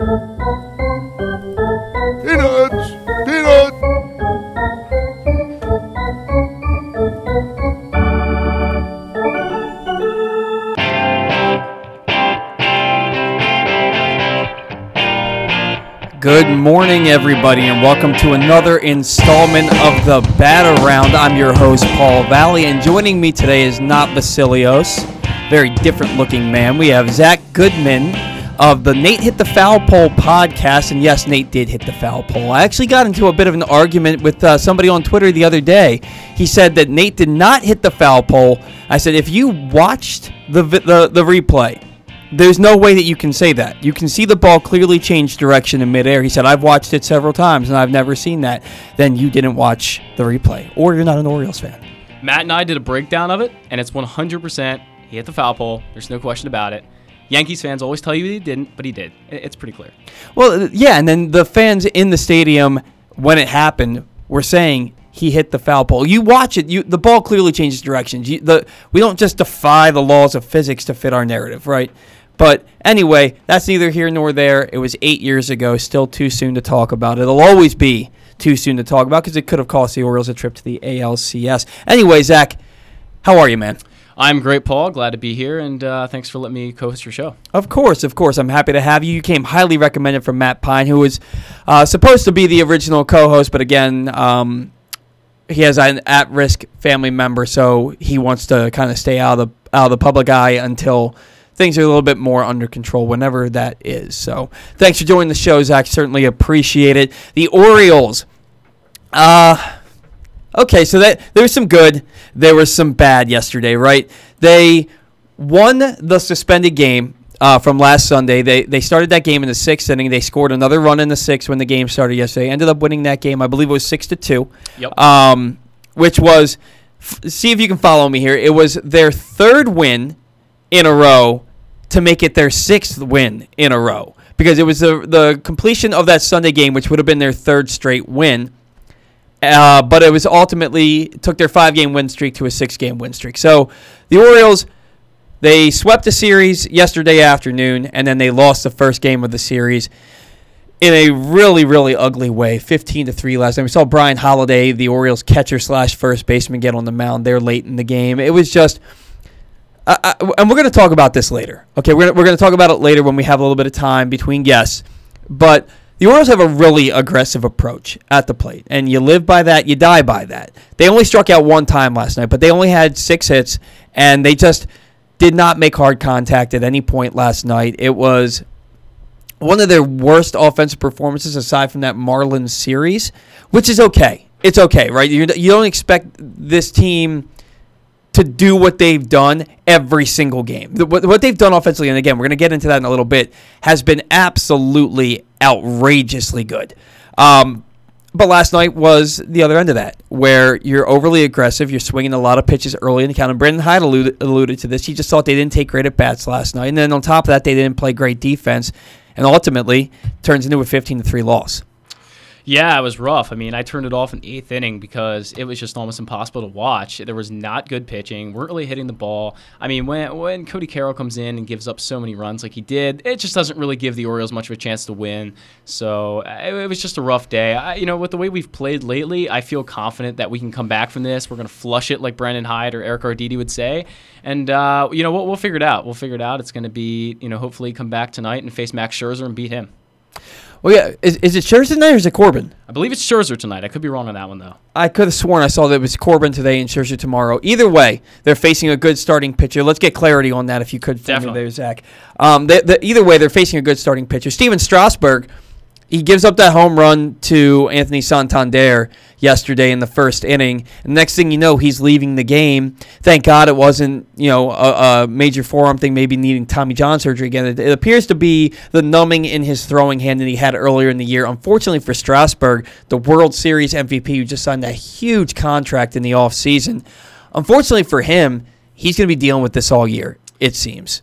Peanuts! Peanuts! Good morning, everybody, and welcome to another installment of the Bat Around. I'm your host, Paul Valley, and joining me today is not Vasilios, very different looking man. We have Zack Goodman of the Nate Hit the Foul Pole podcast, and yes, Nate did hit the foul pole. I actually got into a bit of an argument with uh, somebody on Twitter the other day. He said that Nate did not hit the foul pole. I said, if you watched the the, the replay, there's no way that you can say that. You can see the ball clearly change direction in midair. He said, I've watched it several times and I've never seen that. Then you didn't watch the replay, or you're not an Orioles fan. Matt and I did a breakdown of it, and it's 100%. He hit the foul pole. There's no question about it. Yankees fans always tell you he didn't, but he did. It's pretty clear. Well, uh, yeah, and then the fans in the stadium, when it happened, were saying he hit the foul pole. You watch it, you the ball clearly changes directions. You, the we don't just defy the laws of physics to fit our narrative, right? But anyway, that's neither here nor there. It was eight years ago. Still too soon to talk about. It'll always be too soon to talk about because it could have cost the Orioles a trip to the ALCS. Anyway, Zack, how are you, man? I'm great, Paul. Glad to be here, and uh, thanks for letting me co-host your show. Of course, of course. I'm happy to have you. You came highly recommended from Matt Pine, who was uh, supposed to be the original co-host, but again, um, he has an at-risk family member, so he wants to kind of stay out of the out of the public eye until things are a little bit more under control, whenever that is. So, thanks for joining the show, Zack. Certainly appreciate it. The Orioles. Uh Okay, so that there was some good, there was some bad yesterday, right? They won the suspended game uh, from last Sunday. They they started that game in the sixth inning. They scored another run in the sixth when the game started yesterday. Ended up winning that game. I believe it was six to two. Yep. Um, which was, f- see if you can follow me here. It was their third win in a row to make it their sixth win in a row because it was the the completion of that Sunday game, which would have been their third straight win. Uh, but it was ultimately took their five game win streak to a six game win streak. So the Orioles they swept the series yesterday afternoon, and then they lost the first game of the series in a really really ugly way, fifteen to three last night. We saw Bryan Holaday, the Orioles catcher slash first baseman, get on the mound there late in the game. It was just. I, I, and we're going to talk about this later. Okay, we're, we're going to talk about it later when we have a little bit of time between guests. But the Orioles have a really aggressive approach at the plate, and you live by that, you die by that. They only struck out one time last night, but they only had six hits, and they just did not make hard contact at any point last night. It was one of their worst offensive performances aside from that Marlins series, which is okay. It's okay, right? You don't expect this team to do what they've done every single game. What, what they've done offensively, and again, we're going to get into that in a little bit, has been absolutely outrageously good. Um, but last night was the other end of that, where you're overly aggressive, you're swinging a lot of pitches early in the count. And Brandon Hyde alluded, alluded to this. He just thought they didn't take great at bats last night, and then on top of that, they didn't play great defense, and ultimately turns into a 15 to three loss. Yeah, it was rough. I mean, I turned it off in eighth inning because it was just almost impossible to watch. There was not good pitching. weren't really hitting the ball. I mean, when when Cody Carroll comes in and gives up so many runs like he did, it just doesn't really give the Orioles much of a chance to win. So uh, it, it was just a rough day. I, you know, with the way we've played lately, I feel confident that we can come back from this. We're going to flush it like Brandon Hyde or Eric Arditti would say, and uh, you know we'll, we'll figure it out. We'll figure it out. It's going to be you know hopefully come back tonight and face Max Scherzer and beat him. Well, yeah, is, is it Scherzer tonight or is it Corbin? I believe it's Scherzer tonight. I could be wrong on that one though. I could have sworn I saw that it was Corbin today and Scherzer tomorrow. Either way, they're facing a good starting pitcher. Let's get clarity on that if you could for me Definitely. there, Zack. Um, they, they, either way, they're facing a good starting pitcher. Stephen Strasburg, he gives up that home run to Anthony Santander yesterday in the first inning. And next thing you know, he's leaving the game. Thank God it wasn't, you know, a, a major forearm thing, maybe needing Tommy John surgery again. It, it appears to be the numbing in his throwing hand that he had earlier in the year. Unfortunately for Strasburg, the World Series MVP who just signed a huge contract in the offseason, unfortunately for him, he's going to be dealing with this all year, it seems.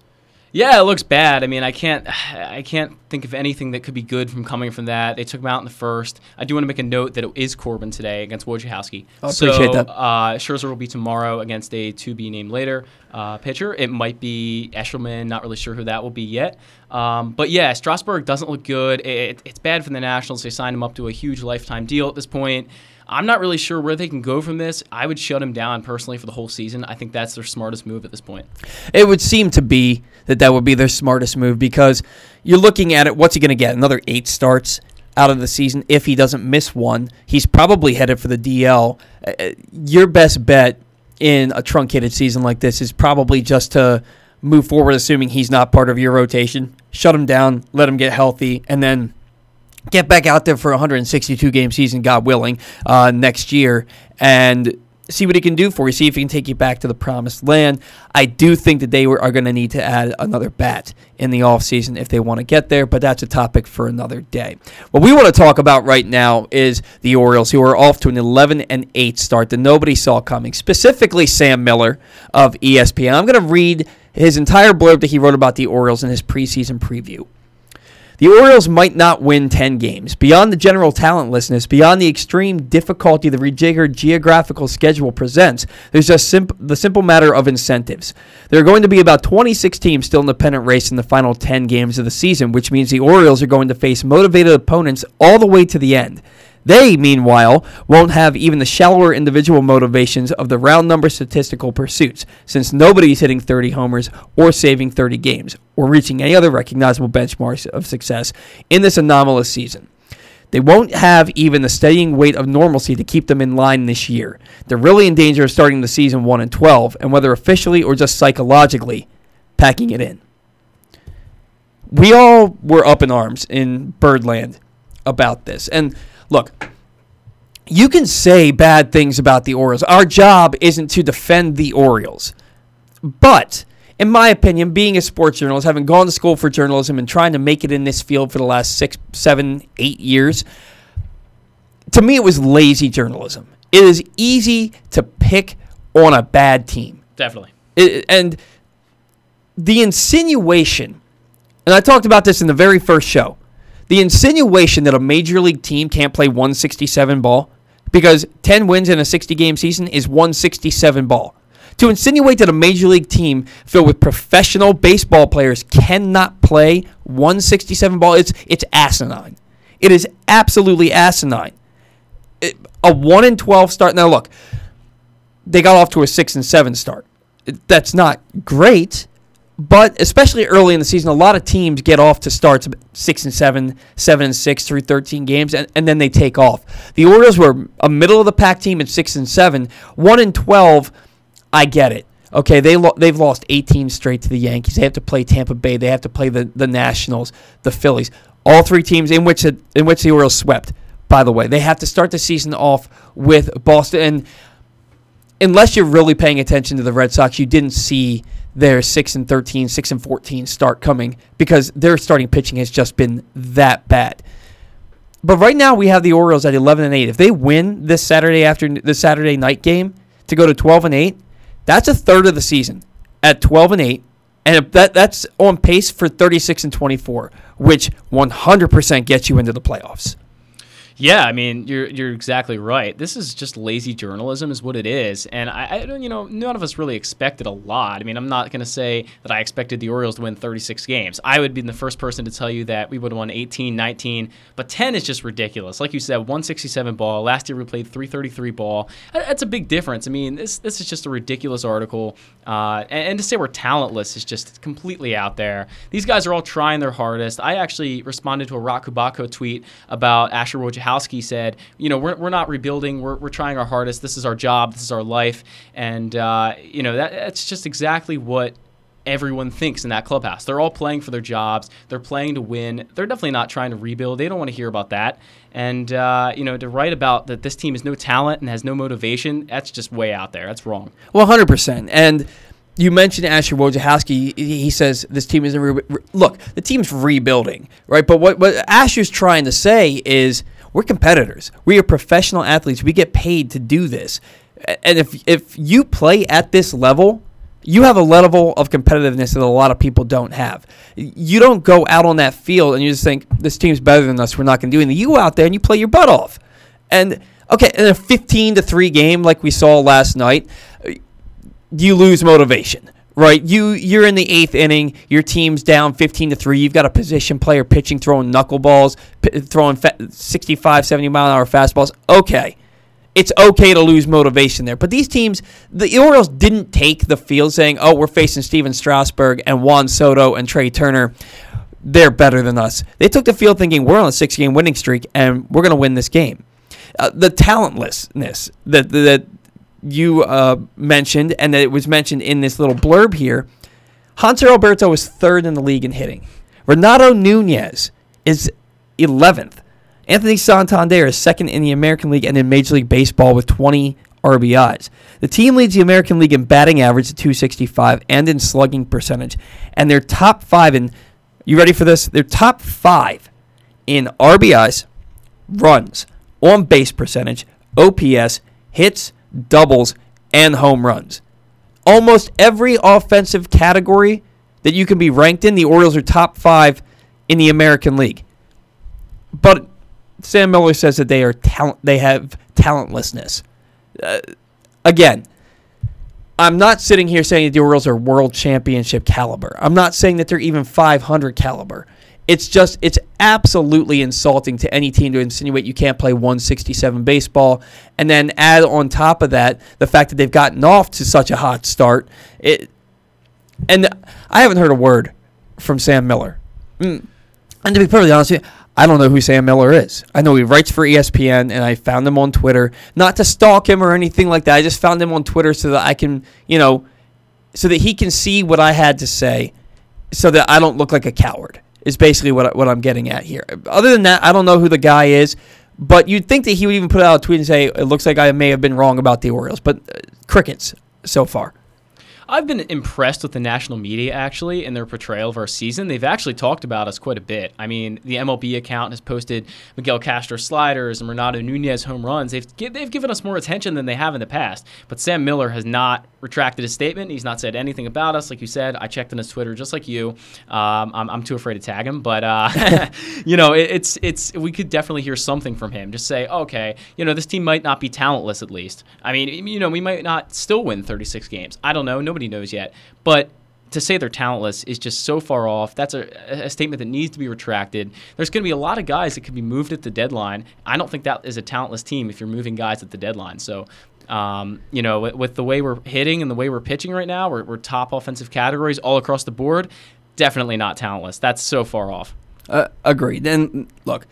Yeah, it looks bad. I mean, I can't, I can't think of anything that could be good from coming from that. They took him out in the first. I do want to make a note that it is Corbin today against Wojciechowski. I appreciate that. Uh, Scherzer will be tomorrow against a to be named later uh, pitcher. It might be Eshelman. Not really sure who that will be yet. Um, but yeah, Strasburg doesn't look good. It, it's bad for the Nationals. They signed him up to a huge lifetime deal at this point. I'm not really sure where they can go from this. I would shut him down personally for the whole season. I think that's their smartest move at this point. It would seem to be that that would be their smartest move because you're looking at it. What's he going to get? Another eight starts out of the season if he doesn't miss one. He's probably headed for the DL. Uh, your best bet in a truncated season like this is probably just to move forward, assuming he's not part of your rotation. Shut him down, let him get healthy, and then get back out there for a 162 game season, God willing, uh, next year, and see what he can do for you. See if he can take you back to the promised land. I do think that they are going to need to add another bat in the offseason if they want to get there, but that's a topic for another day. What we want to talk about right now is the Orioles, who are off to an 11 and 8 start that nobody saw coming, specifically Sam Miller of ESPN. I'm going to read his entire blurb that he wrote about the Orioles in his preseason preview. The Orioles might not win 10 games. Beyond the general talentlessness, beyond the extreme difficulty the rejiggered geographical schedule presents, there's just simp- the simple matter of incentives. There are going to be about 26 teams still in the pennant race in the final 10 games of the season, which means the Orioles are going to face motivated opponents all the way to the end. They, meanwhile, won't have even the shallower individual motivations of the round number statistical pursuits, since nobody's hitting 30 homers or saving 30 games or reaching any other recognizable benchmarks of success in this anomalous season. They won't have even the steadying weight of normalcy to keep them in line this year. They're really in danger of starting the season 1 and 12, and whether officially or just psychologically, packing it in. We all were up in arms in Birdland about this. And look, you can say bad things about the Orioles. Our job isn't to defend the Orioles. But, in my opinion, being a sports journalist, having gone to school for journalism and trying to make it in this field for the last six, seven, eight years, to me, it was lazy journalism. It is easy to pick on a bad team. Definitely. It, and the insinuation, and I talked about this in the very first show, the insinuation that a major league team can't play 167 ball because 10 wins in a 60 game season is 167 ball. To insinuate that a major league team filled with professional baseball players cannot play 167 ball, it's it's asinine. It is absolutely asinine. It- a 1 in 12 start. Now look, they got off to a 6 and 7 start. That's not great, but especially early in the season, a lot of teams get off to starts six and seven, seven and six through 13 games, and, and then they take off. The Orioles were a middle of the pack team at six and seven, one and 12. I get it. Okay, they lo- they've lost 18 straight to the Yankees. They have to play Tampa Bay. They have to play the, the Nationals, the Phillies. All three teams in which it, in which the Orioles swept. By the way, they have to start the season off with Boston. And unless you're really paying attention to the Red Sox, you didn't see their 6 and 13, 6 and 14 start coming because their starting pitching has just been that bad. But right now we have the Orioles at 11 and 8. If they win this Saturday after the Saturday night game to go to 12 and 8, that's a third of the season at 12 and 8. And that that's on pace for 36 and 24, which 100% gets you into the playoffs. Yeah, I mean, you're you're exactly right. This is just lazy journalism, is what it is. And I, I don't, you know, none of us really expected a lot. I mean, I'm not going to say that I expected the Orioles to win 36 games. I would be the first person to tell you that we would have won 18, 19, but 10 is just ridiculous. Like you said, 167 ball. Last year we played 333 ball. That's a big difference. I mean, this this is just a ridiculous article. Uh, and, and to say we're talentless is just completely out there. These guys are all trying their hardest. I actually responded to a Roch Kubatko tweet about Asher Wojciechowski said, you know, we're, we're not rebuilding. We're, we're trying our hardest. This is our job. This is our life. And, uh, you know, that, that's just exactly what everyone thinks in that clubhouse. They're all playing for their jobs. They're playing to win. They're definitely not trying to rebuild. They don't want to hear about that. And, uh, you know, to write about that this team has no talent and has no motivation, that's just way out there. That's wrong. Well, hundred percent. And you mentioned Asher Wojciechowski. He he says this team isn't. Re- re- look, the team's rebuilding, right? But what what Asher's trying to say is we're competitors. We are professional athletes. We get paid to do this. And if if you play at this level, you have a level of competitiveness that a lot of people don't have. You don't go out on that field and you just think this team's better than us. We're not going to do anything. You go out there and you play your butt off. And okay, in a 15 to three game like we saw last night, you lose motivation. Right, you you're in the eighth inning. Your team's down 15 to three. You've got a position player pitching, throwing knuckleballs, p- throwing fa- 65, 70 mile an hour fastballs. Okay, it's okay to lose motivation there. But these teams, the Orioles didn't take the field saying, "Oh, we're facing Stephen Strasburg and Juan Soto and Trea Turner. They're better than us." They took the field thinking, "We're on a six-game winning streak and we're going to win this game." Uh, the talentlessness that that you uh, mentioned and that it was mentioned in this little blurb here. Hanser Alberto is third in the league in hitting. Renato Nunez is 11th. Anthony Santander is second in the American League and in Major League Baseball with 20 RBIs. The team leads the American League in batting average at 265 and in slugging percentage. And they're top five in, you ready for this? They're top five in RBIs, runs, on base percentage, OPS, hits, doubles, and home runs. Almost every offensive category that you can be ranked in, the Orioles are top five in the American League. But Sam Miller says that they are talent. They have talentlessness. Uh, again, I'm not sitting here saying that the Orioles are world championship caliber. I'm not saying that they're even 500 caliber. It's just it's absolutely insulting to any team to insinuate you can't play 167 baseball, and then add on top of that the fact that they've gotten off to such a hot start. It, and I haven't heard a word from Sam Miller. Mm. And to be perfectly honest with you, I don't know who Sam Miller is. I know he writes for ESPN, and I found him on Twitter. Not to stalk him or anything like that. I just found him on Twitter so that I can, you know, so that he can see what I had to say, so that I don't look like a coward. Is basically what I, what I'm getting at here. Other than that, I don't know who the guy is, but you'd think that he would even put out a tweet and say, "It looks like I may have been wrong about the Orioles," but uh, crickets so far. I've been impressed with the national media actually in their portrayal of our season. They've actually talked about us quite a bit. I mean, the MLB account has posted Miguel Castro sliders and Renato Nunez home runs. They've they've given us more attention than they have in the past. But Sam Miller has not retracted his statement. He's not said anything about us. Like you said, I checked on his Twitter just like you. Um, I'm, I'm too afraid to tag him, but uh, you know, it, it's it's we could definitely hear something from him. Just say, okay, you know, this team might not be talentless at least. I mean, you know, we might not still win 36 games. I don't know. Nobody knows yet. But to say they're talentless is just so far off. That's a, a statement that needs to be retracted. There's going to be a lot of guys that could be moved at the deadline. I don't think that is a talentless team if you're moving guys at the deadline. So, um, you know, with, with, the way we're hitting and the way we're pitching right now, we're, we're top offensive categories all across the board. Definitely not talentless. That's so far off. Uh, agreed. And look,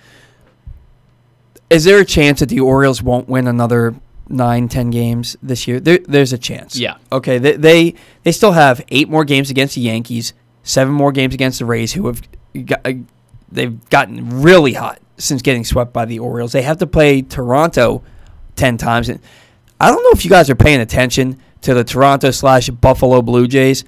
is there a chance that the Orioles won't win another nine, ten games this year? There, there's a chance. Yeah. Okay. They, they they still have eight more games against the Yankees, seven more games against the Rays, who have got, uh, they've gotten really hot since getting swept by the Orioles. They have to play Toronto ten times, and I don't know if you guys are paying attention to the Toronto slash Buffalo Blue Jays.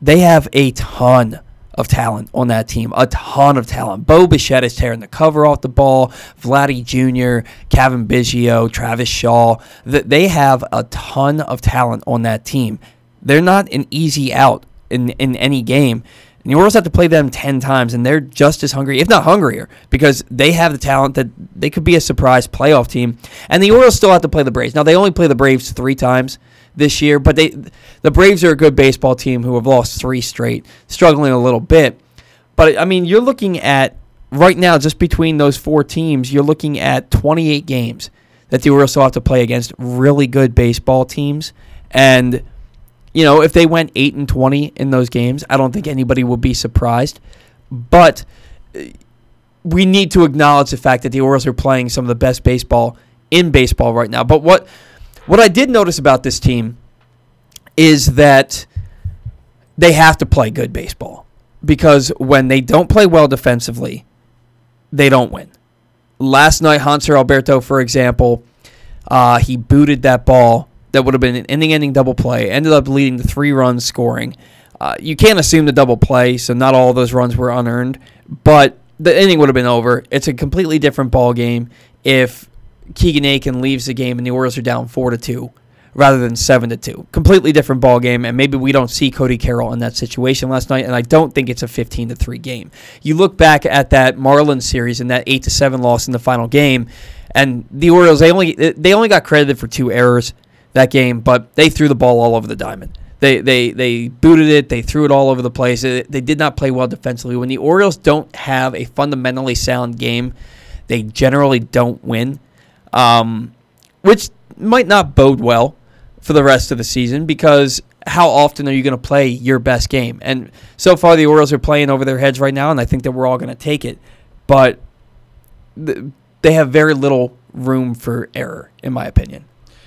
They have a ton of talent on that team. A ton of talent. Bo Bichette is tearing the cover off the ball. Vladdy Jr., Cavan Biggio, Travis Shaw. They have a ton of talent on that team. They're not an easy out in, in any game. The Orioles have to play them 10 times, and they're just as hungry, if not hungrier, because they have the talent that they could be a surprise playoff team. And the Orioles still have to play the Braves. Now, they only play the Braves three times this year, but they the Braves are a good baseball team who have lost three straight, struggling a little bit. But I mean, you're looking at right now just between those four teams, you're looking at 28 games that the Orioles still have to play against really good baseball teams, and you know if they went eight and 20 in those games, I don't think anybody would be surprised. But we need to acknowledge the fact that the Orioles are playing some of the best baseball in baseball right now. But what what I did notice about this team is that they have to play good baseball because when they don't play well defensively, they don't win. Last night, Hanser Alberto, for example, uh, he booted that ball that would have been an inning-ending double play. Ended up leading to three runs scoring. Uh, you can't assume the double play, so not all those runs were unearned, but the inning would have been over. It's a completely different ball game if Keegan Akin leaves the game and the Orioles are down four to two, rather than seven to two. Completely different ball game, and maybe we don't see Cody Carroll in that situation last night. And I don't think it's a fifteen to three game. You look back at that Marlins series and that eight to seven loss in the final game, and the Orioles they only they only got credited for two errors that game, but they threw the ball all over the diamond. They, they, they booted it. They threw it all over the place. They did not play well defensively. When the Orioles don't have a fundamentally sound game, they generally don't win, um, which might not bode well for the rest of the season because how often are you going to play your best game? And so far, the Orioles are playing over their heads right now, and I think that we're all going to take it. But th- they have very little room for error, in my opinion.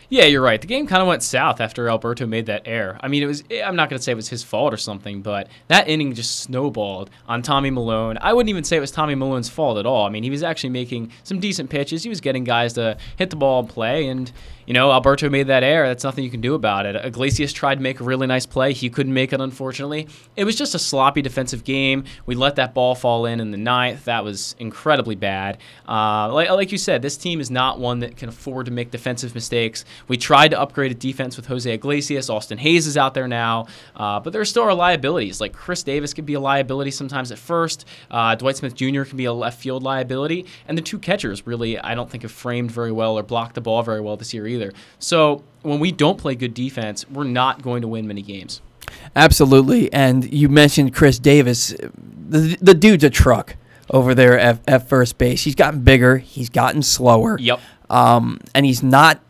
Yeah, you're right. The game kind of went south after Alberto made that error. I mean, it was. Eh, I'm not going to say it was his fault or something, but that inning just snowballed on Tommy Milone. I wouldn't even say it was Tommy Milone's fault at all. I mean, he was actually making some decent pitches. He was getting guys to hit the ball and play, and you know, Alberto made that error. That's nothing you can do about it. Iglesias tried to make a really nice play. He couldn't make it, unfortunately. It was just a sloppy defensive game. We let that ball fall in in the ninth. That was incredibly bad. Uh, like, like you said, this team is not one that can afford to make defensive mistakes. We tried to upgrade a defense with Jose Iglesias. Austin Hays is out there now, uh, but there still are liabilities. Like Chris Davis could be a liability sometimes at first. Uh, Dwight Smith Jr. can be a left field liability, and the two catchers really, I don't think, have framed very well or blocked the ball very well this year either. So when we don't play good defense, we're not going to win many games. Absolutely. And you mentioned Chris Davis. The, the dude's a truck over there at, at first base. He's gotten bigger, he's gotten slower. Yep. Um, and he's not,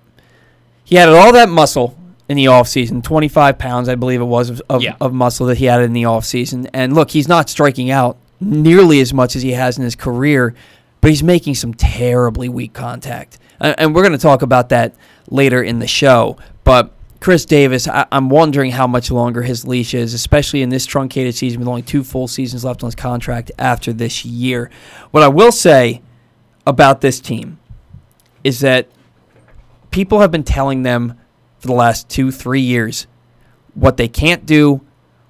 he had all that muscle in the offseason 25 pounds, I believe it was, of, of, Yeah. of muscle that he had in the offseason. And look, he's not striking out nearly as much as he has in his career, but he's making some terribly weak contact. And, and we're going to talk about that later in the show. But Chris Davis, I, I'm wondering how much longer his leash is, especially in this truncated season with only two full seasons left on his contract after this year. What I will say about this team is that people have been telling them for the last two, three years what they can't do,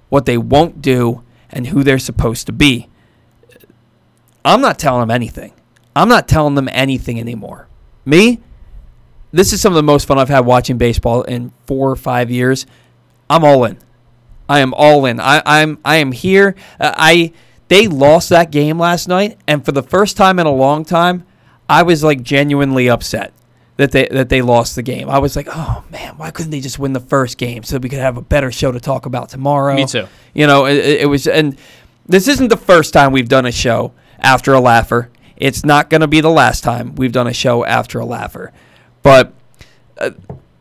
what they won't do, and who they're supposed to be. I'm not telling them anything. I'm not telling them anything anymore. Me, this is some of the most fun I've had watching baseball in four or five years. I'm all in. I am all in. I, I'm I am here. Uh, I they lost that game last night, and for the first time in a long time, I was like genuinely upset that they that they lost the game. I was like, oh man, why couldn't they just win the first game so we could have a better show to talk about tomorrow? Me too. You know, it, it was, and this isn't the first time we've done a show after a laugher. It's not going to be the last time we've done a show after a laugher. But uh,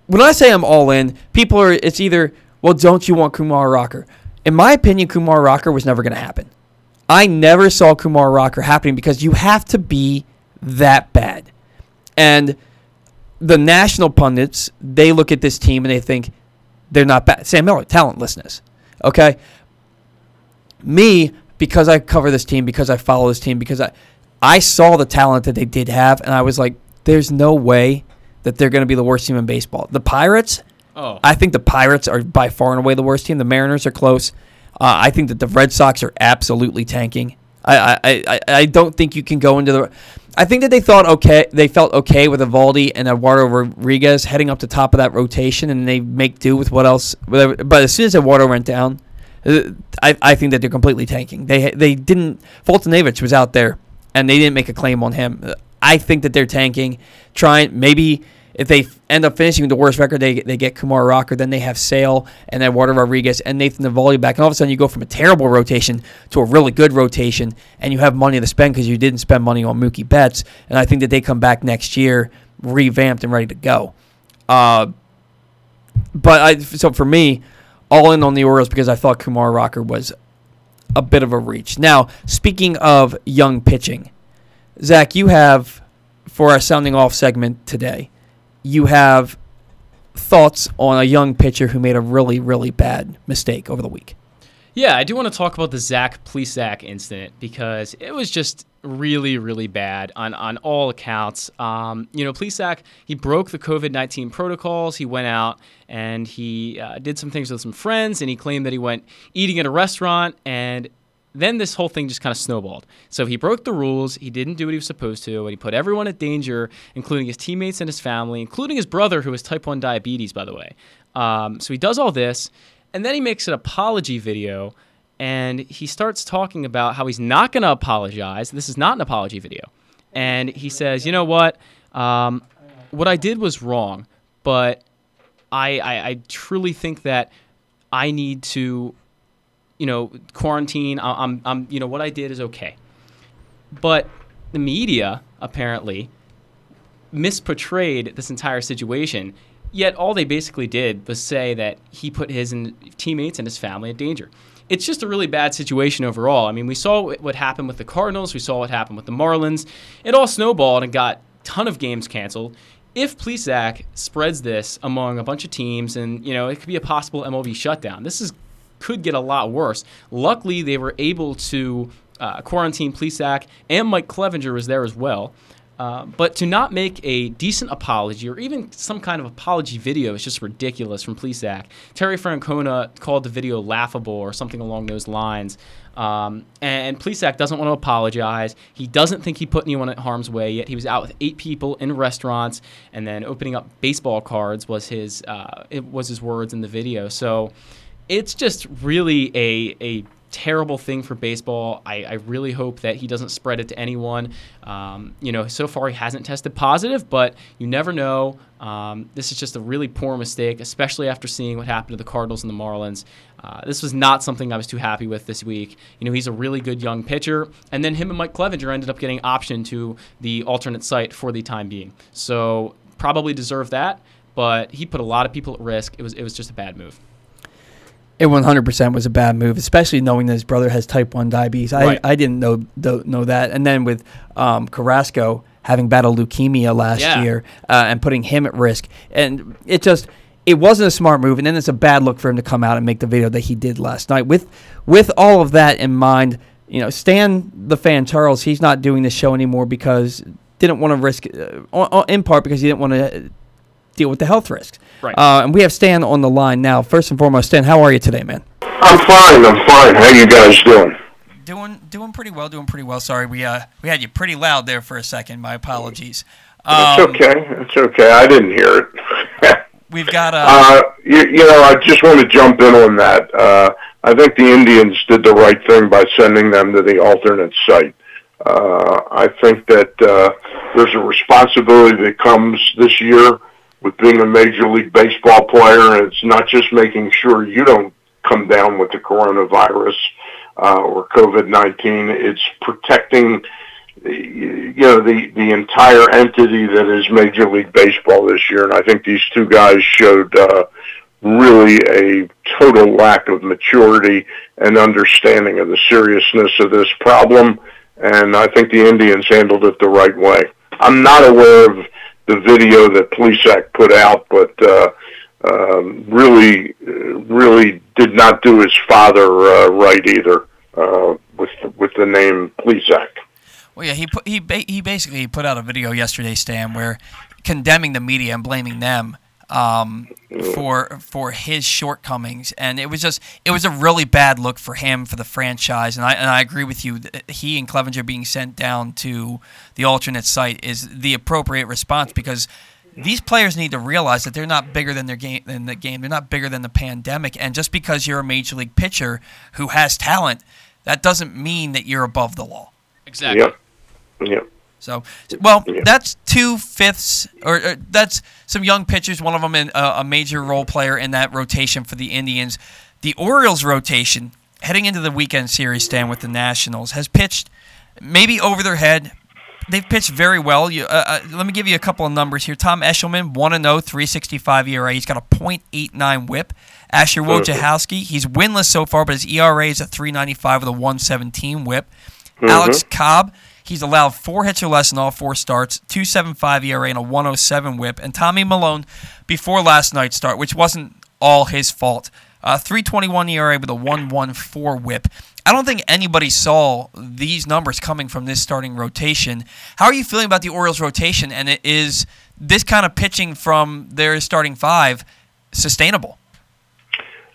when I say I'm all in, people are, it's either, well, don't you want Kumar Rocker? In my opinion, Kumar Rocker was never going to happen. I never saw Kumar Rocker happening because you have to be that bad. And the national pundits, they look at this team and they think they're not bad. Sam Miller, talentlessness. Okay? Me, because I cover this team, because I follow this team, because I I saw the talent that they did have, and I was like, there's no way that they're going to be the worst team in baseball. The Pirates, Oh, I think the Pirates are by far and away the worst team. The Mariners are close. Uh, I think that the Red Sox are absolutely tanking. I, I, I, I don't think you can go into the. I think that they thought okay, they felt okay with Eovaldi and Eduardo Rodriguez heading up the top of that rotation, and they make do with what else. Whatever. But as soon as Eduardo went down, uh, I, I think that they're completely tanking. They they didn't. Foltynewicz was out there, and they didn't make a claim on him. I think that they're tanking, trying maybe if they end up finishing with the worst record, they they get Kumar Rocker, then they have Sale and Eduardo Rodriguez and Nathan Eovaldi back, and all of a sudden you go from a terrible rotation to a really good rotation, and you have money to spend because you didn't spend money on Mookie Betts, and I think that they come back next year revamped and ready to go. Uh, but I so for me, all in on the Orioles because I thought Kumar Rocker was a bit of a reach. Now, speaking of young pitching, Zack, you have for our sounding off segment today, you have thoughts on a young pitcher who made a really, really bad mistake over the week. Yeah, I do want to talk about the Zach Plesac incident because it was just really, really bad on, on all accounts. Um, you know, Plesac, he broke the COVID 19 protocols. He went out and he uh, did some things with some friends and he claimed that he went eating at a restaurant and then this whole thing just kind of snowballed. So he broke the rules. He didn't do what he was supposed to, and he put everyone at danger, including his teammates and his family, including his brother, who has type 1 diabetes, by the way. Um, so he does all this, and then he makes an apology video, and he starts talking about how he's not going to apologize. This is not an apology video. And he says, you know what? Um, what I did was wrong, but I, I, I truly think that I need to, you know, quarantine. I- I'm, I'm, you know, what I did is okay. But the media apparently misportrayed this entire situation. Yet all they basically did was say that he put his teammates and his family in danger. It's just a really bad situation overall. I mean, we saw what happened with the Cardinals. We saw what happened with the Marlins. It all snowballed and got ton of games canceled. If Plesac spreads this among a bunch of teams, and you know, it could be a possible MLB shutdown. This is could get a lot worse. Luckily, they were able to uh, quarantine Plesac, and Mike Clevinger was there as well. Uh, but to not make a decent apology or even some kind of apology video is just ridiculous from Plesac. Terry Francona called the video laughable or something along those lines. Um, and Plesac doesn't want to apologize. He doesn't think he put anyone at harm's way yet. He was out with eight people in restaurants, and then opening up baseball cards was his uh, it was his words in the video. So it's just really a a terrible thing for baseball. I, I really hope that he doesn't spread it to anyone. Um, you know, so far he hasn't tested positive, but you never know. Um, this is just a really poor mistake, especially after seeing what happened to the Cardinals and the Marlins. Uh, this was not something I was too happy with this week. You know, he's a really good young pitcher, and then him and Mike Clevinger ended up getting optioned to the alternate site for the time being. So probably deserved that, but he put a lot of people at risk. It was it was just a bad move. It 100% was a bad move, especially knowing that his brother has type 1 diabetes. I, Right. I didn't know know know that. And then with um, Carrasco having battled leukemia last Yeah. year uh, and putting him at risk. And it just it wasn't a smart move and then it's a bad look for him to come out and make the video that he did last night. With with all of that in mind, you know, Stan the fan Charles, he's not doing this show anymore because didn't want to risk uh, uh, in part because he didn't want to deal with the health risks. Right. Uh, and we have Stan on the line now. First and foremost, Stan, how are you today, man? I'm fine. I'm fine. How you guys doing? Doing doing pretty well. Doing pretty well. Sorry, we uh we had you pretty loud there for a second. My apologies. It's Um, okay. It's okay. I didn't hear it. We've got uh, uh, you, you know, I just want to jump in on that. Uh, I think the Indians did the right thing by sending them to the alternate site. Uh, I think that uh, there's a responsibility that comes this year with being a Major League Baseball player, and it's not just making sure you don't come down with the coronavirus uh, or COVID-19. It's protecting you know the the entire entity that is Major League Baseball this year, and I think these two guys showed uh, really a total lack of maturity and understanding of the seriousness of this problem. And I think the Indians handled it the right way. I'm not aware of the video that Plesac put out, but uh, um, really, really did not do his father uh, right either uh, with with the name Plesac. well, yeah, he put he ba- he basically put out a video yesterday, Stan, where condemning the media and blaming them um, for for his shortcomings, and it was just it was a really bad look for him for the franchise. And I and I agree with you. that He and Clevinger being sent down to the alternate site is the appropriate response because these players need to realize that they're not bigger than their game than the game. They're not bigger than the pandemic. And just because you're a major league pitcher who has talent, that doesn't mean that you're above the law. Exactly. Yep. Yep. So, well, Yeah. that's two fifths, or, or that's some young pitchers. One of them in, uh, a major role player in that rotation for the Indians. The Orioles rotation heading into the weekend series, stand with the Nationals, has pitched maybe over their head. They've pitched very well. You, uh, uh, let me give you a couple of numbers here. Tom Eshelman, 1 0, 365 ERA. He's got a .89 whip. Asher Wojciechowski, he's winless so far, but his ERA is a 395 with a 117 whip. Alex Cobb, he's allowed four hits or less in all four starts, 275 ERA and a 107 whip. And Tommy Milone, before last night's start, which wasn't all his fault, uh, 321 ERA with a 114 whip. I don't think anybody saw these numbers coming from this starting rotation. How are you feeling about the Orioles rotation? And it is this kind of pitching from their starting five sustainable?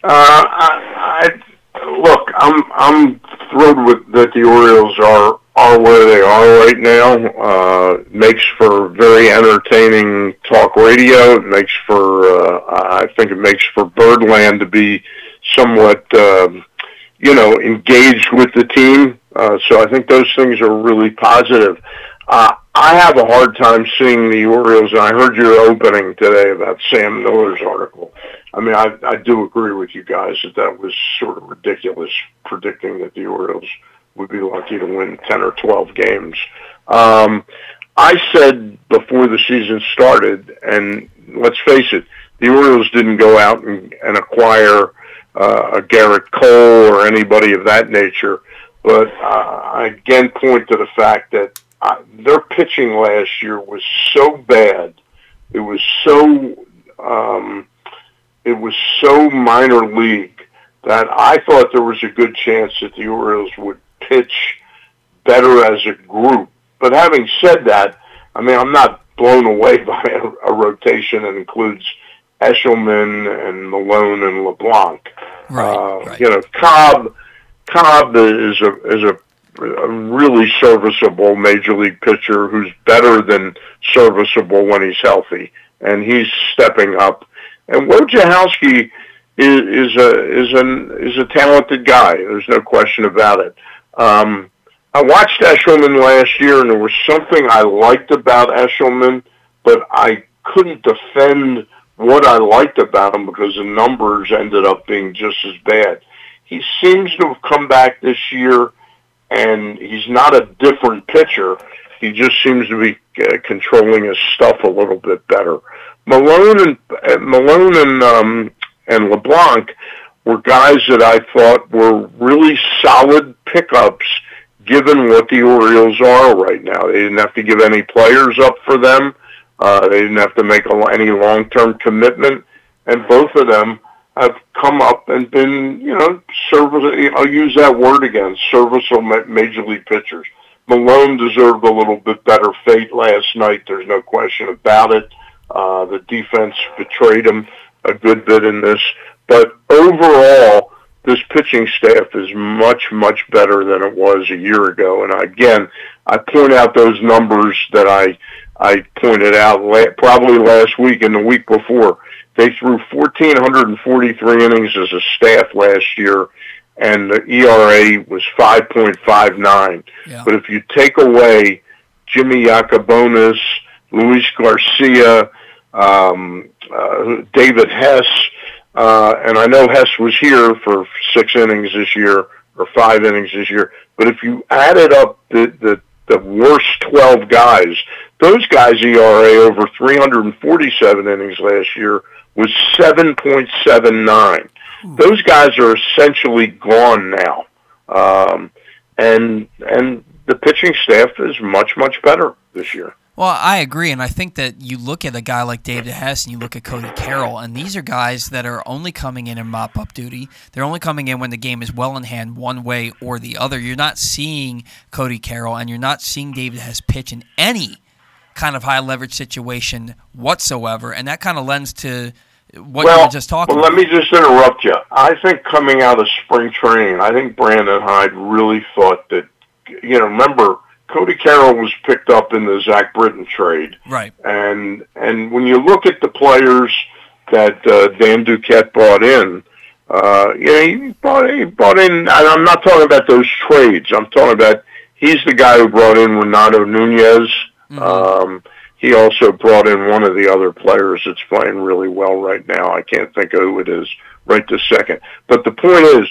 Uh, I, I look. I'm I'm thrilled with that the Orioles are are where they are right now. Uh, makes for very entertaining talk radio. It makes for uh, I think it makes for Birdland to be somewhat uh, you know engaged with the team. Uh, so I think those things are really positive. Uh, I have a hard time seeing the Orioles, and I heard your opening today about Sam Miller's article. I mean, I, I do agree with you guys that that was sort of ridiculous predicting that the Orioles would be lucky to win 10 or 12 games. Um, I said before the season started, and let's face it, the Orioles didn't go out and, and acquire uh, a Gerrit Cole or anybody of that nature. But uh, I again point to the fact that uh, their pitching last year was so bad. It was so um, it was so minor league that I thought there was a good chance that the Orioles would pitch better as a group. But having said that, I mean, I'm not blown away by a, a rotation that includes Eshelman and Milone and LeBlanc. Right, uh, right. You know, Cobb. Cobb is a is a, a really serviceable major league pitcher who's better than serviceable when he's healthy, and he's stepping up. And Wojciechowski is, is a is an is a talented guy. There's no question about it. Um, I watched Eshelman last year, and there was something I liked about Eshelman, but I couldn't defend what I liked about him because the numbers ended up being just as bad. He seems to have come back this year, and he's not a different pitcher. He just seems to be uh, controlling his stuff a little bit better. Milone and uh, Milone and um, and LeBlanc were guys that I thought were really solid pickups given what the Orioles are right now. They didn't have to give any players up for them. Uh, they didn't have to make a, any long-term commitment, and both of them have come up and been, you know, service. I'll use that word again, serviceable major league pitchers. Milone deserved a little bit better fate last night. There's no question about it. Uh, the defense betrayed him a good bit in this, but overall, this pitching staff is much, much better than it was a year ago. And again, I point out those numbers that I I pointed out la- probably last week and the week before. They threw 1,443 innings as a staff last year, and the ERA was 5.59. Yeah. But if you take away Jimmy Yacabonis, Luis Garcia, um, uh, David Hess, uh, and I know Hess was here for six innings this year or five innings this year. But if you added up the the, the worst 12 guys, those guys' ERA over 347 innings last year was 7.79. Hmm. Those guys are essentially gone now, um, and and the pitching staff is much much better this year. Well, I agree, and I think that you look at a guy like David Hess and you look at Cody Carroll, and these are guys that are only coming in in mop up duty. They're only coming in when the game is well in hand, one way or the other. You're not seeing Cody Carroll, and you're not seeing David Hess pitch in any kind of high leverage situation whatsoever, and that kind of lends to what well, you were just talking. About. Well, about. let me just interrupt you. I think coming out of spring training, I think Brandon Hyde really thought that. You know, remember Cody Carroll was picked up in the Zach Britton trade. Right. And and when you look at the players that uh, Dan Duquette brought in, uh, you know, he brought, he brought in, and I'm not talking about those trades. I'm talking about he's the guy who brought in Renato Nunez. Mm-hmm. Um, he also brought in one of the other players that's playing really well right now. I can't think of who it is right this second. But the point is,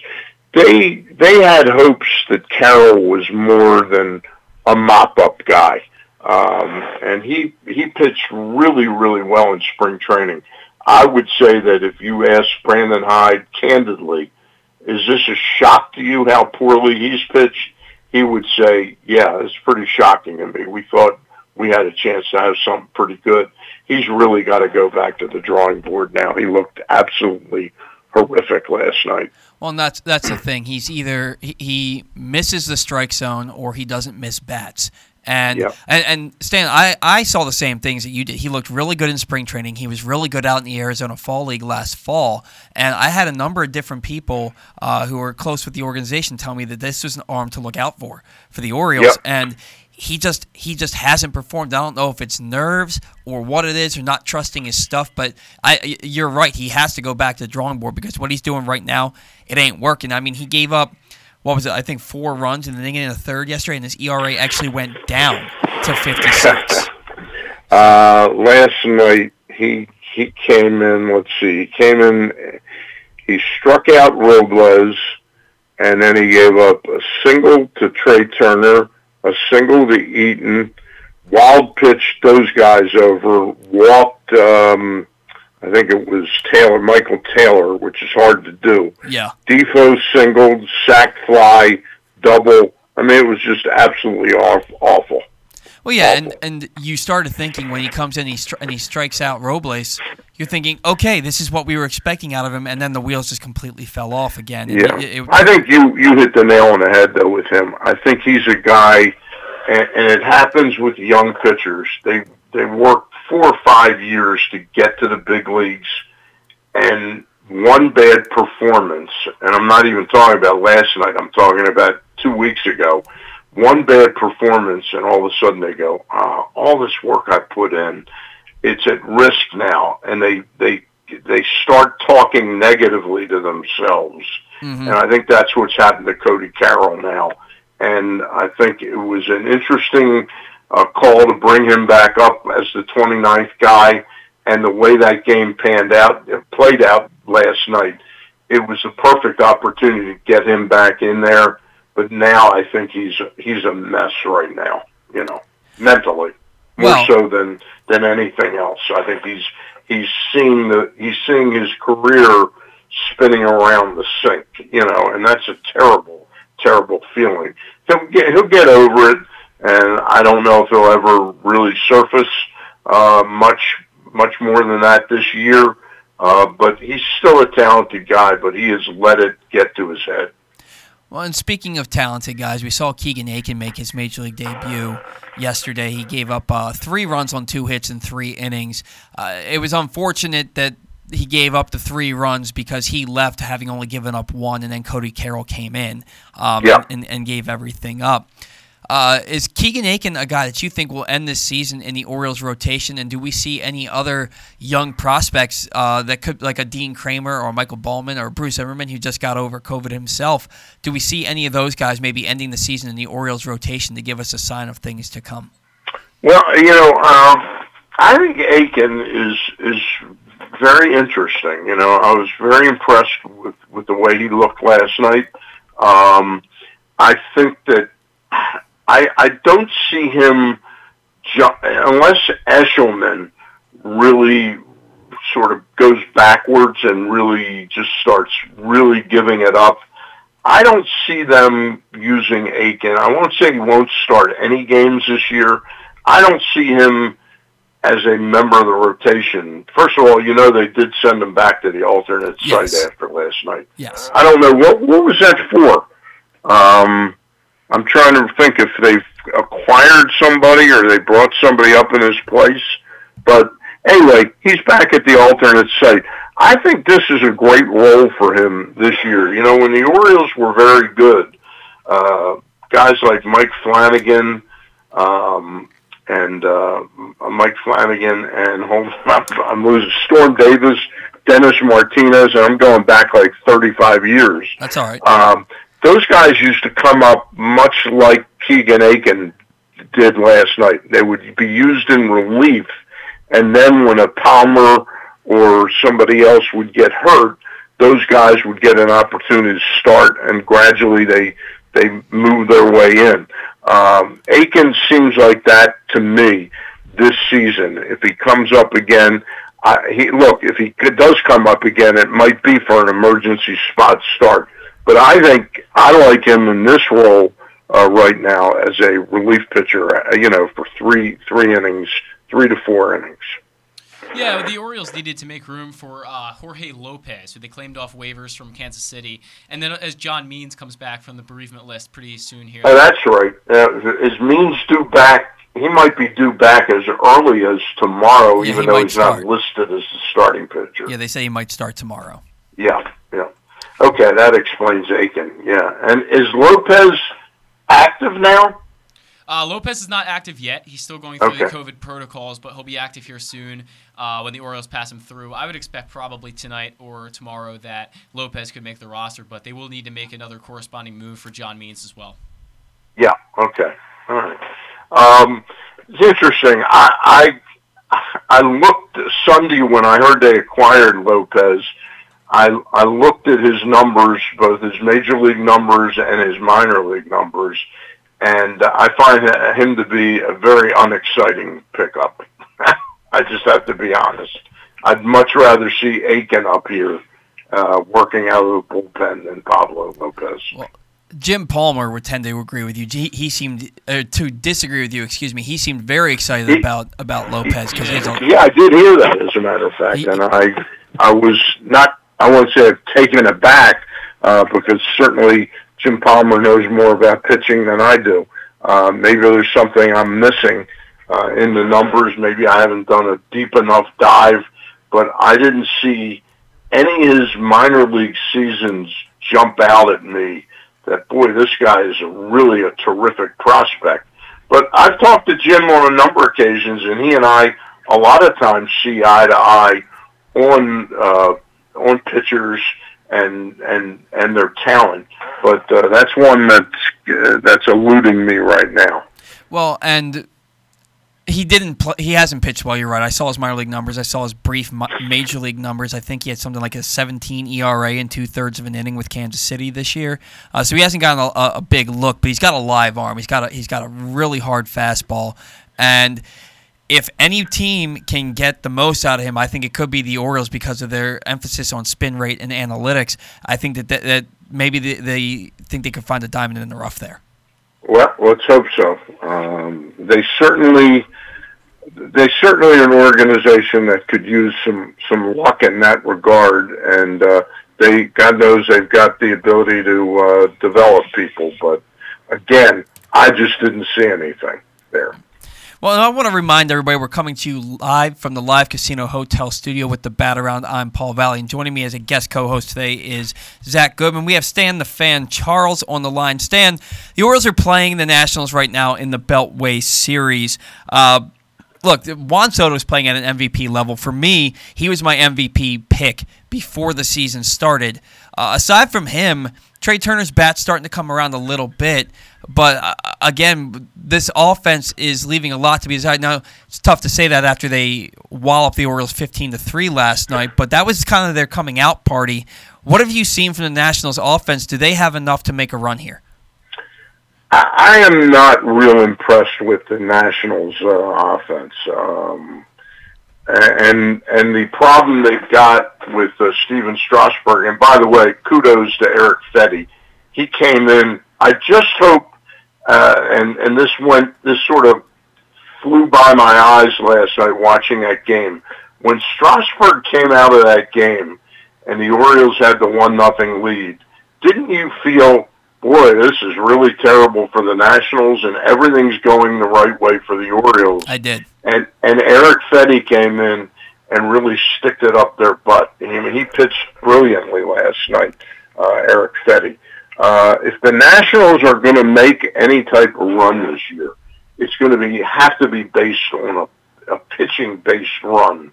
they they had hopes that Carroll was more than a mop-up guy. Um, and he he pitched really really well in spring training. I would say that if you ask Brandon Hyde candidly, is this a shock to you how poorly he's pitched? He would say, yeah, it's pretty shocking to me. We thought we had a chance to have something pretty good. He's really got to go back to the drawing board now. He looked absolutely horrific last night. Well, and that's that's the thing. He's either he misses the strike zone or he doesn't miss bats. And, Yep. and and Stan, I, I saw the same things that you did. He looked really good in spring training. He was really good out in the Arizona Fall League last fall. And I had a number of different people uh, who were close with the organization tell me that this was an arm to look out for for the Orioles. Yep. And he just he just hasn't performed. I don't know if it's nerves or what it is, or not trusting his stuff. But I, you're right. He has to go back to the drawing board because what he's doing right now, it ain't working. I mean, he gave up what was it? I think four runs in the inning in the third yesterday, and his ERA actually went down to 56. Uh, last night he he came in. Let's see, he came in. He struck out Robles, and then he gave up a single to Trea Turner, a single to Eaton, wild pitched those guys over, walked. Um, I think it was Taylor, Michael Taylor, which is hard to do. Yeah. Difo singled, sack fly, double. I mean, it was just absolutely off, awful. Well, yeah, and, and you started thinking when he comes in he stri- and he strikes out Robles, you're thinking, okay, this is what we were expecting out of him, and then the wheels just completely fell off again. And Yeah, it- it- I think you you hit the nail on the head though with him. I think he's a guy, and, and it happens with young pitchers. They they work four or five years to get to the big leagues, and one bad performance, and I'm not even talking about last night. I'm talking about two weeks ago. One bad performance, and all of a sudden they go, uh, all this work I put in, it's at risk now, and they they they start talking negatively to themselves. Mhm. And I think that's what's happened to Cody Carroll now. And I think it was an interesting uh, call to bring him back up as the 29th guy. And the way that game panned out, played out last night, it was a perfect opportunity to get him back in there. But now I think he's he's a mess right now, you know, mentally more Well- so than than anything else. I think he's he's seeing the he's seeing his career spinning around the sink, you know, and that's a terrible, terrible feeling. He'll get he'll get over it, and I don't know if he'll ever really surface uh, much much more than that this year. Uh, but he's still a talented guy, but he has let it get to his head. Well, and speaking of talented guys, we saw Keegan Akin make his major league debut yesterday. He gave up uh, three runs on two hits in three innings. Uh, it was unfortunate that he gave up the three runs because he left having only given up one, and then Cody Carroll came in um, Yeah. and, and gave everything up. Uh, is Keegan Akin a guy that you think will end this season in the Orioles rotation? And do we see any other young prospects uh, that could, like a Dean Kremer or Michael Baumann or Bruce Zimmermann, who just got over COVID himself? Do we see any of those guys maybe ending the season in the Orioles rotation to give us a sign of things to come? Well, you know, um, I think Akin is is very interesting. You know, I was very impressed with with the way he looked last night. Um, I think that I I don't see him ju- unless Eshelman really sort of goes backwards and really just starts really giving it up. I don't see them using Akin. I won't say he won't start any games this year. I don't see him as a member of the rotation. First of all, you know they did send him back to the alternate Yes. site after last night. Yes. I don't know what what was that for. Um, I'm trying to think if they've acquired somebody or they brought somebody up in his place. But anyway, he's back at the alternate site. I think this is a great role for him this year. You know, when the Orioles were very good, uh, guys like Mike Flanagan, um, and uh, Mike Flanagan and hold on, I'm losing Storm Davis, Dennis Martinez, and I'm going back like 35 years. That's all right. Um, those guys used to come up much like Keegan Akin did last night. They would be used in relief, and then when a Palmer or somebody else would get hurt, those guys would get an opportunity to start, and gradually they they move their way in. Um, Akin seems like that to me this season. If he comes up again, I, he look if he does come up again, it might be for an emergency spot start. But I think I like him in this role uh, right now as a relief pitcher. Uh, you know, for three three innings, three to four innings. Yeah, the Orioles needed to make room for uh, Jorge Lopez, who they claimed off waivers from Kansas City, and then as John Means comes back from the bereavement list pretty soon here. Oh, that's right. Uh, is Means due back? He might be due back as early as tomorrow, Yeah, even he though he's start. not listed as the starting pitcher. Yeah, they say he might start tomorrow. Yeah, yeah. Okay, that explains Akin. Yeah, and is Lopez active now? Uh, Lopez is not active yet. He's still going through the COVID protocols, but he'll be active here soon uh, when the Orioles pass him through. I would expect probably tonight or tomorrow that Lopez could make the roster, but they will need to make another corresponding move for John Means as well. Yeah. Okay. All right. Um, it's interesting. I, I I looked Sunday when I heard they acquired Lopez. I I looked at his numbers, both his major league numbers and his minor league numbers, and I find him to be a very unexciting pickup. I just have to be honest. I'd much rather see Akin up here uh, working out of the bullpen than Pablo Lopez. Well, Jim Palmer would tend to agree with you. He, he seemed uh, to disagree with you. Excuse me. He seemed very excited He- about about Lopez because Yeah, I did hear that, as a matter of fact, He- and I, I was not, I won't say I've taken aback, uh, because certainly Jim Palmer knows more about pitching than I do. Uh, maybe there's something I'm missing uh, in the numbers. Maybe I haven't done a deep enough dive, but I didn't see any of his minor league seasons jump out at me. That boy, this guy is really a terrific prospect. But I've talked to Jim on a number of occasions, and he and I a lot of times see eye to eye on uh, on pitchers and and and their talent. But uh, that's one that's uh, that's eluding me right now. well, and he didn't. He hasn't pitched well. You're right. I saw his minor league numbers. I saw his brief major league numbers. I think he had something like a 17 ERA in two thirds of an inning with Kansas City this year. Uh, so he hasn't gotten a, a, a big look, but he's got a live arm. He's got a he's got a really hard fastball, and if any team can get the most out of him, I think it could be the Orioles because of their emphasis on spin rate and analytics. I think that that, that maybe they, they think they could find a diamond in the rough there. Well, let's hope so. Um, they certainly, they certainly are an organization that could use some some luck in that regard, and uh, they, God knows, they've got the ability to uh, develop people. But again, I just didn't see anything there. Well, I want to remind everybody we're coming to you live from the Live Casino Hotel studio with the Bat Around. I'm Paul Valley, and joining me as a guest co-host today is Zack Goodman. We have Stan the Fan Charles on the line. Stan, the Orioles are playing the Nationals right now in the Beltway Series. Uh, look, Juan Soto is playing at an MVP level. For me, he was my MVP pick before the season started. Uh, aside from him, Trea Turner's bat's starting to come around a little bit. But uh, again, this offense is leaving a lot to be desired. Now it's tough to say that after they walloped the Orioles fifteen to three last night, but that was kind of their coming out party. What have you seen from the Nationals offense? Do they have enough to make a run here? I, I am not real impressed with the Nationals' uh, offense, um, and and the problem they've got with uh, Stephen Strasburg. And by the way, kudos to Erick Fedde. He came in. I just hope, uh, and and this went this sort of flew by my eyes last night watching that game. When Strasburg came out of that game, and the Orioles had the one nothing lead, didn't you feel? boy, this is really terrible for the Nationals, and everything's going the right way for the Orioles. I did. And and Erick Fedde came in and really sticked it up their butt. I mean, he pitched brilliantly last night, uh, Erick Fedde. Uh, if the Nationals are going to make any type of run this year, it's going to be have to be based on a, a pitching based run.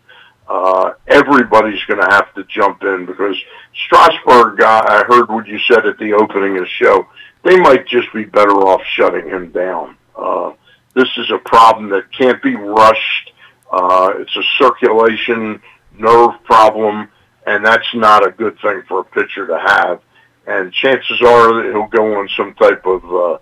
Uh, everybody's going to have to jump in because Strasburg, uh, I heard what you said at the opening of the show. They might just be better off shutting him down. Uh, this is a problem that can't be rushed. Uh, it's a circulation nerve problem, and that's not a good thing for a pitcher to have. And chances are that he'll go on some type of uh,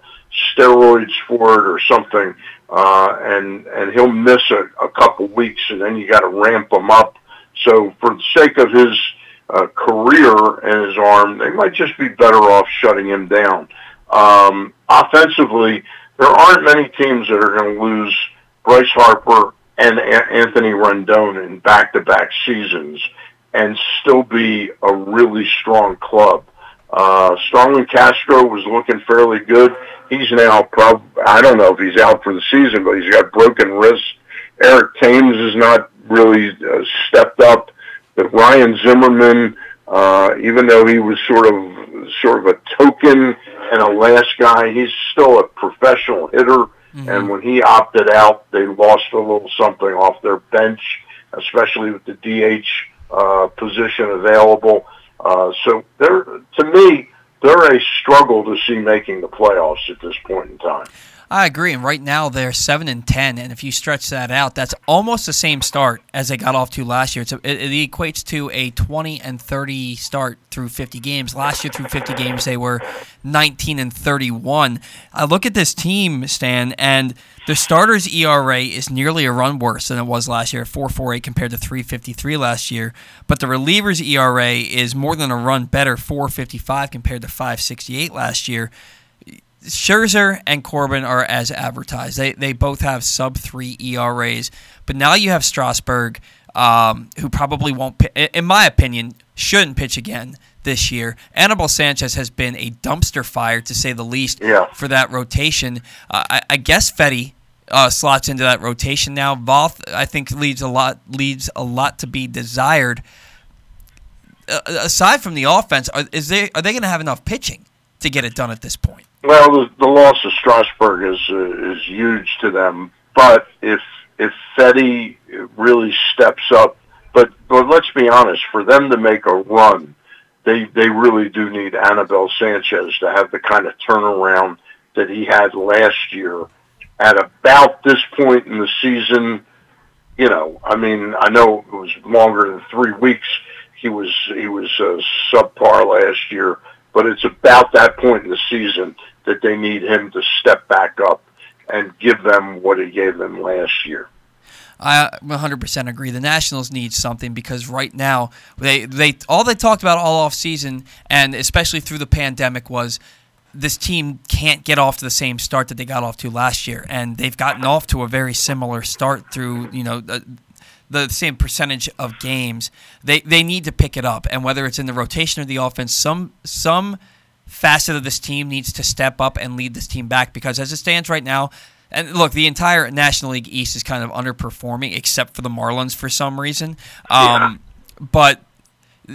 steroids for it or something, uh, and and he'll miss a, a couple weeks, and then you got to ramp him up. So for the sake of his uh, career and his arm, they might just be better off shutting him down. Um, offensively, there aren't many teams that are going to lose Bryce Harper and A- Anthony Rendon in back-to-back seasons and still be a really strong club. Uh, Starlin Castro was looking fairly good. He's now prob I don't know if he's out for the season, but he's got broken wrists. Eric Thames has not really uh, stepped up. But Ryan Zimmerman, uh, even though he was sort of sort of a token and a last guy, he's still a professional hitter. Mm-hmm. And when he opted out, they lost a little something off their bench, especially with the DH uh, position available. Uh, so they're, to me, they're a struggle to see making the playoffs at this point in time. I agree. And right now they're seven and ten, and if you stretch that out, that's almost the same start as they got off to last year. It's a, it, it, equates to a twenty and thirty start through fifty games. Last year through fifty games they were nineteen and thirty-one. I look at this team, Stan, and the starters ERA is nearly a run worse than it was last year, four four eight compared to three fifty three last year. But the relievers ERA is more than a run better, four fifty five compared to five sixty eight last year. Scherzer and Corbin are as advertised. They they both have sub three ERAs, but now you have Strasburg, um, who probably won't, in my opinion, shouldn't pitch again this year. Anibal Sanchez has been a dumpster fire to say the least yeah. for that rotation. Uh, I, I, guess Fedde. uh, slots into that rotation now. Voth, I think, leaves a lot leaves a lot to be desired. Uh, aside from the offense, are, is they are they going to have enough pitching to get it done at this point? Well, the, the loss of Strasburg is uh, is huge to them. But if if Fedde really steps up, but but let's be honest, for them to make a run, they they really do need Anibal Sanchez to have the kind of turnaround that he had last year. At about this point in the season, you know, I mean, I know it was longer than three weeks. He was he was uh, subpar last year, but it's about that point in the season that they need him to step back up and give them what he gave them last year. I 100% agree. The Nationals need something because right now they they all they talked about all off season and especially through the pandemic was this team can't get off to the same start that they got off to last year, and they've gotten off to a very similar start through you know the, the same percentage of games. They they need to pick it up, and whether it's in the rotation or the offense, some some facet of this team needs to step up and lead this team back because as it stands right now, and look, the entire National League East is kind of underperforming except for the Marlins for some reason. Um, yeah. But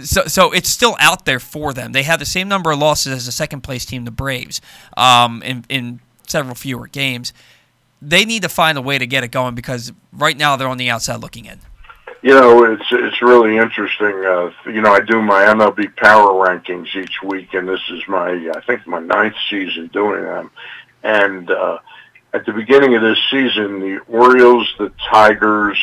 so so it's still out there for them. They have the same number of losses as the second place team, the Braves, um, in in several fewer games. They need to find a way to get it going because right now they're on the outside looking in. You know, it's it's really interesting. Uh, you know, I do my MLB power rankings each week, and this is my I think my ninth season doing them. And uh, at the beginning of this season, the Orioles, the Tigers,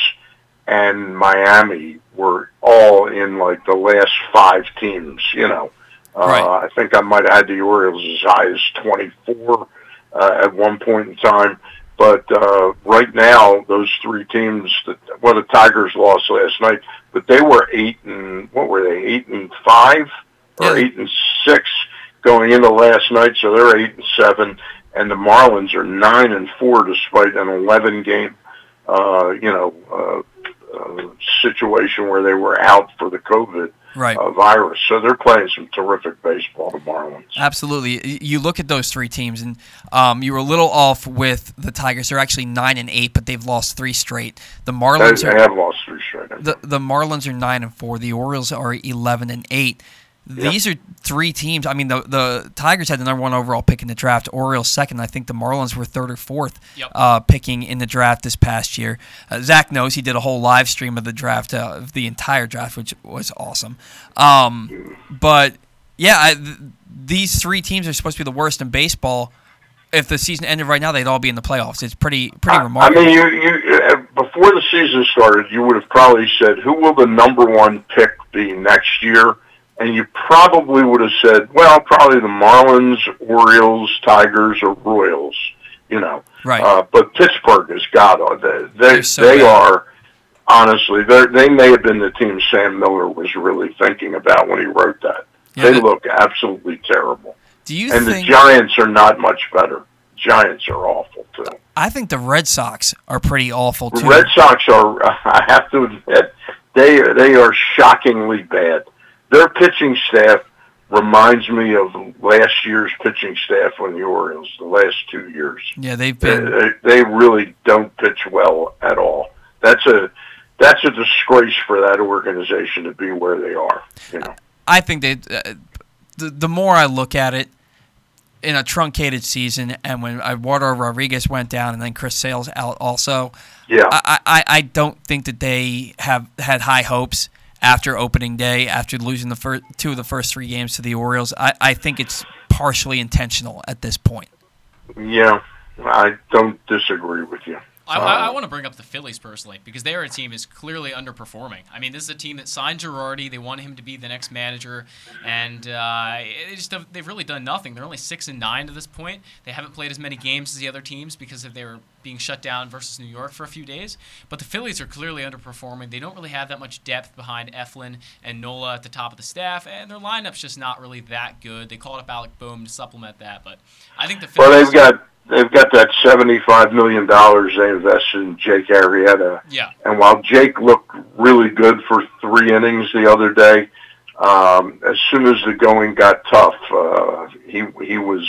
and Miami were all in like the last five teams. You know, uh, right. I think I might have had the Orioles as high as twenty four uh, at one point in time. But uh, right now, those three teams, that, well, the Tigers lost last night, but they were eight and what were they? Eight and five or yeah. eight and six going into last night, so they're eight and seven, and the Marlins are nine and four despite an eleven game, uh, you know, uh, uh, situation where they were out for the COVID right. uh, virus. So they're playing some terrific baseball, the Marlins. Absolutely. You look at those three teams, and um, you were a little off with the Tigers. They're actually nine and eight, but they've lost three straight. The Marlins they, they have lost three straight. The the Marlins are nine and four. The Orioles are eleven and eight. These yep. are three teams. I mean, the the Tigers had the number one overall pick in the draft. Orioles second. I think the Marlins were third or fourth yep. uh, picking in the draft this past year. Uh, Zack knows he did a whole live stream of the draft, uh, of the entire draft, which was awesome. Um, but yeah, I, th- these three teams are supposed to be the worst in baseball. If the season ended right now, they'd all be in the playoffs. It's pretty pretty remarkable. I mean, you, you uh, before the season started, you would have probably said, "Who will the number one pick be next year?" And you probably would have said, well, probably the Marlins, Orioles, Tigers, or Royals. You know, right? Uh, but Pittsburgh has got they they, so they are honestly they they may have been the team Sam Miller was really thinking about when he wrote that. Yeah, they look absolutely terrible. Do you and think, the Giants are not much better. Giants are awful too. I think the Red Sox are pretty awful The too. Red Sox are, I have to admit, they they are shockingly bad. Their pitching staff reminds me of last year's pitching staff on the Orioles, the last two years. yeah, they've been. they, they really don't pitch well at all. That's a that's a disgrace for that organization to be where they are. You know. I think that uh, the the more I look at it in a truncated season, and when Eduardo Rodriguez went down, and then Chris Sale's out also, Yeah. I, I, I don't think that they have had high hopes after opening day, after losing the first two of the first three games to the Orioles. I, I think it's partially intentional at this point. Yeah, I don't disagree with you. I, I, I want to bring up the Phillies personally because they are a team is clearly underperforming. I mean, this is a team that signed Girardi. They want him to be the next manager, and uh, it just they've really done nothing. They're only six and nine to this point. They haven't played as many games as the other teams because of their being shut down versus New York for a few days. But the Phillies are clearly underperforming. They don't really have that much depth behind Eflin and Nola at the top of the staff, and their lineup's just not really that good. They called up Alec Bohm to supplement that, but I think the Phillies. Well, they've got they've got that seventy-five million dollars they invested in Jake Arrieta, yeah. and while Jake looked really good for three innings the other day, um, as soon as the going got tough, uh, he he was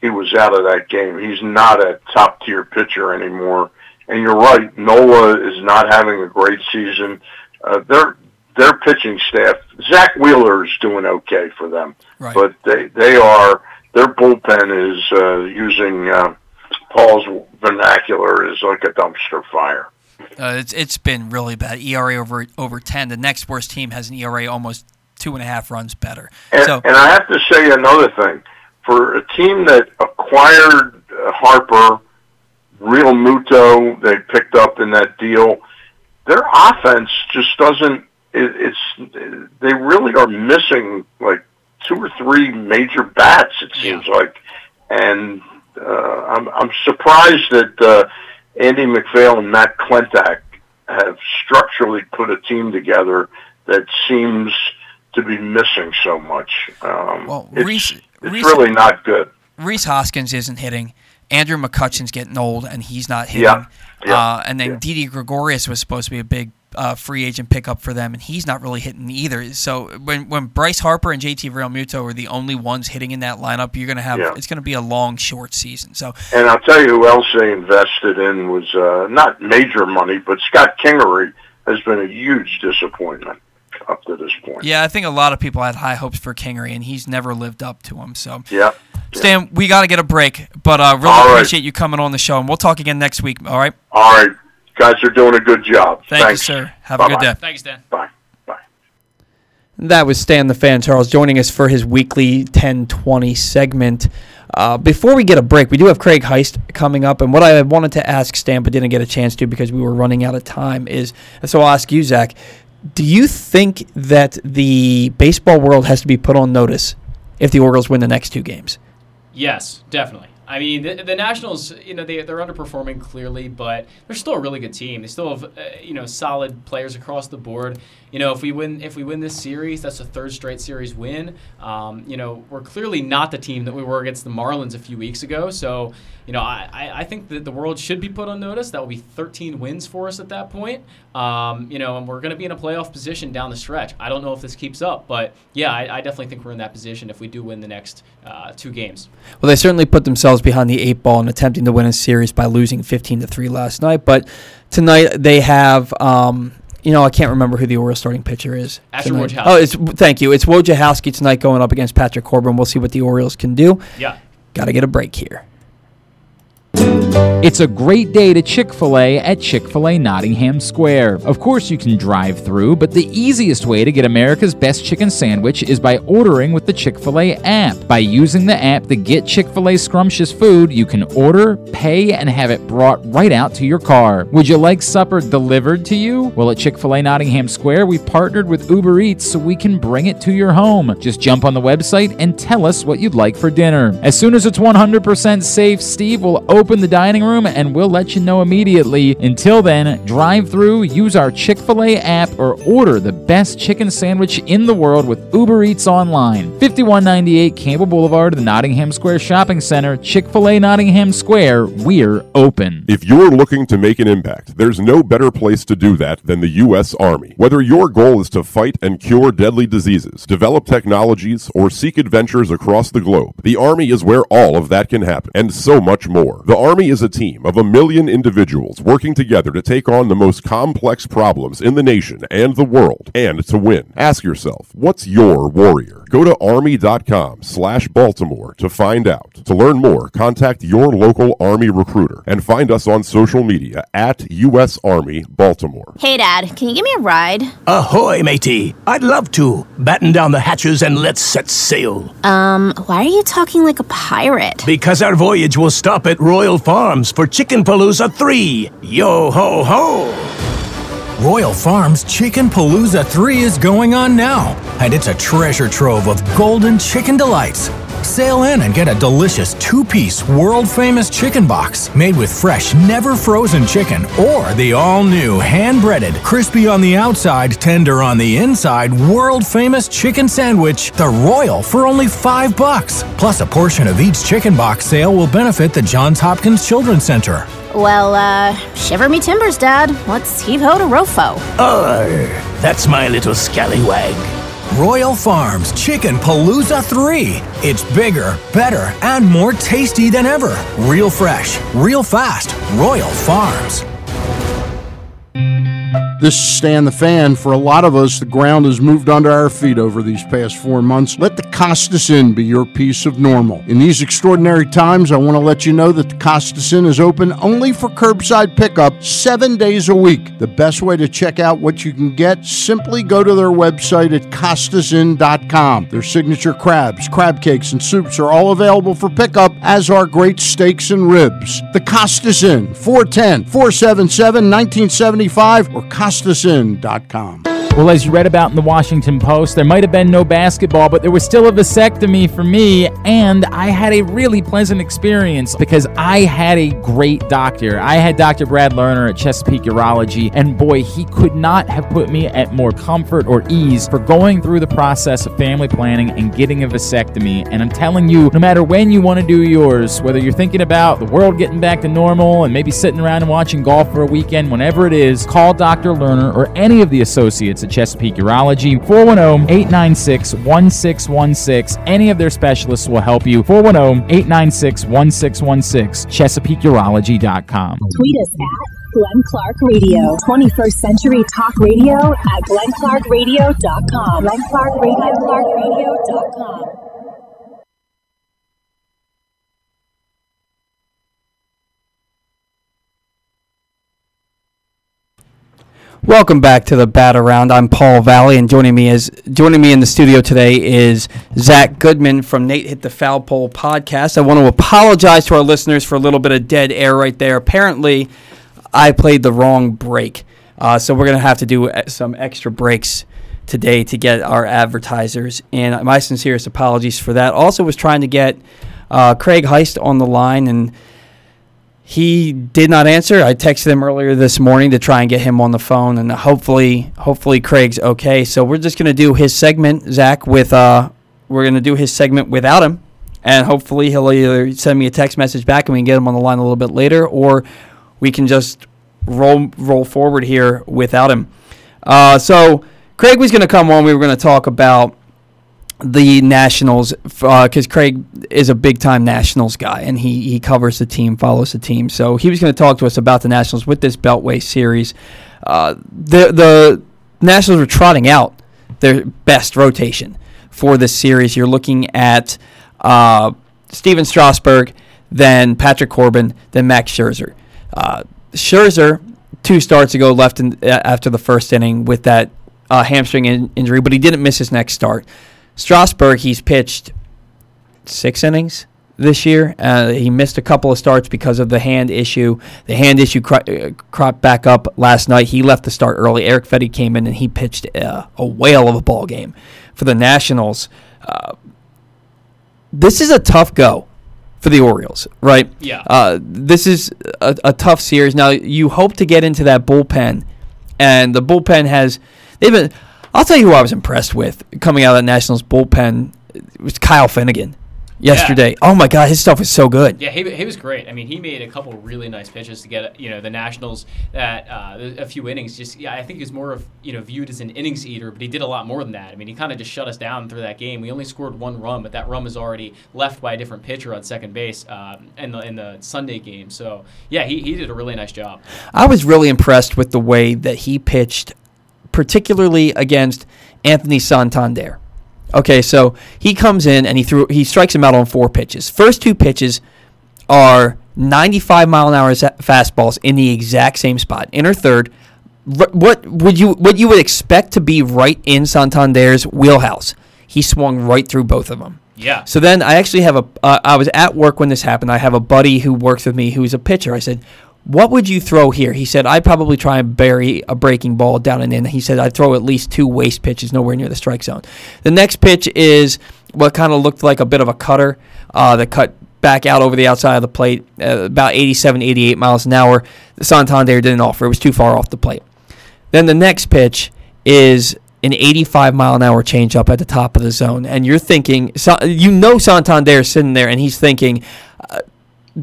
he was out of that game. He's not a top tier pitcher anymore. And you're right, Nola is not having a great season. Uh, their their pitching staff, Zack Wheeler is doing okay for them, Right. but they they are their bullpen is uh, using uh, Paul's vernacular is like a dumpster fire. Uh, it's it's been really bad. ERA over over ten. The next worst team has an ERA almost two and a half runs better. And, so and I have to say another thing. For a team that acquired uh, Harper, Realmuto, they picked up in that deal, their offense just doesn't. It, it's they really are missing like two or three major bats. It seems like, and uh, I'm I'm surprised that uh, Andy MacPhail and Matt Klentak have structurally put a team together that seems to be missing so much. Um, Well, it's, Reese- it's Reese- really not good. Rhys Hoskins isn't hitting. Andrew McCutchen's getting old and he's not hitting. Yeah, yeah, Uh, and then yeah. Didi Gregorius was supposed to be a big uh, free agent pickup for them, and he's not really hitting either. So when when Bryce Harper and JT Realmuto are the only ones hitting in that lineup, you're gonna have Yeah. it's gonna be a long, short season. So And I'll tell you who else they invested in was uh, not major money, but Scott Kingery has been a huge disappointment up to this point. yeah, I think a lot of people had high hopes for Kingery, and he's never lived up to them. So Yeah. Stan, we got to get a break, but uh, really All right. appreciate you coming on the show, and we'll talk again next week. All right, All right. Guys you're doing a good job. thank Thanks. you, sir. Have a good day. Thanks, Dan. Bye. Bye. That was Stan the Fan Charles joining us for his weekly 1020 segment. Uh, before we get a break, we do have Craig Heist coming up, and what I wanted to ask Stan but didn't get a chance to because we were running out of time is so I'll ask you, Zack. Do you think that the baseball world has to be put on notice if the Orioles win the next two games? Yes, definitely. I mean, the, the Nationals, you know, they, they're underperforming clearly, but they're still a really good team. They still have, uh, you know, solid players across the board. You know, if we win, if we win this series, that's a third straight series win. Um, you know, we're clearly not the team that we were against the Marlins a few weeks ago. So, you know, I, I think that the world should be put on notice. That will be 13 wins for us at that point. Um, you know, and we're going to be in a playoff position down the stretch. I don't know if this keeps up, but yeah, I, I definitely think we're in that position if we do win the next uh, two games. Well, they certainly put themselves behind the eight ball in attempting to win a series by losing 15 to 3 last night. But tonight they have, um, you know, I can't remember who the Orioles starting pitcher is. Asher. Wojciechowski. Oh, it's thank you. It's Wojciechowski tonight going up against Patrick Corbin. We'll see what the Orioles can do. Yeah. Got to get a break here. It's a great day to Chick fil A at Chick fil A Nottingham Square. Of course, you can drive through, but the easiest way to get America's best chicken sandwich is by ordering with the Chick fil A app. By using the app to get Chick fil A scrumptious food, you can order, pay, and have it brought right out to your car. Would you like supper delivered to you? Well, at Chick fil A Nottingham Square, we've partnered with Uber Eats so we can bring it to your home. Just jump on the website and tell us what you'd like for dinner. As soon as it's 100% safe, Steve will open the dining room, and we'll let you know immediately. Until then, drive through, use our Chick fil A app, or order the best chicken sandwich in the world with Uber Eats online. 5198 Campbell Boulevard, the Nottingham Square Shopping Center, Chick fil A Nottingham Square. We're open. If you're looking to make an impact, there's no better place to do that than the U.S. Army. Whether your goal is to fight and cure deadly diseases, develop technologies, or seek adventures across the globe, the Army is where all of that can happen, and so much more. The Army is a team of a million individuals working together to take on the most complex problems in the nation and the world, and to win. Ask yourself, what's your warrior? Go to army.com slash Baltimore to find out. To learn more, contact your local Army recruiter and find us on social media at U.S. Army Baltimore. Hey, Dad, can you give me a ride? Ahoy, matey. I'd love to. Batten down the hatches and let's set sail. Um, why are you talking like a pirate? Because our voyage will stop at Royal Farms for Chicken Palooza 3. Yo ho ho! Royal Farms Chicken Palooza 3 is going on now, and it's a treasure trove of golden chicken delights. Sail in and get a delicious two piece, world famous chicken box made with fresh, never frozen chicken or the all new hand breaded, crispy on the outside, tender on the inside, world famous chicken sandwich, the Royal, for only five bucks. Plus, a portion of each chicken box sale will benefit the Johns Hopkins Children's Center. Well, uh, shiver me timbers, Dad. Let's heave ho to Rofo. Arr, that's my little scallywag. Royal Farms Chicken Palooza 3. It's bigger, better, and more tasty than ever. Real fresh, real fast. Royal Farms. This is Stan the Fan. For a lot of us, the ground has moved under our feet over these past four months. Let the Costas Inn be your piece of normal. In these extraordinary times, I want to let you know that the Costas Inn is open only for curbside pickup seven days a week. The best way to check out what you can get, simply go to their website at costasinn.com. Their signature crabs, crab cakes, and soups are all available for pickup, as are great steaks and ribs. The Costas Inn, 410 477 1975 or costasinn.com. Well, as you read about in the Washington Post, there might have been no basketball, but there was still a vasectomy for me, and I had a really pleasant experience because I had a great doctor. I had Dr. Brad Lerner at Chesapeake Urology, and boy, he could not have put me at more comfort or ease for going through the process of family planning and getting a vasectomy. And I'm telling you, no matter when you want to do yours, whether you're thinking about the world getting back to normal and maybe sitting around and watching golf for a weekend, whenever it is, call Dr. Lerner or any of the associates at Chesapeake Urology. 410 896 1616. Any of their specialists will help you. 410 896 1616. ChesapeakeUrology.com. Tweet us at Glenn Clark Radio. 21st Century Talk Radio at glennclarkradio.com. glennclarkradio.com. Welcome back to the Bat Around. I'm Paul Valley, and joining me is joining me in the studio today is Zack Goodman from Nate Hit the Foul Pole podcast. I want to apologize to our listeners for a little bit of dead air right there. Apparently, I played the wrong break, uh, so we're gonna have to do uh, some extra breaks today to get our advertisers. And my sincerest apologies for that. Also, was trying to get uh, Craig Heist on the line and. He did not answer. I texted him earlier this morning to try and get him on the phone, and hopefully, hopefully Craig's okay. So we're just gonna do his segment, Zack. With uh, we're gonna do his segment without him, and hopefully he'll either send me a text message back and we can get him on the line a little bit later, or we can just roll roll forward here without him. Uh, so Craig was gonna come on. We were gonna talk about the Nationals because uh, Craig is a big time Nationals guy and he, he covers the team, follows the team. So he was going to talk to us about the Nationals with this Beltway series. Uh, the the Nationals were trotting out their best rotation for this series. You're looking at uh, Stephen Strasburg, then Patrick Corbin, then Max Scherzer. Uh, Scherzer, two starts ago, left in, after the first inning with that uh, hamstring in- injury, but he didn't miss his next start. Strasburg, he's pitched six innings this year. Uh, he missed a couple of starts because of the hand issue. The hand issue cro- uh, cropped back up last night. He left the start early. Erick Fedde came in and he pitched a, a whale of a ball game for the Nationals. Uh, this is a tough go for the Orioles, right? Yeah. Uh, this is a, a tough series. Now you hope to get into that bullpen, and the bullpen has they've been. I'll tell you who I was impressed with coming out of that Nationals bullpen. It was Kyle Finnegan yesterday. Oh my God, his stuff was so good. Yeah, he, he was great. I mean, he made a couple really nice pitches to get you know the Nationals that uh, a few innings. Just yeah, I think he's more of you know viewed as an innings eater, but he did a lot more than that. I mean, he kind of just shut us down through that game. We only scored one run, but that run was already left by a different pitcher on second base um, in the in the Sunday game. So yeah, he, he did a really nice job. I was really impressed with the way that he pitched, particularly against Anthony Santander. Okay, so he comes in and he threw he strikes him out on four pitches. First two pitches are 95 mile an hour fastballs in the exact same spot. Inner third. What would you what you would expect to be right in Santander's wheelhouse? He swung right through both of them. Yeah. So then I actually have a. Uh, I was at work when this happened. I have a buddy who works with me who's a pitcher. I said, "What would you throw here?" He said, "I'd probably try and bury a breaking ball down and in." He said, "I'd throw at least two waste pitches nowhere near the strike zone." The next pitch is what kind of looked like a bit of a cutter uh, that cut back out over the outside of the plate, uh, about 87, 88 miles an hour. Santander didn't offer; it was too far off the plate. Then the next pitch is an 85 mile an hour changeup at the top of the zone, and you're thinking, you know, Santander is sitting there, and he's thinking, uh,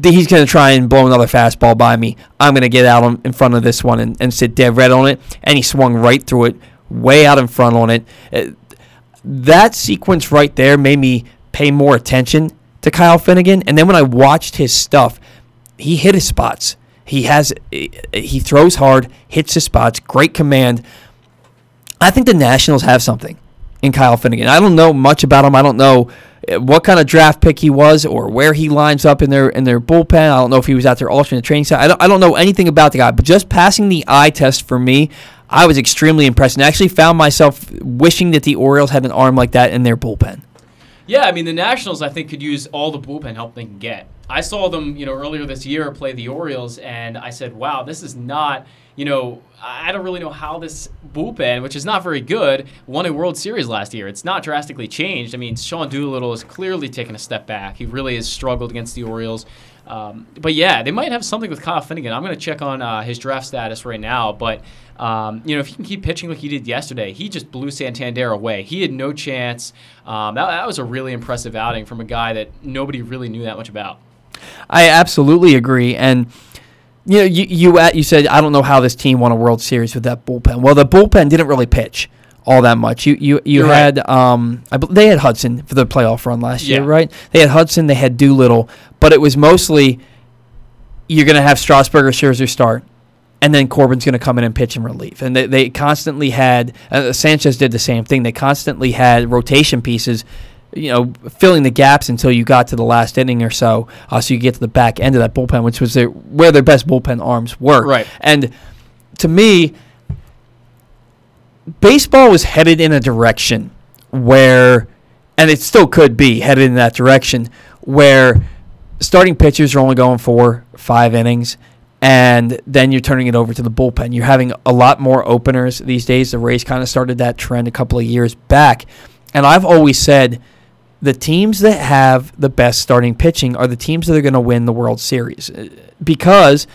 he's going to try and blow another fastball by me. I'm going to get out in front of this one and, and sit dead red on it, and he swung right through it, way out in front on it. Uh, that sequence right there made me pay more attention to Kyle Finnegan, and then when I watched his stuff, he hit his spots. He has he throws hard, hits his spots, great command. I think the Nationals have something in Kyle Finnegan. I don't know much about him. I don't know what kind of draft pick he was or where he lines up in their in their bullpen. I don't know if he was out there alternate training side. I don't, I don't know anything about the guy, but just passing the eye test for me, I was extremely impressed and I actually found myself wishing that the Orioles had an arm like that in their bullpen. Yeah, I mean the Nationals I think could use all the bullpen help they can get. I saw them, you know, earlier this year play the Orioles, and I said, "Wow, this is not." You know, I don't really know how this bullpen, which is not very good, won a World Series last year. It's not drastically changed. I mean, Sean Doolittle has clearly taken a step back. He really has struggled against the Orioles. Um, but yeah, they might have something with Kyle Finnegan. I'm going to check on uh, his draft status right now. But um, you know, if he can keep pitching like he did yesterday, he just blew Santander away. He had no chance. Um, that, that was a really impressive outing from a guy that nobody really knew that much about. I absolutely agree, and you know, you you, at, you said I don't know how this team won a World Series with that bullpen. Well, the bullpen didn't really pitch all that much. You you you You're right. had um I, they had Hudson for the playoff run last year, right? They had Hudson, they had Doolittle, but it was mostly you're going to have Strasburg or Scherzer start. And then Corbin's going to come in and pitch in relief. And they, they constantly had, uh, Sanchez did the same thing. They constantly had rotation pieces you know, filling the gaps until you got to the last inning or so, uh, so you get to the back end of that bullpen, which was their, where their best bullpen arms were. Right. And to me, baseball was headed in a direction where, and it still could be headed in that direction, where starting pitchers are only going four, five innings, and then you're turning it over to the bullpen. You're having a lot more openers these days. The Rays kind of started that trend a couple of years back. And I've always said the teams that have the best starting pitching are the teams that are going to win the World Series uh, because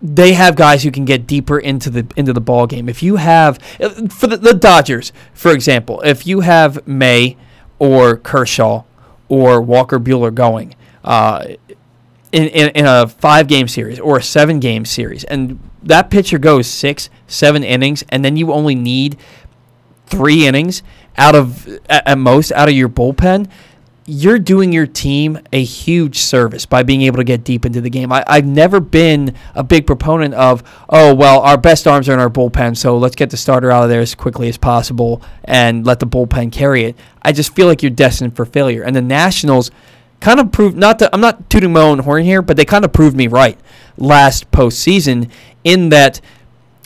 they have guys who can get deeper into the into the ball game. If you have uh, for the, the Dodgers, for example, if you have May or Kershaw or Walker Buehler going uh, in, in in a five game series or a seven game series, and that pitcher goes six seven innings, and then you only need three innings out of at, most out of your bullpen, you're doing your team a huge service by being able to get deep into the game. I, I've never been a big proponent of, oh, well, our best arms are in our bullpen, so let's get the starter out of there as quickly as possible and let the bullpen carry it. I just feel like you're destined for failure. And the Nationals kind of proved, not that I'm not tooting my own horn here, but they kind of proved me right last postseason in that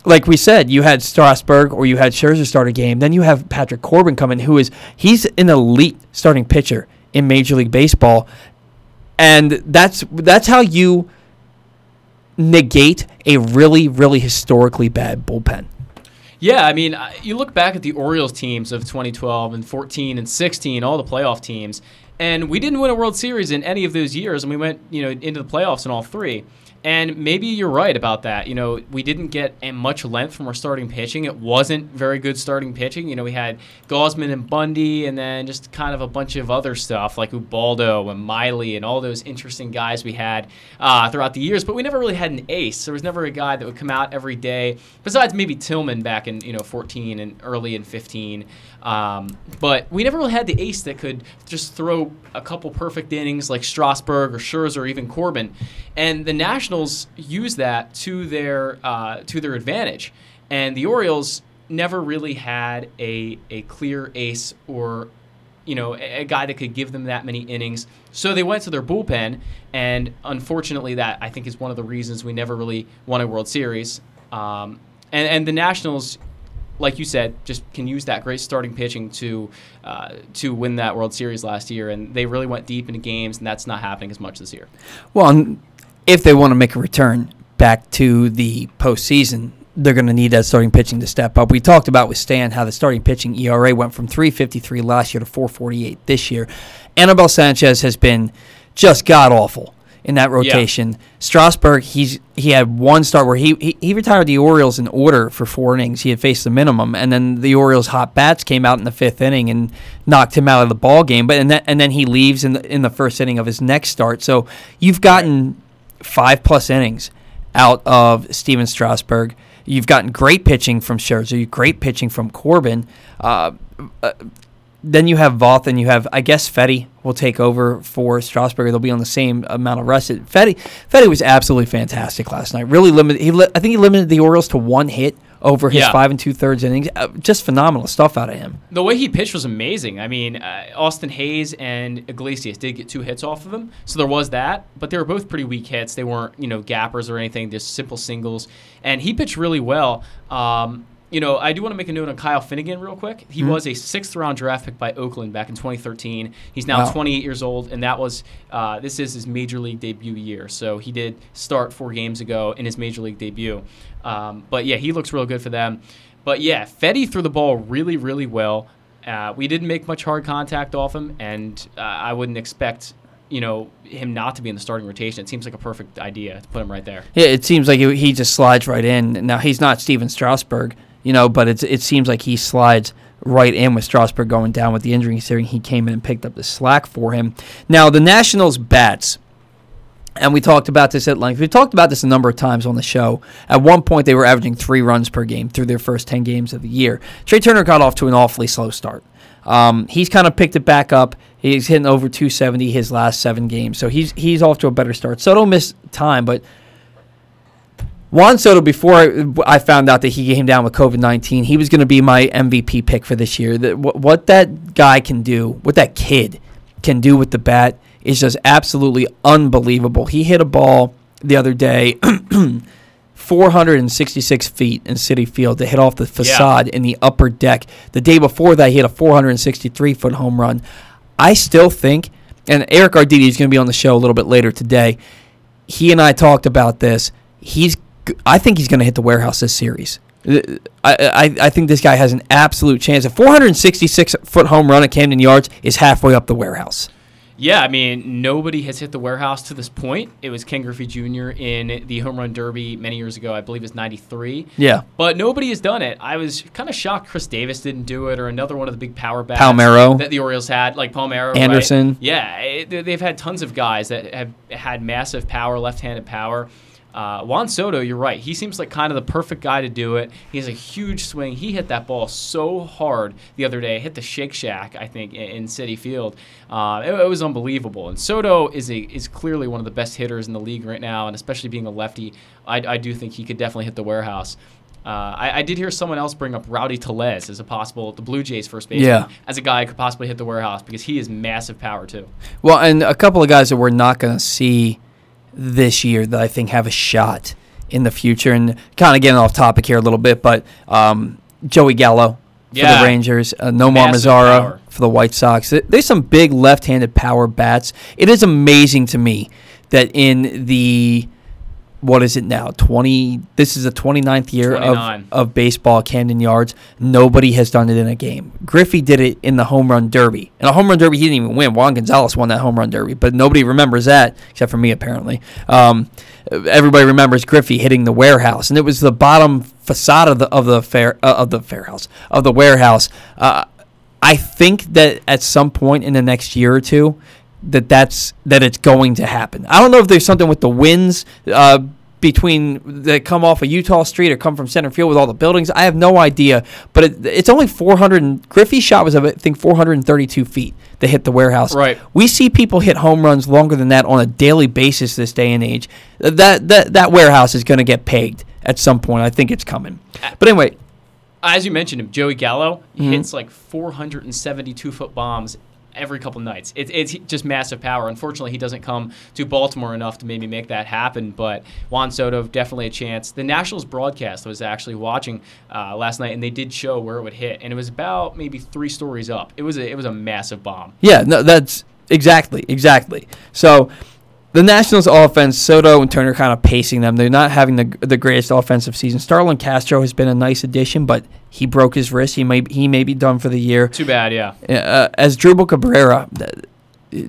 like we said, you had Strasburg or you had Scherzer start a game. Then you have Patrick Corbin coming, who is he's an elite starting pitcher in Major League Baseball, and that's that's how you negate a really really historically bad bullpen. Yeah, I mean, you look back at the Orioles teams of 2012 and 14 and 16, all the playoff teams, And we didn't win a World Series in any of those years, and we went, you know, into the playoffs in all three. And maybe you're right about that. You know, we didn't get much length from our starting pitching. It wasn't very good starting pitching. You know, we had Gausman and Bundy, and then just kind of a bunch of other stuff like Ubaldo and Miley and all those interesting guys we had uh, throughout the years. But we never really had an ace. There was never a guy that would come out every day. Besides maybe Tillman back in you know 14 and early in 15. Um, but we never really had the ace that could just throw a couple perfect innings like Strasburg or Scherzer or even Corbin. And the Nationals use that to their uh, to their advantage. And the Orioles never really had a, a clear ace or you know, a, a guy that could give them that many innings. So they went to their bullpen, and unfortunately, that I think is one of the reasons we never really won a World Series. Um, and, and the Nationals, like you said, just can use that great starting pitching to uh, to win that World Series last year, and they really went deep into games, and that's not happening as much this year. Well, if they want to make a return back to the postseason, they're going to need that starting pitching to step up. We talked about with Stan how the starting pitching ERA went from 353 last year to 448 this year. Anibal Sanchez has been just god awful in that rotation. Strasburg, he's he had one start where he, he he retired the Orioles in order for four innings. He had faced the minimum, and then the Orioles' hot bats came out in the fifth inning and knocked him out of the ball game. But and then and then he leaves in the in the first inning of his next start. So you've gotten five plus innings out of Stephen Strasburg. You've gotten great pitching from Scherzer, You great pitching from Corbin. Uh, uh, then you have Voth and you have, I guess, Fedde will take over for Strasburg. They'll be on the same amount of rest. Fedde, Fedde was absolutely fantastic last night. Really limited. He, li- I think he limited the Orioles to one hit over his Yeah. five and two thirds innings. Uh, just phenomenal stuff out of him. The way he pitched was amazing. I mean, uh, Austin Hays and Iglesias did get two hits off of him, so there was that. But they were both pretty weak hits. They weren't, you know, gappers or anything, just simple singles. And he pitched really well. Um, you know, I do want to make a note on Kyle Finnegan real quick. He Mhm. was a sixth round draft pick by Oakland back in 2013. He's now Wow. 28 years old, and that was uh, this is his major league debut year. So he did start four games ago in his major league debut. Um, but yeah, he looks real good for them. But yeah, Fedde threw the ball really, really well. Uh, we didn't make much hard contact off him, and uh, I wouldn't expect you know him not to be in the starting rotation. It seems like a perfect idea to put him right there. Yeah, it seems like he, he just slides right in. Now he's not Stephen Strasburg, you know, but it's it seems like he slides right in with Strasburg going down with the injury. Considering he came in and picked up the slack for him. Now the Nationals bats, and we talked about this at length. We talked about this a number of times on the show. At one point, they were averaging three runs per game through their first ten games of the year. Trea Turner got off to an awfully slow start. Um, he's kind of picked it back up. He's hitting over 270 his last seven games, so he's he's off to a better start. Soto missed time, but Juan Soto, before I, I found out that he came down with COVID 19, he was going to be my MVP pick for this year. That what, that guy can do, what that kid can do with the bat is just absolutely unbelievable. He hit a ball the other day, 466 feet in Citi Field to hit off the facade in the upper deck. The day before that, he hit a 463 foot home run. I still think, and Eric Arditti is going to be on the show a little bit later today. He and I talked about this. He's, I think he's going to hit the warehouse this series. I, I, I think this guy has an absolute chance. A 466 foot home run at Camden Yards is halfway up the warehouse. Yeah, I mean, nobody has hit the warehouse to this point. It was Ken Griffey Jr. in the home run derby many years ago. I believe it was 93. Yeah. But nobody has done it. I was kind of shocked Chris Davis didn't do it or another one of the big power bats Palmeiro. that the Orioles had, like Palmeiro. right? Anderson. Yeah, it, they've had tons of guys that have had massive power, left handed power. Uh, Juan Soto, you're right. He seems like kind of the perfect guy to do it. He has a huge swing. He hit that ball so hard the other day. Hit the Shake Shack, I think, in, in Citi Field. Uh, it, it was unbelievable. And Soto is a is clearly one of the best hitters in the league right now, and especially being a lefty, I, I do think he could definitely hit the warehouse. Uh, I, I did hear someone else bring up Rowdy Tellez as a possible the Blue Jays first baseman Yeah. as a guy who could possibly hit the warehouse because he is massive power too. Well, and a couple of guys that we're not going to see this year that I think have a shot in the future. And kind of getting off topic here a little bit, but um, Joey Gallo for Yeah. the Rangers, uh, Nomar Mazara power. for the White Sox. Th- There's some big left-handed power bats. It is amazing to me that in the what is it now? 20 This is the 29th year of, 29. of baseball Camden Yards. Nobody has done it in a game. Griffey did it in the home run derby. In a home run derby he didn't even win. Juan Gonzalez won that home run derby, but nobody remembers that except for me apparently. Um, everybody remembers Griffey hitting the warehouse and it was the bottom facade of the of the fair uh, of the fair house of the warehouse. Uh, I think that at some point in the next year or two, that that's that it's going to happen. I don't know if there's something with the winds uh, between that come off of Eutaw Street or come from center field with all the buildings. I have no idea, but it, it's only 400. And, Griffey's shot was I think 432 feet that hit the warehouse. Right. We see people hit home runs longer than that on a daily basis this day and age. That that that warehouse is going to get pegged at some point. I think it's coming. But anyway, As you mentioned him, Joey Gallo Mhm. hits like 472 foot bombs every couple nights. It, it's just massive power. Unfortunately, he doesn't come to Baltimore enough to maybe make that happen. But Juan Soto definitely a chance. The Nationals broadcast I was actually watching uh, last night, and they did show where it would hit, and it was about maybe three stories up. It was a, it was a massive bomb. Yeah, no, that's exactly, exactly. So the Nationals offense, Soto and Turner kind of pacing them. They're not having the the greatest offensive season. Starlin Castro has been a nice addition, but he broke his wrist. He may he may be done for the year. Too bad, yeah. Uh, Asdrubal Cabrera,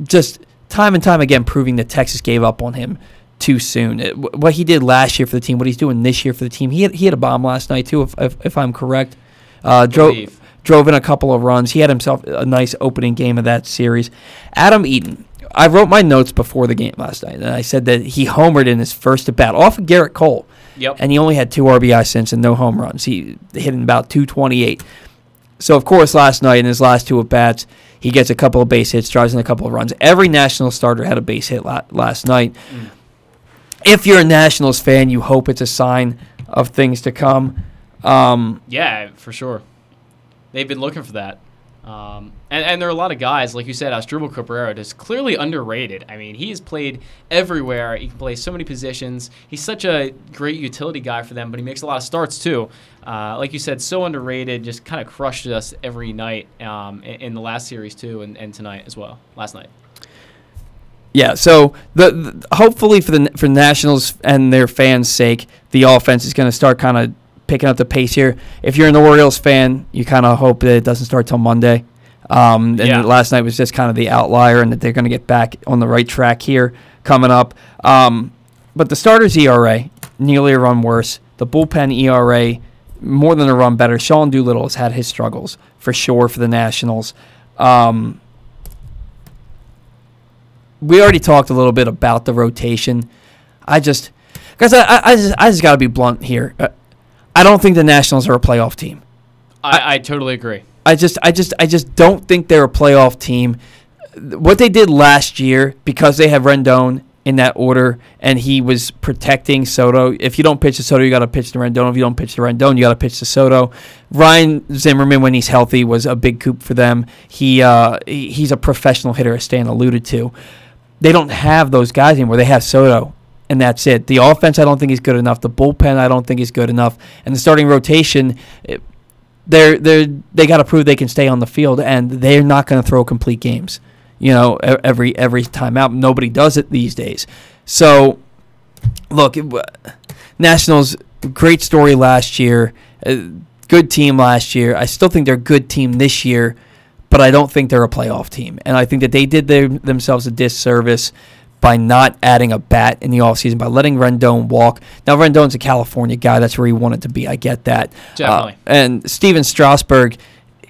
just time and time again proving that Texas gave up on him too soon. It- what he did last year for the team, what he's doing this year for the team. He had, he had a bomb last night too, if if, if I'm correct. Uh, drove drove in a couple of runs. He had himself a nice opening game of that series. Adam Eaton. I wrote my notes before the game last night, and I said that he homered in his first at bat off of Gerrit Cole. Yep. And he only had two RBI since and no home runs. He hit in about 228. So of course, last night in his last two at bats, he gets a couple of base hits, drives in a couple of runs. Every National starter had a base hit la- last night. If you're a Nationals fan, you hope it's a sign of things to come. Um, Yeah, for sure. They've been looking for that. Um, and, and there are a lot of guys, like you said, Asdrubal Cabrera is clearly underrated. I mean, he has played everywhere. He can play so many positions. He's such a great utility guy for them, but he makes a lot of starts too. Uh, like you said, so underrated. Just kind of crushed us every night um, in, in the last series too, and, and tonight as well. Last night. Yeah, so the, the hopefully for the for Nationals and their fans' sake, the offense is going to start kind of picking up the pace here. If you're an Orioles fan, you kind of hope that it doesn't start till Monday. Um, and Yeah. last night was just kind of the outlier, and that they're going to get back on the right track here coming up. Um, but the starters ERA nearly a run worse. The bullpen ERA more than a run better. Sean Doolittle has had his struggles for sure for the Nationals. Um, we already talked a little bit about the rotation. I just, guys, I, I, just, I just got to be blunt here. I don't think the Nationals are a playoff team. I, I totally agree. I just, I just, I just don't think they're a playoff team. What they did last year, because they have Rendon in that order, and he was protecting Soto. If you don't pitch to Soto, you got to pitch to Rendon. If you don't pitch to Rendon, you got to pitch to Soto. Ryan Zimmerman, when he's healthy, was a big coup for them. He, uh, he he's a professional hitter, as Stan alluded to. They don't have those guys anymore. They have Soto, and that's it. The offense, I don't think is good enough. The bullpen, I don't think is good enough. And the starting rotation, they're they they got to prove they can stay on the field, and they're not going to throw complete games. You know, every every time out, nobody does it these days. So, look, Nationals great story last year, uh, good team last year. I still think they're a good team this year, but I don't think they're a playoff team, and I think that they did their, themselves a disservice by not adding a bat in the offseason, by letting Rendon walk. Now, Rendon's a California guy. That's where he wanted to be. I get that. Definitely. Uh, and Stephen Strasburg,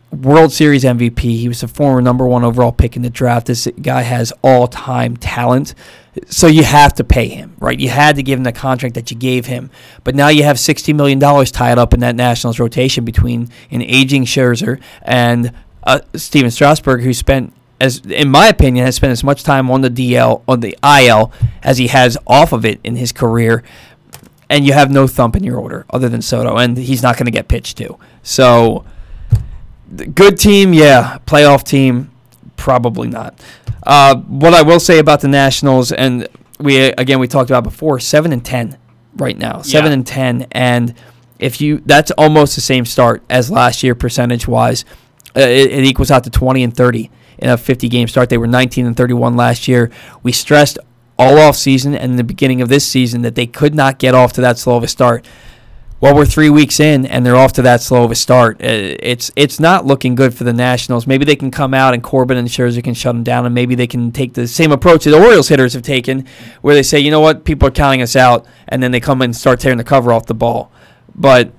World Series MVP. He was the former number one overall pick in the draft. This guy has all time talent. So you have to pay him, right? You had to give him the contract that you gave him. But now you have $60 million tied up in that Nationals rotation between an aging Scherzer and uh, Stephen Strasburg, who spent, as in my opinion, has spent as much time on the DL, on the IL, as he has off of it in his career and you have no thump in your order other than Soto, and he's not going to get pitched to. So, good team, yeah. Playoff team, probably not. Uh, what I will say about the Nationals, and we again we talked about before, seven and ten right now, seven Yeah. and ten, and if you that's almost the same start as last year percentage wise. Uh, it, it equals out to twenty and thirty in a fifty game start. They were nineteen and thirty one last year. We stressed all off season and the beginning of this season that they could not get off to that slow of a start. Well, we're three weeks in and they're off to that slow of a start. Uh, It's it's not looking good for the Nationals. Maybe they can come out and Corbin and Scherzer can shut them down, and maybe they can take the same approach that the Orioles hitters have taken, where they say, you know what, people are counting us out, and then they come and start tearing the cover off the ball. But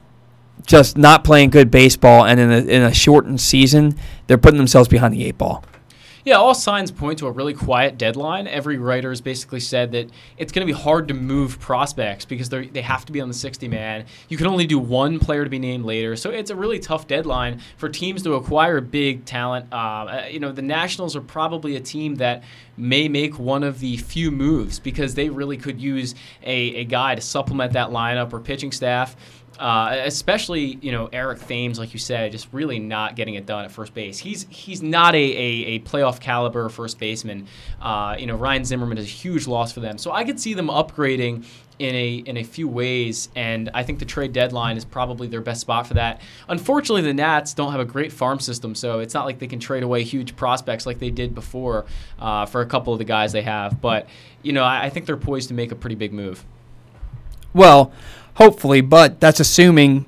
just not playing good baseball, and in a, in a shortened season, they're putting themselves behind the eight ball. Yeah, all signs point to a really quiet deadline. Every writer has basically said that it's going to be hard to move prospects because they they have to be on the 60 man. You can only do one player to be named later, so it's a really tough deadline for teams to acquire big talent. Uh, uh, you know, the Nationals are probably a team that may make one of the few moves because they really could use a, a guy to supplement that lineup or pitching staff. Uh, especially, you know, Eric Thames, like you said, just really not getting it done at first base. He's he's not a, a, a playoff caliber first baseman. Uh, you know, Ryan Zimmerman is a huge loss for them. So I could see them upgrading in a in a few ways, and I think the trade deadline is probably their best spot for that. Unfortunately, the Nats don't have a great farm system, so it's not like they can trade away huge prospects like they did before uh, for a couple of the guys they have. But you know, I, I think they're poised to make a pretty big move. Well, hopefully, but that's assuming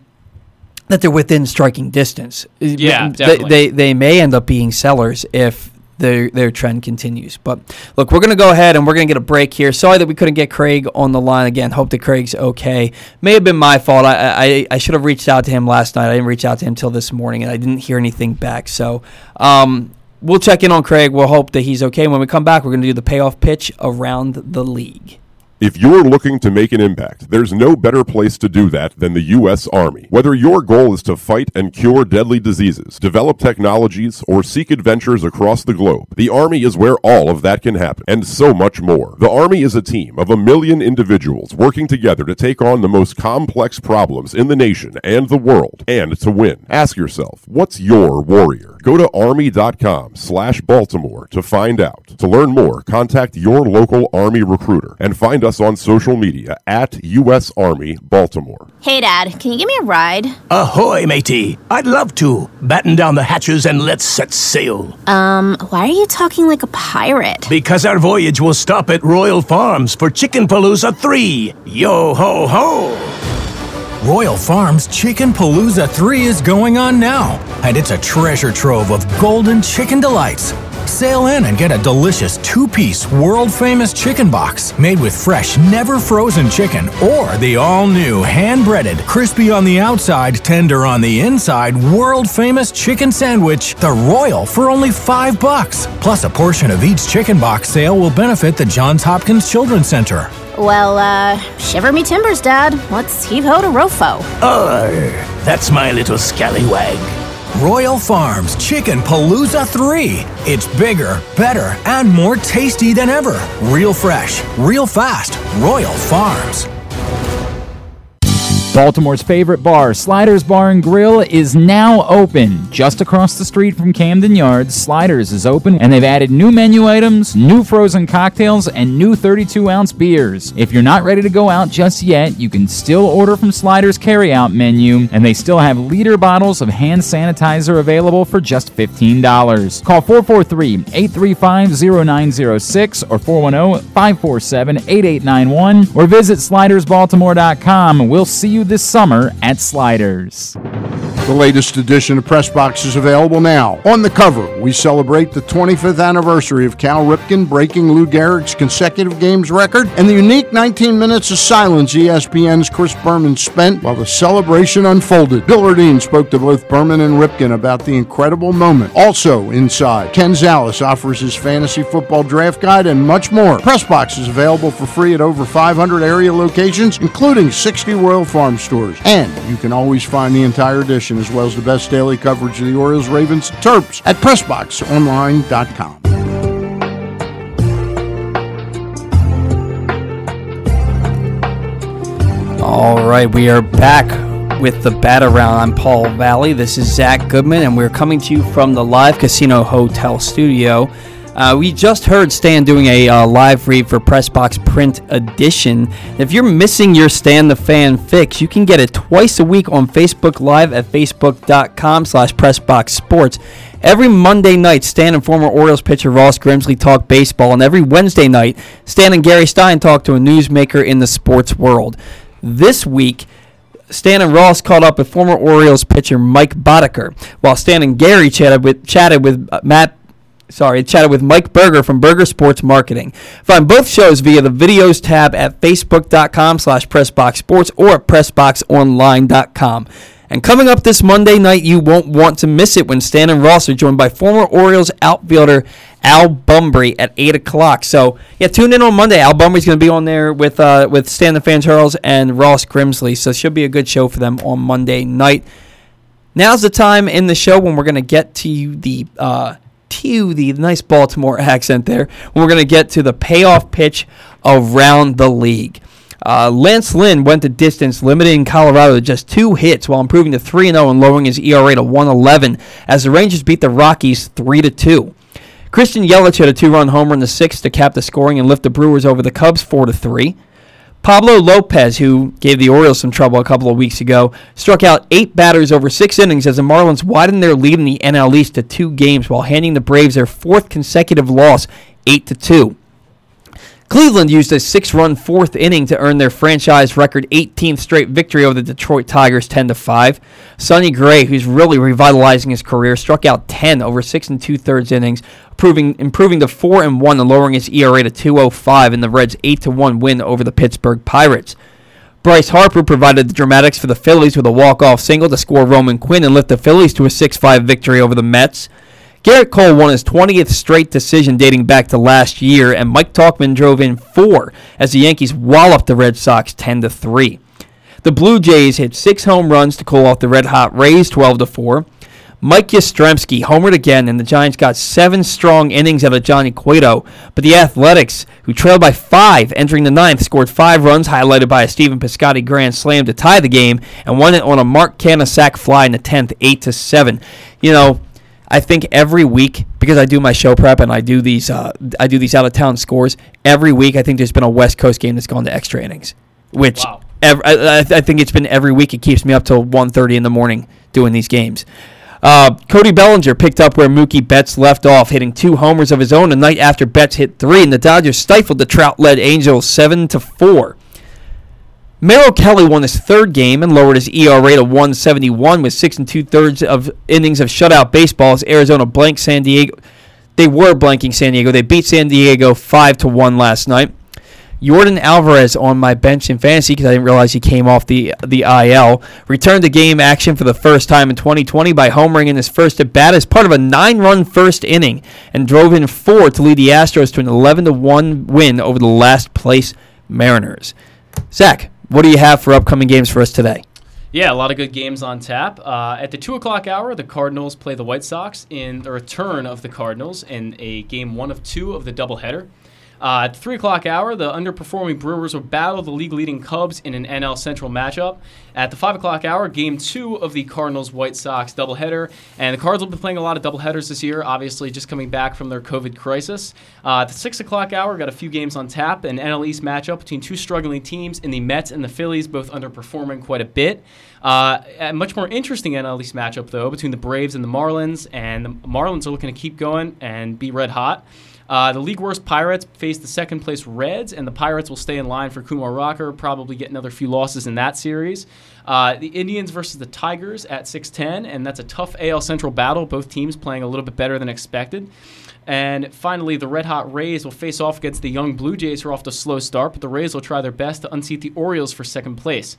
that they're within striking distance. Yeah, They- definitely. They, they, may end up being sellers if their their trend continues. But look, we're going to go ahead and we're going to get a break here. Sorry that we couldn't get Craig on the line again. Hope that Craig's okay. May have been my fault. I, I, I should have reached out to him last night. I didn't reach out to him till this morning, and I didn't hear anything back. So um, we'll check in on Craig. We'll hope that he's okay. When we come back, we're going to do the payoff pitch around the league. If you're looking to make an impact, there's no better place to do that than the U.S. Army. Whether your goal is to fight and cure deadly diseases, develop technologies, or seek adventures across the globe, the Army is where all of that can happen, and so much more. The Army is a team of a million individuals working together to take on the most complex problems in the nation and the world, and to win. Ask yourself, what's your warrior? Go to army.com slash Baltimore to find out. To learn more, contact your local Army recruiter and find us on social media at U.S. Army Baltimore. Hey, Dad, can you give me a ride? Ahoy, matey. I'd love to. Batten down the hatches and let's set sail. Um, why are you talking like a pirate? Because our voyage will stop at Royal Farms for Chicken Palooza 3. Yo ho ho! Royal Farms Chicken Palooza 3 is going on now, and it's a treasure trove of golden chicken delights. Sail in and get a delicious two piece, world famous chicken box made with fresh, never frozen chicken or the all new hand breaded, crispy on the outside, tender on the inside, world famous chicken sandwich, the Royal, for only five bucks. Plus, a portion of each chicken box sale will benefit the Johns Hopkins Children's Center. Well, uh, shiver me timbers, Dad. Let's heave ho to Rofo. Arr, that's my little scallywag. Royal Farms Chicken Palooza 3. It's bigger, better, and more tasty than ever. Real fresh, real fast. Royal Farms. Baltimore's favorite bar, Sliders Bar and Grill, is now open. Just across the street from Camden Yards, Sliders is open and they've added new menu items, new frozen cocktails, and new 32 ounce beers. If you're not ready to go out just yet, you can still order from Sliders' carryout menu, and they still have liter bottles of hand sanitizer available for just $15. Call 443 835 0906 or 410 547 8891 or visit slidersbaltimore.com. We'll see you this summer at Sliders. The latest edition of Press Box is available now. On the cover, we celebrate the 25th anniversary of Cal Ripken breaking Lou Gehrig's consecutive games record and the unique 19 minutes of silence ESPN's Chris Berman spent while the celebration unfolded. Bill Ordine spoke to both Berman and Ripken about the incredible moment. Also inside, Ken Zales offers his fantasy football draft guide and much more. Press Box is available for free at over 500 area locations, including 60 Royal Farm stores. And you can always find the entire edition as well as the best daily coverage of the Orioles, Ravens, Terps at PressBoxOnline.com. All right, we are back with the bat around. I'm Paul Valley. This is Zack Goodman, and we're coming to you from the Live Casino Hotel studio. Uh, we just heard Stan doing a uh, live read for Pressbox Print Edition. If you're missing your Stan the Fan fix, you can get it twice a week on Facebook Live at facebook.com slash PressboxSports. Every Monday night, Stan and former Orioles pitcher Ross Grimsley talk baseball, and every Wednesday night, Stan and Gary Stein talk to a newsmaker in the sports world. This week, Stan and Ross caught up with former Orioles pitcher Mike Boddicker, while Stan and Gary chatted with chatted with uh, Matt. Sorry, chatted with Mike Berger from Berger Sports Marketing. Find both shows via the videos tab at facebook.com slash pressboxsports or at pressboxonline.com. And coming up this Monday night, you won't want to miss it when Stan and Ross are joined by former Orioles outfielder Al Bumbry at 8 o'clock. So, yeah, tune in on Monday. Al Bumbry's going to be on there with uh, with Stan the Fan Charles and Ross Grimsley. So, it should be a good show for them on Monday night. Now's the time in the show when we're going to get to the uh, to the nice Baltimore accent there. We're going to get to the payoff pitch around the league. Uh, Lance Lynn went the distance, limiting Colorado to just two hits while improving to 3 0 and lowering his ERA to 111 as the Rangers beat the Rockies 3 2. Christian Yelich had a two run homer in the sixth to cap the scoring and lift the Brewers over the Cubs 4 3. Pablo Lopez, who gave the Orioles some trouble a couple of weeks ago, struck out eight batters over six innings as the Marlins widened their lead in the NL East to two games while handing the Braves their fourth consecutive loss, 8 to 2. Cleveland used a six-run fourth inning to earn their franchise record 18th straight victory over the Detroit Tigers 10 to 5. Sonny Gray, who's really revitalizing his career, struck out 10 over six and two-thirds innings, improving improving to four and one and lowering his ERA to 2.05 in the Reds' 8 to 1 win over the Pittsburgh Pirates. Bryce Harper provided the dramatics for the Phillies with a walk-off single to score Roman Quinn and lift the Phillies to a 6-5 victory over the Mets. Gerrit Cole won his 20th straight decision dating back to last year, and Mike Tauchman drove in four as the Yankees walloped the Red Sox 10 to 3. The Blue Jays hit six home runs to cool off the red hot Rays 12 to 4. Mike Yastrzemski homered again, and the Giants got seven strong innings out of Johnny Cueto. But the Athletics, who trailed by five entering the ninth, scored five runs, highlighted by a Stephen Piscotty grand slam to tie the game, and won it on a Mark Canha sac fly in the tenth, eight to seven. You know, I think every week because I do my show prep and I do these uh, I do these out of town scores every week. I think there's been a West Coast game that's gone to extra innings, which Wow. ev- I, I I think it's been every week. It keeps me up till 1.30 in the morning doing these games. Uh, Cody Bellinger picked up where Mookie Betts left off, hitting two homers of his own the night after Betts hit three, and the Dodgers stifled the Trout-led Angels seven to four. Merrill Kelly won his third game and lowered his ERA rate to 171 with six and two thirds of innings of shutout baseball as Arizona blanked San Diego. They were blanking San Diego. They beat San Diego five to one last night. Yordan Alvarez on my bench in fantasy because I didn't realize he came off the the IL. Returned to game action for the first time in 2020 by homering in his first at bat as part of a nine-run first inning and drove in four to lead the Astros to an 11 to one win over the last place Mariners. Zack, what do you have for upcoming games for us today? Yeah, a lot of good games on tap. Uh, at the two o'clock hour, the Cardinals play the White Sox in the return of the Cardinals in a game one of two of the doubleheader. Uh, at the three o'clock hour, the underperforming Brewers will battle the league-leading Cubs in an NL Central matchup. At the five o'clock hour, game two of the Cardinals White Sox doubleheader, and the Cards will be playing a lot of doubleheaders this year. Obviously, just coming back from their COVID crisis. Uh, at the six o'clock hour, got a few games on tap. An NL East matchup between two struggling teams in the Mets and the Phillies, both underperforming quite a bit. Uh, a much more interesting NL East matchup, though, between the Braves and the Marlins. And the Marlins are looking to keep going and be red hot. Uh, the league worst Pirates face the second place Reds, and the Pirates will stay in line for Kumar Rocker, probably get another few losses in that series. Uh, the Indians versus the Tigers at 6-10, and that's a tough AL Central battle. Both teams playing a little bit better than expected. And finally, the Red Hot Rays will face off against the young Blue Jays, who are off to a slow start, but the Rays will try their best to unseat the Orioles for second place.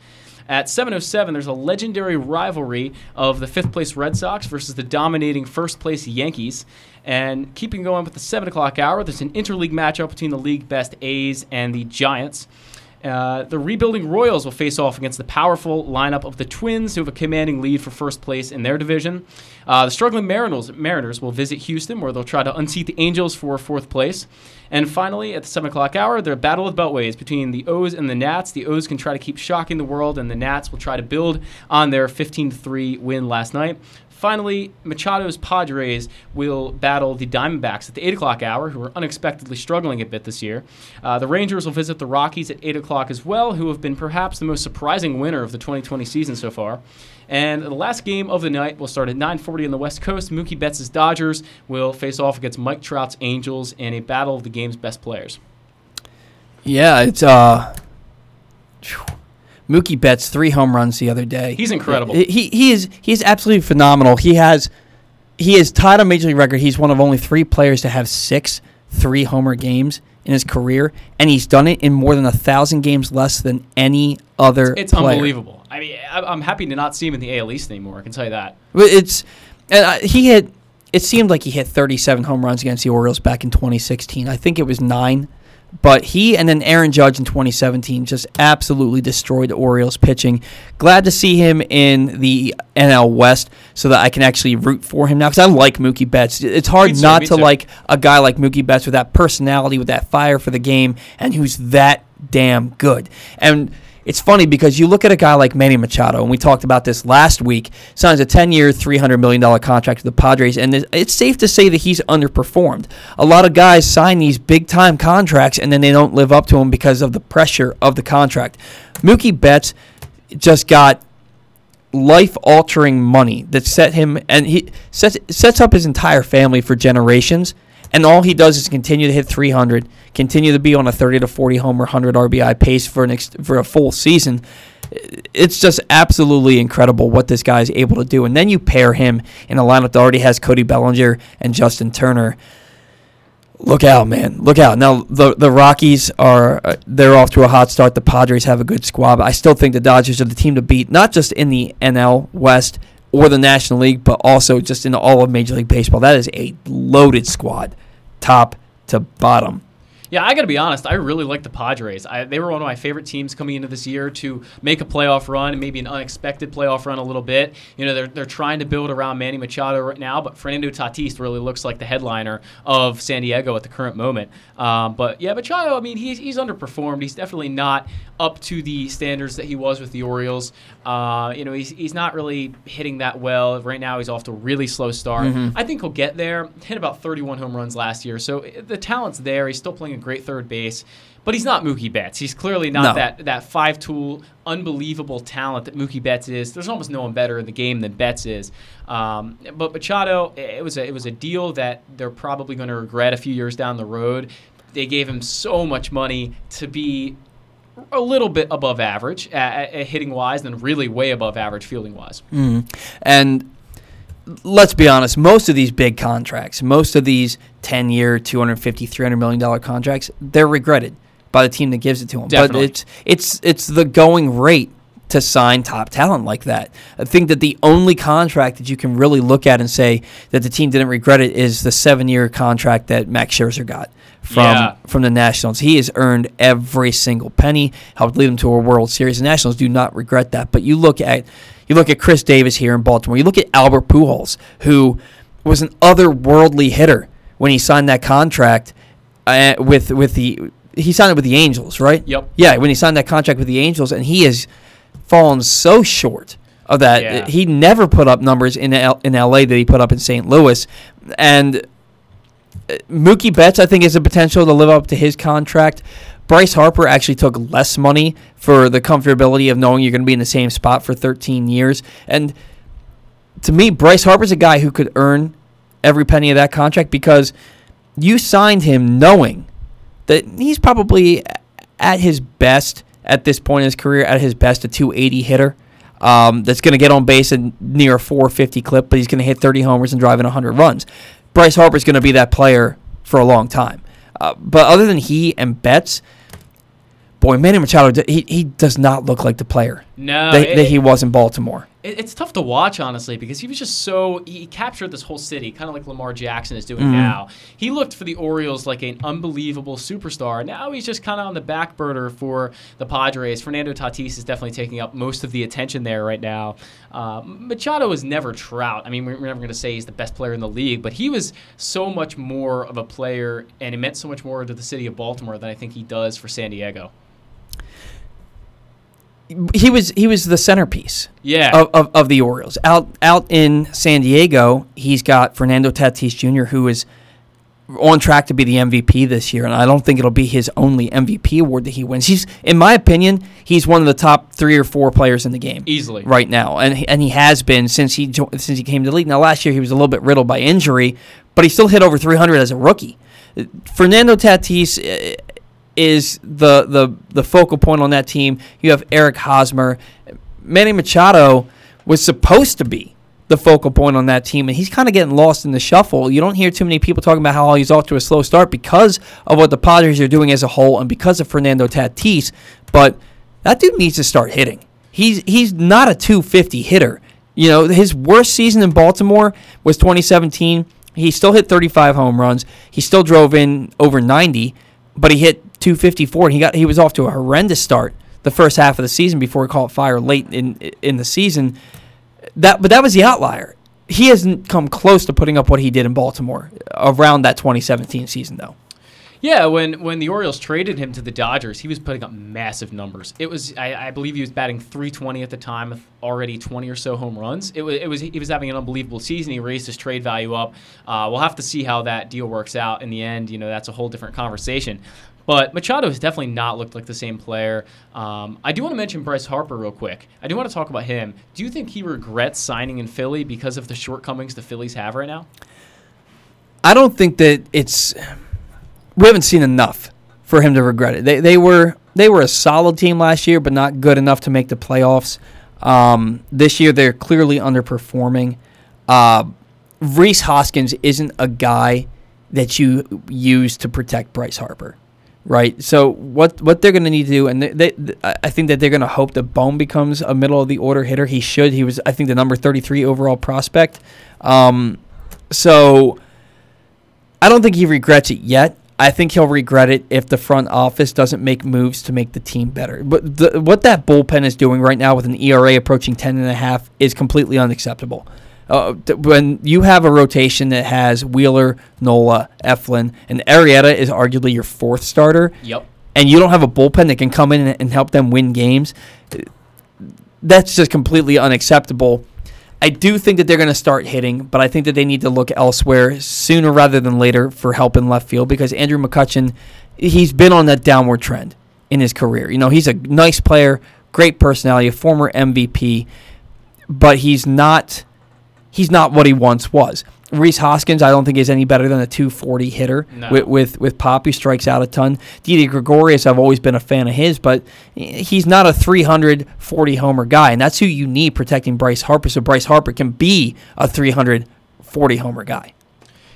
At 7:07, there's a legendary rivalry of the fifth place Red Sox versus the dominating first place Yankees. And keeping going with the 7 o'clock hour, there's an interleague matchup between the league best A's and the Giants. Uh, the rebuilding Royals will face off against the powerful lineup of the Twins, who have a commanding lead for first place in their division. Uh, the struggling Mariners, Mariners will visit Houston, where they'll try to unseat the Angels for fourth place. And finally, at the 7 o'clock hour, the battle of beltways between the O's and the Nats. The O's can try to keep shocking the world, and the Nats will try to build on their 15 3 win last night. Finally, Machado's Padres will battle the Diamondbacks at the 8 o'clock hour, who are unexpectedly struggling a bit this year. Uh, the Rangers will visit the Rockies at 8 o'clock as well, who have been perhaps the most surprising winner of the 2020 season so far. And the last game of the night will start at 9:40 on the West Coast. Mookie Betts' Dodgers will face off against Mike Trout's Angels in a battle of the game's best players. Yeah, it's uh. Mookie Betts three home runs the other day. He's incredible. He he is he is absolutely phenomenal. He has he is tied a major league record. He's one of only three players to have six three homer games in his career, and he's done it in more than a thousand games less than any other. It's player. unbelievable. I mean, I- I'm happy to not see him in the AL East anymore. I can tell you that. But It's and uh, he hit. It seemed like he hit 37 home runs against the Orioles back in 2016. I think it was nine, but he and then Aaron Judge in 2017 just absolutely destroyed the Orioles pitching. Glad to see him in the NL West so that I can actually root for him now because I like Mookie Betts. It's hard too, not to too. like a guy like Mookie Betts with that personality, with that fire for the game, and who's that damn good. And it's funny because you look at a guy like Manny Machado, and we talked about this last week, signs a 10 year, $300 million contract with the Padres, and it's safe to say that he's underperformed. A lot of guys sign these big time contracts and then they don't live up to them because of the pressure of the contract. Mookie Betts just got life altering money that set him and he sets sets up his entire family for generations and all he does is continue to hit 300 continue to be on a 30 to 40 homer 100 RBI pace for an ex- for a full season it's just absolutely incredible what this guy is able to do and then you pair him in a lineup that already has Cody Bellinger and Justin Turner Look out, man! Look out! Now the the Rockies are uh, they're off to a hot start. The Padres have a good squad. But I still think the Dodgers are the team to beat, not just in the NL West or the National League, but also just in all of Major League Baseball. That is a loaded squad, top to bottom. Yeah, I got to be honest. I really like the Padres. I, they were one of my favorite teams coming into this year to make a playoff run, maybe an unexpected playoff run a little bit. You know, they're, they're trying to build around Manny Machado right now, but Fernando Tatis really looks like the headliner of San Diego at the current moment. Um, but yeah, Machado, I mean, he's, he's underperformed. He's definitely not up to the standards that he was with the Orioles. Uh, you know, he's, he's not really hitting that well. Right now, he's off to a really slow start. Mhm. I think he'll get there. Hit about 31 home runs last year, so uh, the talent's there. He's still playing a great third base, but he's not Mookie Betts. He's clearly not No. that that five tool, unbelievable talent that Mookie Betts is. There's almost no one better in the game than Betts is. Um, but Machado, it was a, it was a deal that they're probably going to regret a few years down the road. They gave him so much money to be a little bit above average at hitting wise, and really way above average fielding wise. Mm. And let's be honest, most of these big contracts, most of these 10 year, $250, 300 million dollar contracts, they're regretted by the team that gives it to them. Definitely. But it's it's it's the going rate to sign top talent like that. I think that the only contract that you can really look at and say that the team didn't regret it is the 7-year contract that Max Scherzer got from Yeah. from the Nationals. He has earned every single penny, helped lead them to a World Series. The Nationals do not regret that. But you look at you look at Chris Davis here in Baltimore. You look at Albert Pujols, who was an otherworldly hitter when he signed that contract uh, with with the he signed it with the Angels, right? Yep. Yeah, when he signed that contract with the Angels, and he has fallen so short of that. Yeah. He never put up numbers in L- in LA that he put up in St. Louis, and Mookie Betts, I think, has the potential to live up to his contract. Bryce Harper actually took less money for the comfortability of knowing you're going to be in the same spot for 13 years. And to me, Bryce Harper's a guy who could earn every penny of that contract because you signed him knowing that he's probably at his best at this point in his career, at his best, a 280 hitter. Um, that's going to get on base and near a 450 clip, but he's going to hit 30 homers and drive in 100 runs. Bryce Harper's going to be that player for a long time. Uh, but other than he and Betts, boy, Manny Machado, he, he does not look like the player No, that, it- that he was in Baltimore. It, it's tough to watch, honestly, because he was just so he captured this whole city, kind of like Lamar Jackson is doing Mhm. now. He looked for the Orioles like an unbelievable superstar. Now he's just kind of on the back burner for the Padres. Fernando Tatis is definitely taking up most of the attention there right now. Uh, Machado was never Trout. I mean, we're we're never going to say he's the best player in the league, but he was so much more of a player, and it meant so much more to the city of Baltimore than I think he does for San Diego. He was he was the centerpiece. Yeah. Of, of, of the Orioles out out in San Diego, he's got Fernando Tatis Jr., who is on track to be the MVP this year, and I don't think it'll be his only MVP award that he wins. He's, in my opinion, he's one of the top three or four players in the game Easily. right now, and he, and he has been since he jo- since he came to the league. Now, last year he was a little bit riddled by injury, but he still hit over 300 as a rookie. Fernando Tatis uh, is the the the focal point on that team. You have Eric Hosmer, Manny Machado was supposed to be the focal point on that team, and he's kind of getting lost in the shuffle. You don't hear too many people talking about how he's off to a slow start because of what the Padres are doing as a whole, and because of Fernando Tatis. But that dude needs to start hitting. He's he's not a 250 hitter. You know, his worst season in Baltimore was 2017. He still hit 35 home runs. He still drove in over 90, but he hit 254. And he got he was off to a horrendous start the first half of the season before he caught fire late in in the season. That but that was the outlier. He hasn't come close to putting up what he did in Baltimore around that 2017 season though. Yeah, when when the Orioles traded him to the Dodgers, he was putting up massive numbers. It was, I, I believe, he was batting 320 at the time, already 20 or so home runs. It was, it was, he was having an unbelievable season. He raised his trade value up. Uh, we'll have to see how that deal works out in the end. You know, that's a whole different conversation. But Machado has definitely not looked like the same player. Um, I do want to mention Bryce Harper real quick. I do want to talk about him. Do you think he regrets signing in Philly because of the shortcomings the Phillies have right now? I don't think that it's we haven't seen enough for him to regret it. They they were they were a solid team last year, but not good enough to make the playoffs. Um, this year they're clearly underperforming. Uh, Rhys Hoskins isn't a guy that you use to protect Bryce Harper, right? So what what they're going to need to do, and they, they, I think that they're going to hope that Bohm becomes a middle of the order hitter. He should. He was I think the number thirty three overall prospect. Um, so I don't think he regrets it yet. I think he'll regret it if the front office doesn't make moves to make the team better. But the, what that bullpen is doing right now with an ERA approaching 10 and a half is completely unacceptable. Uh, when you have a rotation that has Wheeler, Nola, Eflin, and Arrieta is arguably your fourth starter, Yep. and you don't have a bullpen that can come in and, help them win games, that's just completely unacceptable. I do think that they're going to start hitting, but I think that they need to look elsewhere sooner rather than later for help in left field because Andrew McCutchen, he's been on that downward trend in his career. You know, he's a nice player, great personality, a former MVP, but he's not he's not what he once was. Rhys Hoskins, I don't think is any better than a 240 hitter No. with, with with Pop, He strikes out a ton. Didi Gregorius, I've always been a fan of his, but he's not a 340 homer guy, and that's who you need protecting Bryce Harper, so Bryce Harper can be a 340 homer guy.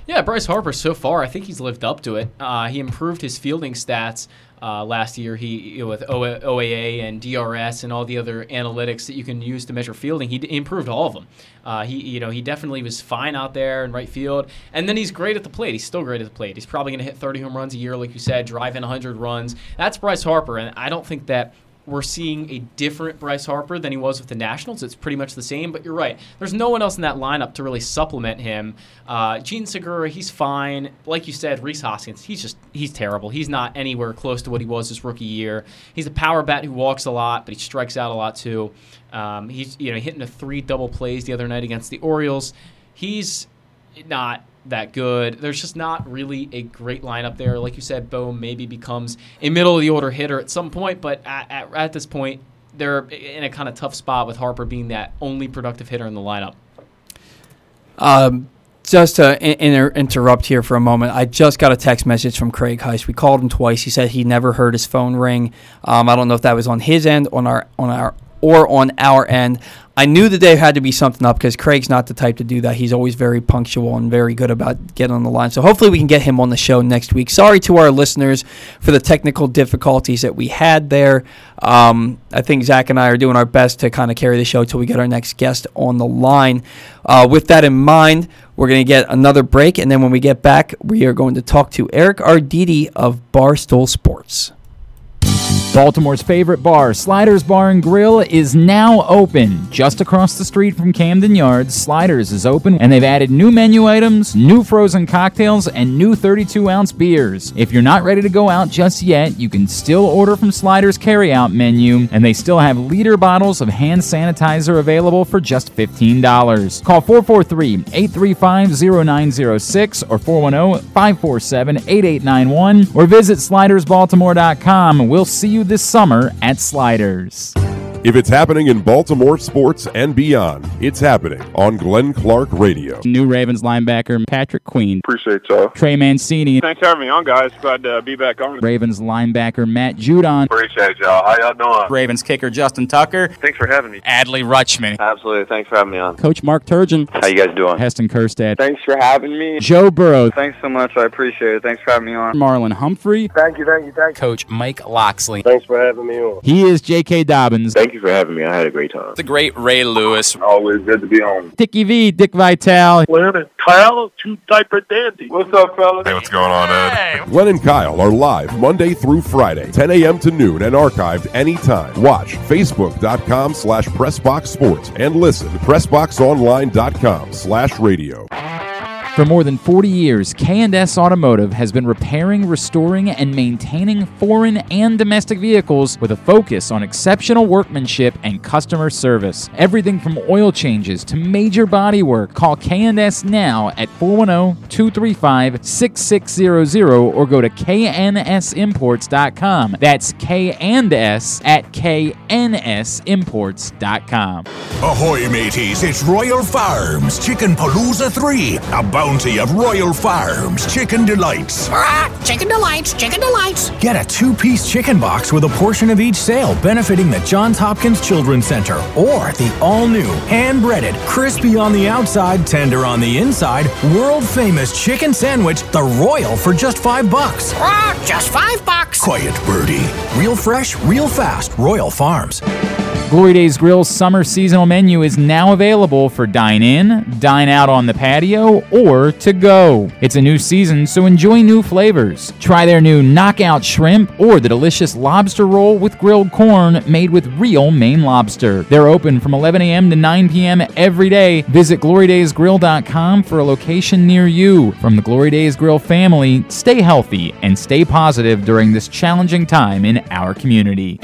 Yeah, Bryce Harper so far, I think he's lived up to it. Uh, he improved his fielding stats uh, last year. He you know, with OAA and DRS and all the other analytics that you can use to measure fielding. He, d- improved all of them. Uh, he you know he definitely was fine out there in right field, and then he's great at the plate. He's still great at the plate. He's probably going to hit 30 home runs a year, like you said, drive in 100 runs. That's Bryce Harper, and I don't think that we're seeing a different Bryce Harper than he was with the Nationals. It's pretty much the same, but you're right. There's no one else in that lineup to really supplement him. Uh, Jean Segura, he's fine. Like you said, Rhys Hoskins, he's just he's terrible. He's not anywhere close to what he was his rookie year. He's a power bat who walks a lot, but he strikes out a lot too. Um, he's you know hitting a three double plays the other night against the Orioles. He's not that good. There's just not really a great lineup there. Like you said, Bohm maybe becomes a middle of the order hitter at some point, but at, at, at this point, they're in a kind of tough spot with Harper being that only productive hitter in the lineup. Um, just to in- inter- interrupt here for a moment, I just got a text message from Craig Heist. We called him twice. He said he never heard his phone ring. Um, I don't know if that was on his end, on our on our or on our end. I knew that there had to be something up because Craig's not the type to do that. He's always very punctual and very good about getting on the line. So hopefully we can get him on the show next week. Sorry to our listeners for the technical difficulties that we had there. Um, I think Zack and I are doing our best to kind of carry the show till we get our next guest on the line. Uh, with that in mind, we're going to get another break, and then when we get back, we are going to talk to Eric Arditti of Barstool Sports. Baltimore's favorite bar, Sliders Bar and Grill, is now open. Just across the street from Camden Yards, Sliders is open and they've added new menu items, new frozen cocktails, and new 32 ounce beers. If you're not ready to go out just yet, you can still order from Sliders carryout menu, and they still have liter bottles of hand sanitizer available for just $15. Call 443 835 0906 or 410 547 8891 or visit slidersbaltimore.com. We'll see you this summer at Sliders. If it's happening in Baltimore sports and beyond, it's happening on Glenn Clark Radio. New Ravens linebacker Patrick Queen. Appreciate y'all. Trey Mancini. Thanks for having me on, guys. Glad to be back on. Ravens linebacker Matt Judon. Appreciate y'all. How y'all doing? Ravens kicker Justin Tucker. Thanks for having me. Adley Rutschman. Absolutely. Thanks for having me on. Coach Mark Turgeon. How you guys doing? Heston Kjerstad. Thanks for having me. Joe Burrow. Thanks so much. I appreciate it. Thanks for having me on. Marlon Humphrey. Thank you. Thank you. Thank you. Coach Mike Locksley. Thanks for having me on. He is J.K. Dobbins. Thank you for having me. I had a great time. The great Ray Lewis. Always good to be on. Dickie V. Dick Vitale. Glenn and Kyle, two diaper dandy. What's up, fellas? Hey, what's going on, Ed? Glenn and Kyle are live Monday through Friday, 10 a.m. to noon, and archived anytime. Watch facebook.com slash pressboxsports and listen to pressboxonline.com slash radio. For more than 40 years, K&S Automotive has been repairing, restoring, and maintaining foreign and domestic vehicles with a focus on exceptional workmanship and customer service. Everything from oil changes to major body work. Call K&S now at 410-235-6600 or go to knsimports.com. That's K&S at knsimports.com. Ahoy, mateys, it's Royal Farms Chicken Palooza 3, a bounty of Royal Farms Chicken Delights. Chicken delights, chicken delights. Get a two piece chicken box with a portion of each sale benefiting the Johns Hopkins Children's Center or the all new, hand breaded, crispy on the outside, tender on the inside, world famous chicken sandwich, the Royal for just five bucks. Ah, just five bucks. Quiet, birdie. Real fresh, real fast, Royal Farms. Glory Days Grill's summer seasonal menu is now available for dine in, dine out on the patio, or to go. It's a new season, so enjoy new flavors. Try their new knockout shrimp or the delicious lobster roll with grilled corn made with real Maine lobster. They're open from 11 a.m. to 9 p.m. every day. Visit glorydaysgrill.com for a location near you. From the Glory Days Grill family, stay healthy and stay positive during this challenging time in our community.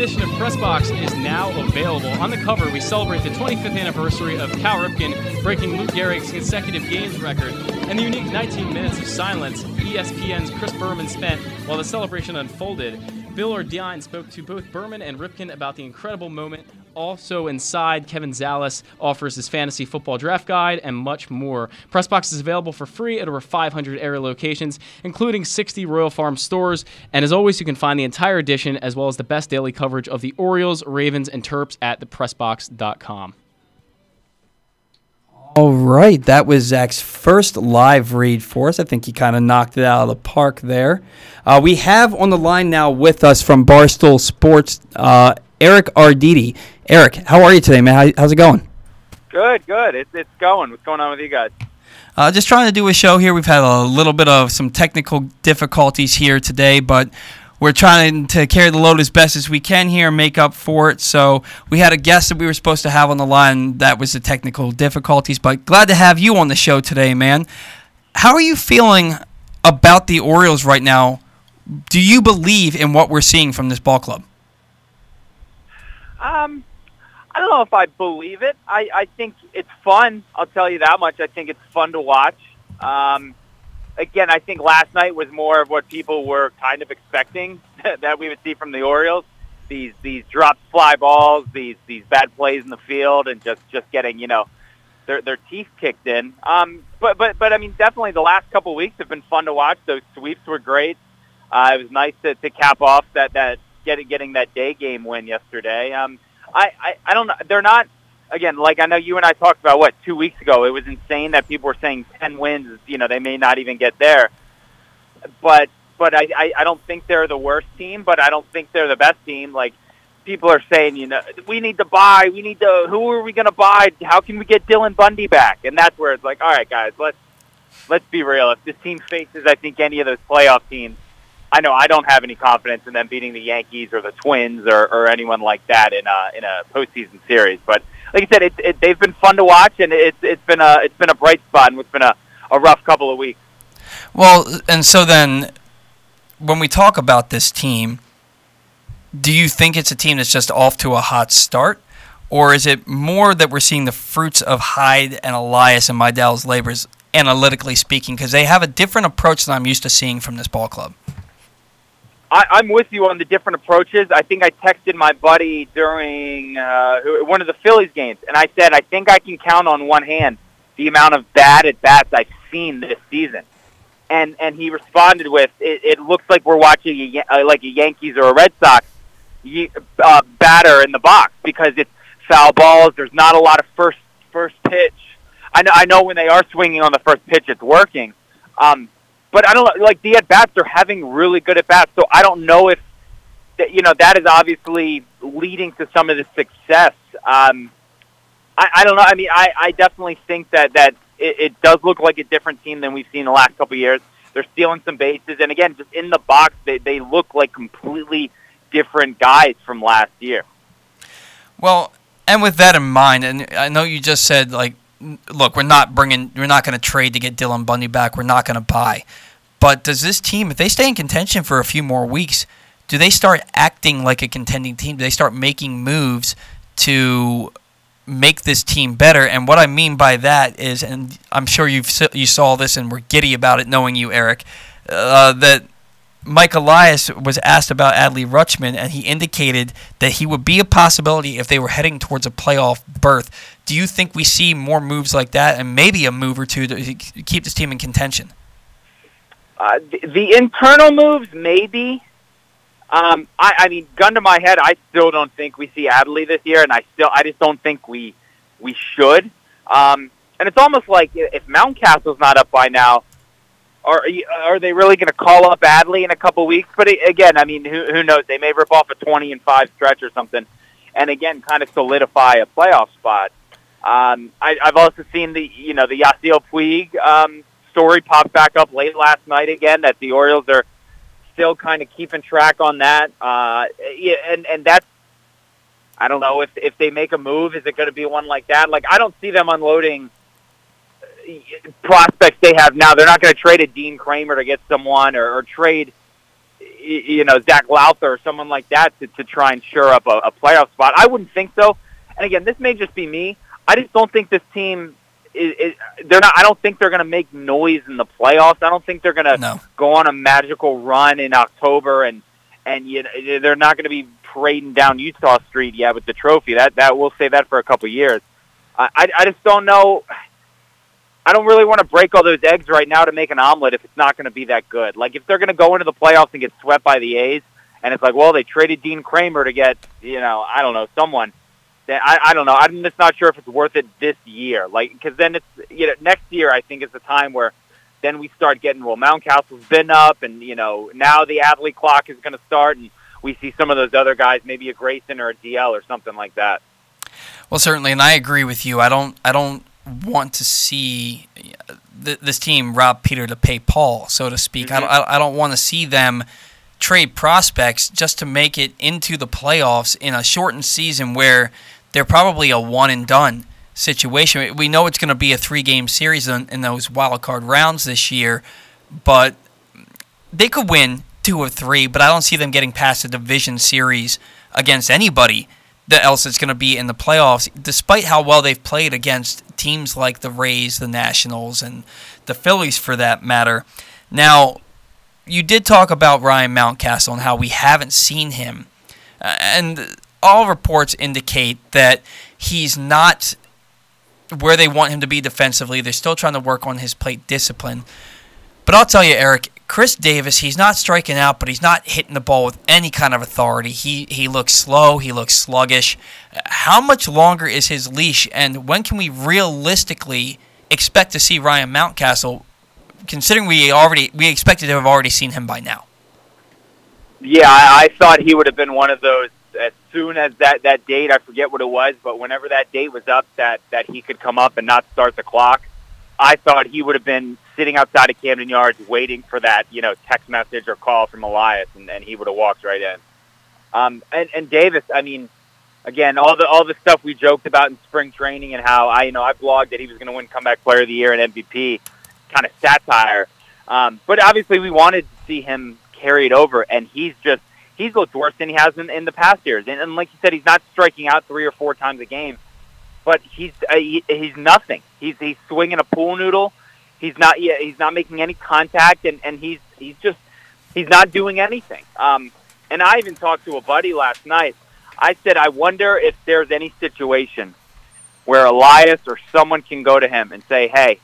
Edition of Pressbox is now available. On the cover, we celebrate the 25th anniversary of Cal Ripken breaking Lou Gehrig's consecutive games record and the unique 19 minutes of silence ESPN's Chris Berman spent while the celebration unfolded. Bill Ordine spoke to both Berman and Ripken about the incredible moment. Also inside, Kevin Zales offers his fantasy football draft guide and much more. Pressbox is available for free at over 500 area locations, including 60 Royal Farm stores. And as always, you can find the entire edition as well as the best daily coverage of the Orioles, Ravens, and Terps at thepressbox.com. All right, that was Zack's first live read for us. I think he kind of knocked it out of the park there. Uh, we have on the line now with us from Barstool Sports, uh, Eric Arditti. Eric, how are you today, man? How, how's it going? Good, good. It's it's going. What's going on with you guys? Uh, just trying to do a show here. We've had a little bit of some technical difficulties here today, but we're trying to carry the load as best as we can here, and make up for it. So we had a guest that we were supposed to have on the line. That was the technical difficulties, but glad to have you on the show today, man. How are you feeling about the Orioles right now? Do you believe in what we're seeing from this ball club? Um, I don't know if I believe it. I, I think it's fun. I'll tell you that much. I think it's fun to watch. Um, again, I think last night was more of what people were kind of expecting that we would see from the Orioles. These these dropped fly balls, these these bad plays in the field, and just just getting you know their their teeth kicked in. Um, but but but I mean, definitely the last couple weeks have been fun to watch. Those sweeps were great. Uh, it was nice to, to cap off that that getting getting that day game win yesterday. Um, I, I I don't know. They're not again like I know you and I talked about what two weeks ago. It was insane that people were saying ten wins. You know they may not even get there. But but I, I I don't think they're the worst team. But I don't think they're the best team. Like people are saying, you know, we need to buy. We need to. Who are we going to buy? How can we get Dylan Bundy back? And that's where it's like, all right, guys, let's let's be real. If this team faces, I think any of those playoff teams, I know I don't have any confidence in them beating the Yankees or the Twins or, or anyone like that in a in a postseason series. But like I said, it, it, they've been fun to watch, and it's it's been a it's been a bright spot, and it's been a, a rough couple of weeks. Well, and so then when we talk about this team, do you think it's a team that's just off to a hot start? Or is it more that we're seeing the fruits of Hyde and Elias and Mejdal's labors, analytically speaking, because they have a different approach than I'm used to seeing from this ball club? I, I'm with you on the different approaches. I think I texted my buddy during uh, one of the Phillies games, and I said I think I can count on one hand the amount of bad at bats I've seen this season. And and he responded with, "It, it looks like we're watching a, uh, like a Yankees or a Red Sox uh, batter in the box because it's foul balls. There's not a lot of first first pitch. I know I know when they are swinging on the first pitch, it's working. Um, but I don't like the at bats are having really good at bats. So I don't know if you know that is obviously leading to some of the success. Um, I, I don't know. I mean, I, I definitely think that that it, it does look like a different team than we've seen the last couple of years. They're stealing some bases, and again, just in the box, they they look like completely different guys from last year. Well, and with that in mind, and I know you just said like, look, we're not bringing, we're not going to trade to get Dylan Bundy back. We're not going to buy. But does this team, if they stay in contention for a few more weeks, do they start acting like a contending team? Do they start making moves to make this team better? And what I mean by that is, and I'm sure you've you saw this and were giddy about it, knowing you, Eric, uh, that Mike Elias was asked about Adley Rutschman, and he indicated that he would be a possibility if they were heading towards a playoff berth. Do you think we see more moves like that, and maybe a move or two to keep this team in contention? Uh, the, the internal moves, maybe. Um, I, I mean, gun to my head, I still don't think we see Adley this year, and I still, I just don't think we, we should. Um, and it's almost like if Mountcastle's not up by now, are are they really going to call up Adley in a couple weeks? But again, I mean, who, who knows? They may rip off a twenty and five stretch or something, and again, kind of solidify a playoff spot. Um, I, I've also seen the you know the Yasiel Puig um, story pop back up late last night again that the Orioles are still kind of keeping track on that. Uh, yeah, and and that's I don't know if if they make a move, is it going to be one like that? Like I don't see them unloading prospects they have now. They're not going to trade a Dean Kremer to get someone or, or trade you know Zac Lowther or someone like that to, to try and shore up a, a playoff spot. I wouldn't think so. And again, this may just be me. I just don't think this team is, is they're not. I don't think they're going to make noise in the playoffs. I don't think they're going to go on a magical run in October and and you know, they're not going to be parading down Eutaw Street yet with the trophy. That that we'll say that for a couple years. I I, I just don't know. I don't really want to break all those eggs right now to make an omelet if it's not going to be that good. Like if they're going to go into the playoffs and get swept by the A's, and it's like, well, they traded Dean Kremer to get, you know, I don't know, someone. Then I, I don't know. I'm just not sure if it's worth it this year. Like because then it's you know next year I think is the time where then we start getting well Mountcastle's been up and you know now the Adley clock is going to start and we see some of those other guys maybe a Grayson or a DL or something like that. Well, certainly, and I agree with you. I don't. I don't want to see uh, th- this team rob Peter to pay Paul, so to speak. I, don't, I I don't want to see them trade prospects just to make it into the playoffs in a shortened season where they're probably a one and done situation. We know it's going to be a three game series in, in those wild card rounds this year, but they could win two or three, but I don't see them getting past a division series against anybody that else that's going to be in the playoffs, despite how well they've played against teams like the Rays, the Nationals, and the Phillies for that matter. Now, you did talk about Ryan Mountcastle and how we haven't seen him. Uh, and all reports indicate that he's not where they want him to be defensively. They're still trying to work on his plate discipline. But I'll tell you, Eric, Chris Davis, he's not striking out, but he's not hitting the ball with any kind of authority. He he looks slow, he looks sluggish. How much longer is his leash, and when can we realistically expect to see Ryan Mountcastle? Considering we already we expected to have already seen him by now. Yeah, I, I thought he would have been one of those as soon as that that date, I forget what it was, but whenever that date was up, that that he could come up and not start the clock, I thought he would have been sitting outside of Camden Yards waiting for that, you know, text message or call from Elias, and, and he would have walked right in. Um, and, and Davis, I mean, again, all the all the stuff we joked about in spring training and how I, you know, I blogged that he was going to win Comeback Player of the Year and MVP, kind of satire. Um, but obviously, we wanted to see him carry it over, and he's just he's looked worse than he has in, in the past years. And, and like you said, he's not striking out three or four times a game, but he's uh, he, he's nothing. He's he's swinging a pool noodle. He's not yeah, he's not making any contact, and and he's he's just he's not doing anything. Um, and I even talked to a buddy last night. I said, I wonder if there's any situation where Elias or someone can go to him and say, "Hey,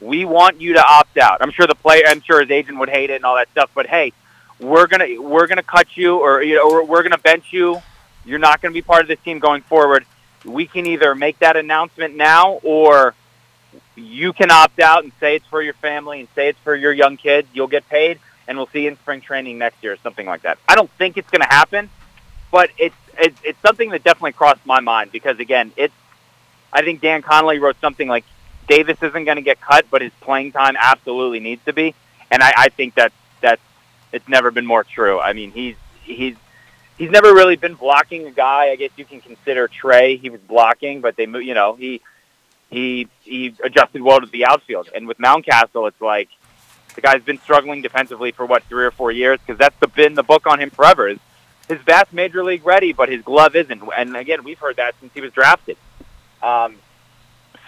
we want you to opt out." I'm sure the player, I'm sure his agent would hate it and all that stuff, but hey, we're gonna we're gonna cut you, or you know, we're gonna bench you. You're not gonna be part of this team going forward. We can either make that announcement now, or you can opt out and say it's for your family and say it's for your young kids. You'll get paid, and we'll see you in spring training next year, or something like that. I don't think it's gonna happen, but it's it's, it's something that definitely crossed my mind because again, it's I think Dan Connolly wrote something like Davis isn't going to get cut, but his playing time absolutely needs to be, and I, I think that that's it's never been more true. I mean, he's he's he's never really been blocking a guy. I guess you can consider Trey. He was blocking, but they you know he he he adjusted well to the outfield. And with Mountcastle, it's like the guy's been struggling defensively for what three or four years because that's the, been the book on him forever. Is his bat's major league ready, but his glove isn't. And again, we've heard that since he was drafted. Um,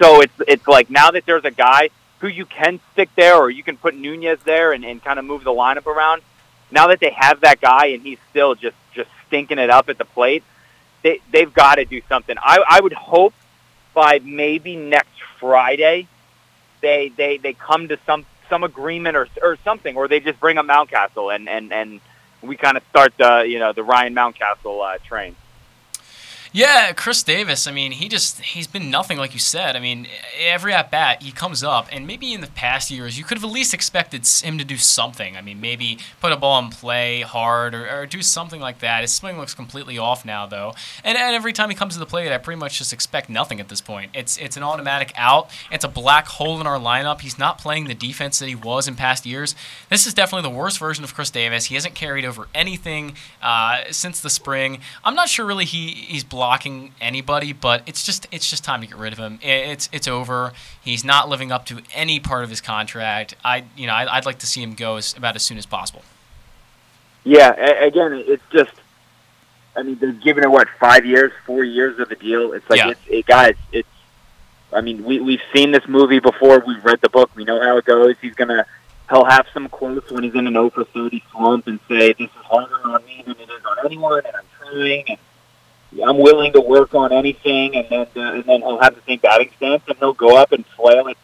so it's it's like now that there's a guy who you can stick there, or you can put Nunez there and, and kind of move the lineup around. Now that they have that guy and he's still just just stinking it up at the plate, they they've got to do something. I I would hope by maybe next Friday they they they come to some some agreement or or something, or they just bring up Mountcastle and and and we kind of start the you know the Ryan Mountcastle uh, train. Yeah, Chris Davis. I mean, he just he's been nothing like you said. I mean, every at bat he comes up, and maybe in the past years you could have at least expected him to do something. I mean, maybe put a ball in play hard or, or do something like that. His swing looks completely off now, though, and, and every time he comes to the plate, I pretty much just expect nothing at this point. It's it's an automatic out. It's a black hole in our lineup. He's not playing the defense that he was in past years. This is definitely the worst version of Chris Davis. He hasn't carried over anything uh, since the spring. I'm not sure really he he's blocking anybody, but it's just it's just time to get rid of him. It's it's over. He's not living up to any part of his contract. I you know I, would like to see him go as, about as soon as possible. Yeah, a- again, it's just. I mean, they're giving it what five years, four years of the deal. It's like Yeah. it's it, guys. It's. I mean, we we've seen this movie before. We've read the book. We know how it goes. He's gonna. He'll have some quotes when he's in an over 30 slump and say, "This is harder on me than it is on anyone," and I'm trying. And I'm willing to work on anything, and then uh, and then he'll have the same batting stance, and he'll go up and flail it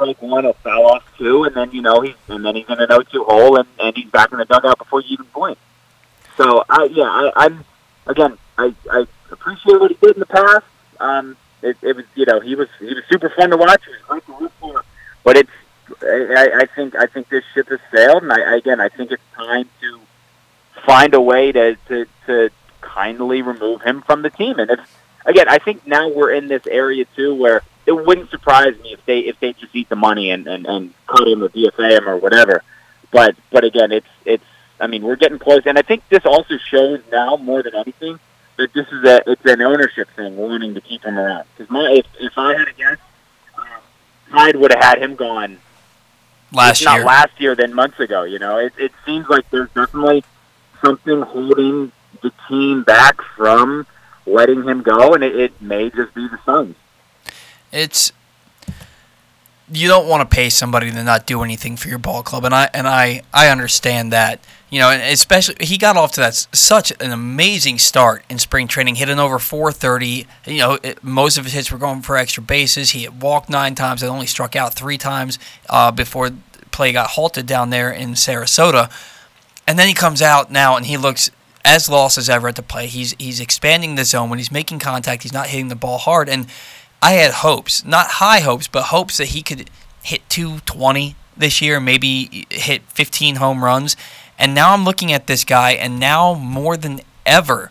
strike one, he'll foul off two, and then you know he's and then he's in an 0-2 hole, and and he's back in the dugout before you even blink. So I yeah I, I'm again I I appreciate what he did in the past. Um, it, it was you know he was he was super fun to watch. He was great to root for, but it's I, I think I think this ship has sailed, and I again I think it's time to find a way to to to kindly remove him from the team. And if again, I think now we're in this area too where it wouldn't surprise me if they if they just eat the money and and, and cut him or DFA him or whatever. But but again, it's it's I mean we're getting close, and I think this also shows now more than anything that this is a it's an ownership thing wanting to keep him around. Because my if if I had a guess, uh, Hyde would have had him gone Last if not last year, then months ago. You know, it, it seems like there's definitely something holding the team back from letting him go, and it, it may just be the Suns. It's you don't want to pay somebody to not do anything for your ball club, and I and I I understand that. You know, especially he got off to that such an amazing start in spring training, hitting over 430. You know, it, most of his hits were going for extra bases. He walked nine times and only struck out three times uh, before play got halted down there in Sarasota. And then he comes out now and he looks as lost as ever at the play. He's he's expanding the zone when he's making contact. He's not hitting the ball hard. And I had hopes, not high hopes, but hopes that he could hit 220 this year, maybe hit 15 home runs. And now I'm looking at this guy, and now more than ever,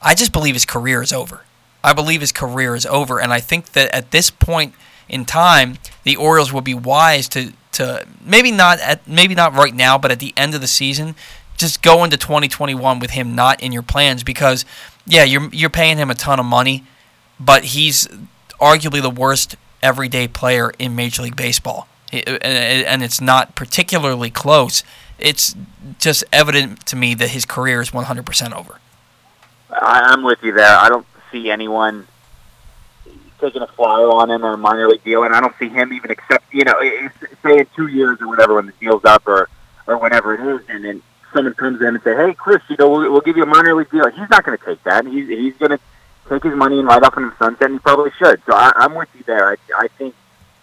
I just believe his career is over. I believe his career is over, and I think that at this point in time, the Orioles will be wise to to maybe not at maybe not right now, but at the end of the season, just go into 2021 with him not in your plans because yeah, you're you're paying him a ton of money, but he's arguably the worst everyday player in Major League Baseball, uh, and it's not particularly close. It's just evident to me that his career is 100% over. I'm with you there. I don't see anyone taking a flyer on him or a minor league deal, and I don't see him even accept. You know, say in two years or whatever when the deal's up or or whenever it is, and then someone comes in and say, "Hey, Chris, you know, we'll, we'll give you a minor league deal." He's not going to take that. He's he's going to take his money and ride off into the sunset, and he probably should. So I, I'm with you there. I, I think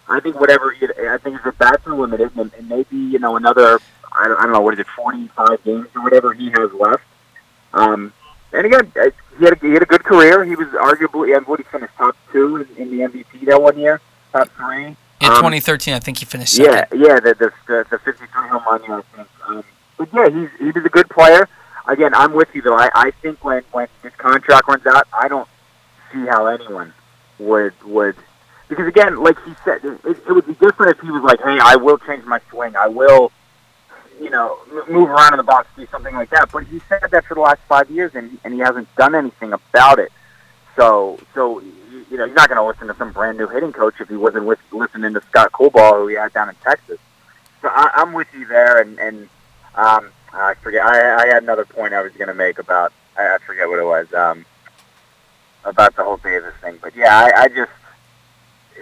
I think whatever he, I think bats are limited, and, and maybe you know another I don't, I don't know what is it, 45 games or whatever he has left. Um, and again, he had, a, he had a good career. He was arguably, and what he finished top two in, in the MVP that one year, top three. In Um, 2013, I think he finished second. yeah, yeah, the the the, the 53 home run year, I think. But yeah, he's he was a good player. Again, I'm with you though. I I think when when his contract runs out, I don't see how anyone would would because again, like he said, it, it would be different if he was like, "Hey, I will change my swing. I will, you know, move around in the box, do something like that." But he said that for the last five years, and and he hasn't done anything about it. So so you know, you're not going to listen to some brand new hitting coach if he wasn't with, listening to Scott Coolbaugh, who he had down in Texas. So I, I'm with you there, and and um, I forget. I, I had another point I was going to make about I, I forget what it was um, about the whole Davis thing. But yeah, I, I just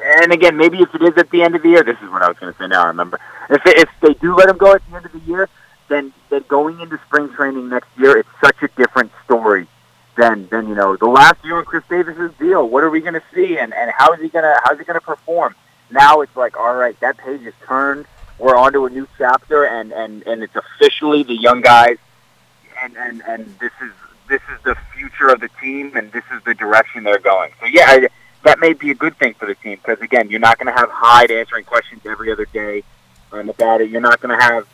and again, maybe if it is at the end of the year, this is what I was going to say. Now I remember. If if they do let him go at the end of the year, then then going into spring training next year, it's such a different story than than you know the last year in Chris Davis's deal. What are we going to see, and and how is he gonna how is he gonna perform? Now it's like, all right, that page is turned. We're on to a new chapter, and and and it's officially the young guys, and and and this is this is the future of the team, and this is the direction they're going. So yeah. I, that may be a good thing for the team because again, you're not going to have Hyde answering questions every other day um, about it. You're not going to have,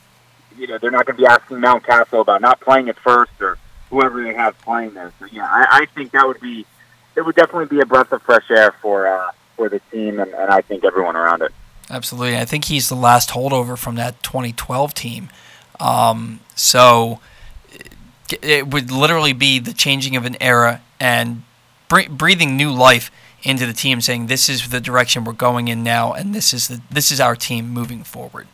you know, they're not going to be asking Mountcastle about not playing at first or whoever they have playing there. So yeah, I, I think that would be, it would definitely be a breath of fresh air for uh, for the team and, and I think everyone around it. Absolutely. I think he's the last holdover from that 2012 team. Um, so it- would literally be the changing of an era and bre- breathing new life into the team, saying this is the direction we're going in now, and this is the this is our team moving forward.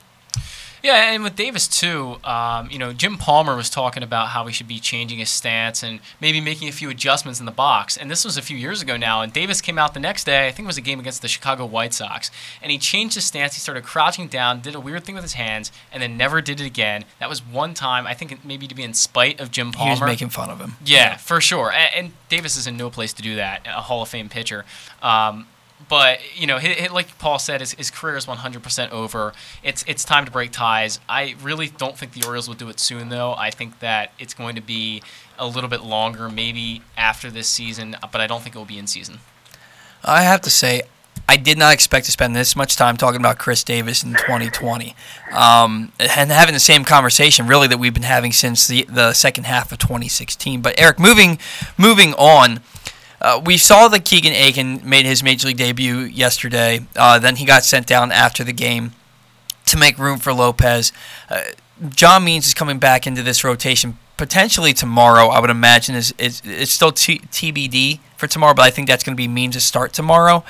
Yeah, and with Davis too, um, you know, Jim Palmer was talking about how he should be changing his stance and maybe making a few adjustments in the box. And this was a few years ago now. And Davis came out the next day. I think it was a game against the Chicago White Sox, and he changed his stance. He started crouching down, did a weird thing with his hands, and then never did it again. That was one time. I think maybe to be in spite of Jim Palmer. He was making fun of him. Yeah, for sure. And, and Davis is in no place to do that. A Hall of Fame pitcher. Um, but you know, like Paul said, his, his career is 100% over. It's it's time to break ties. I really don't think the Orioles will do it soon, though. I think that it's going to be a little bit longer, maybe after this season. But I don't think it will be in season. I have to say, I did not expect to spend this much time talking about Chris Davis in 2020, um, and having the same conversation really that we've been having since the the second half of 2016. But Eric, moving moving on. Uh, we saw that Keegan Akin made his major league debut yesterday. Uh, then he got sent down after the game to make room for Lopez. Uh, John Means is coming back into this rotation potentially tomorrow. I would imagine is is it's still t- TBD for tomorrow, but I think that's going to be Means' start tomorrow.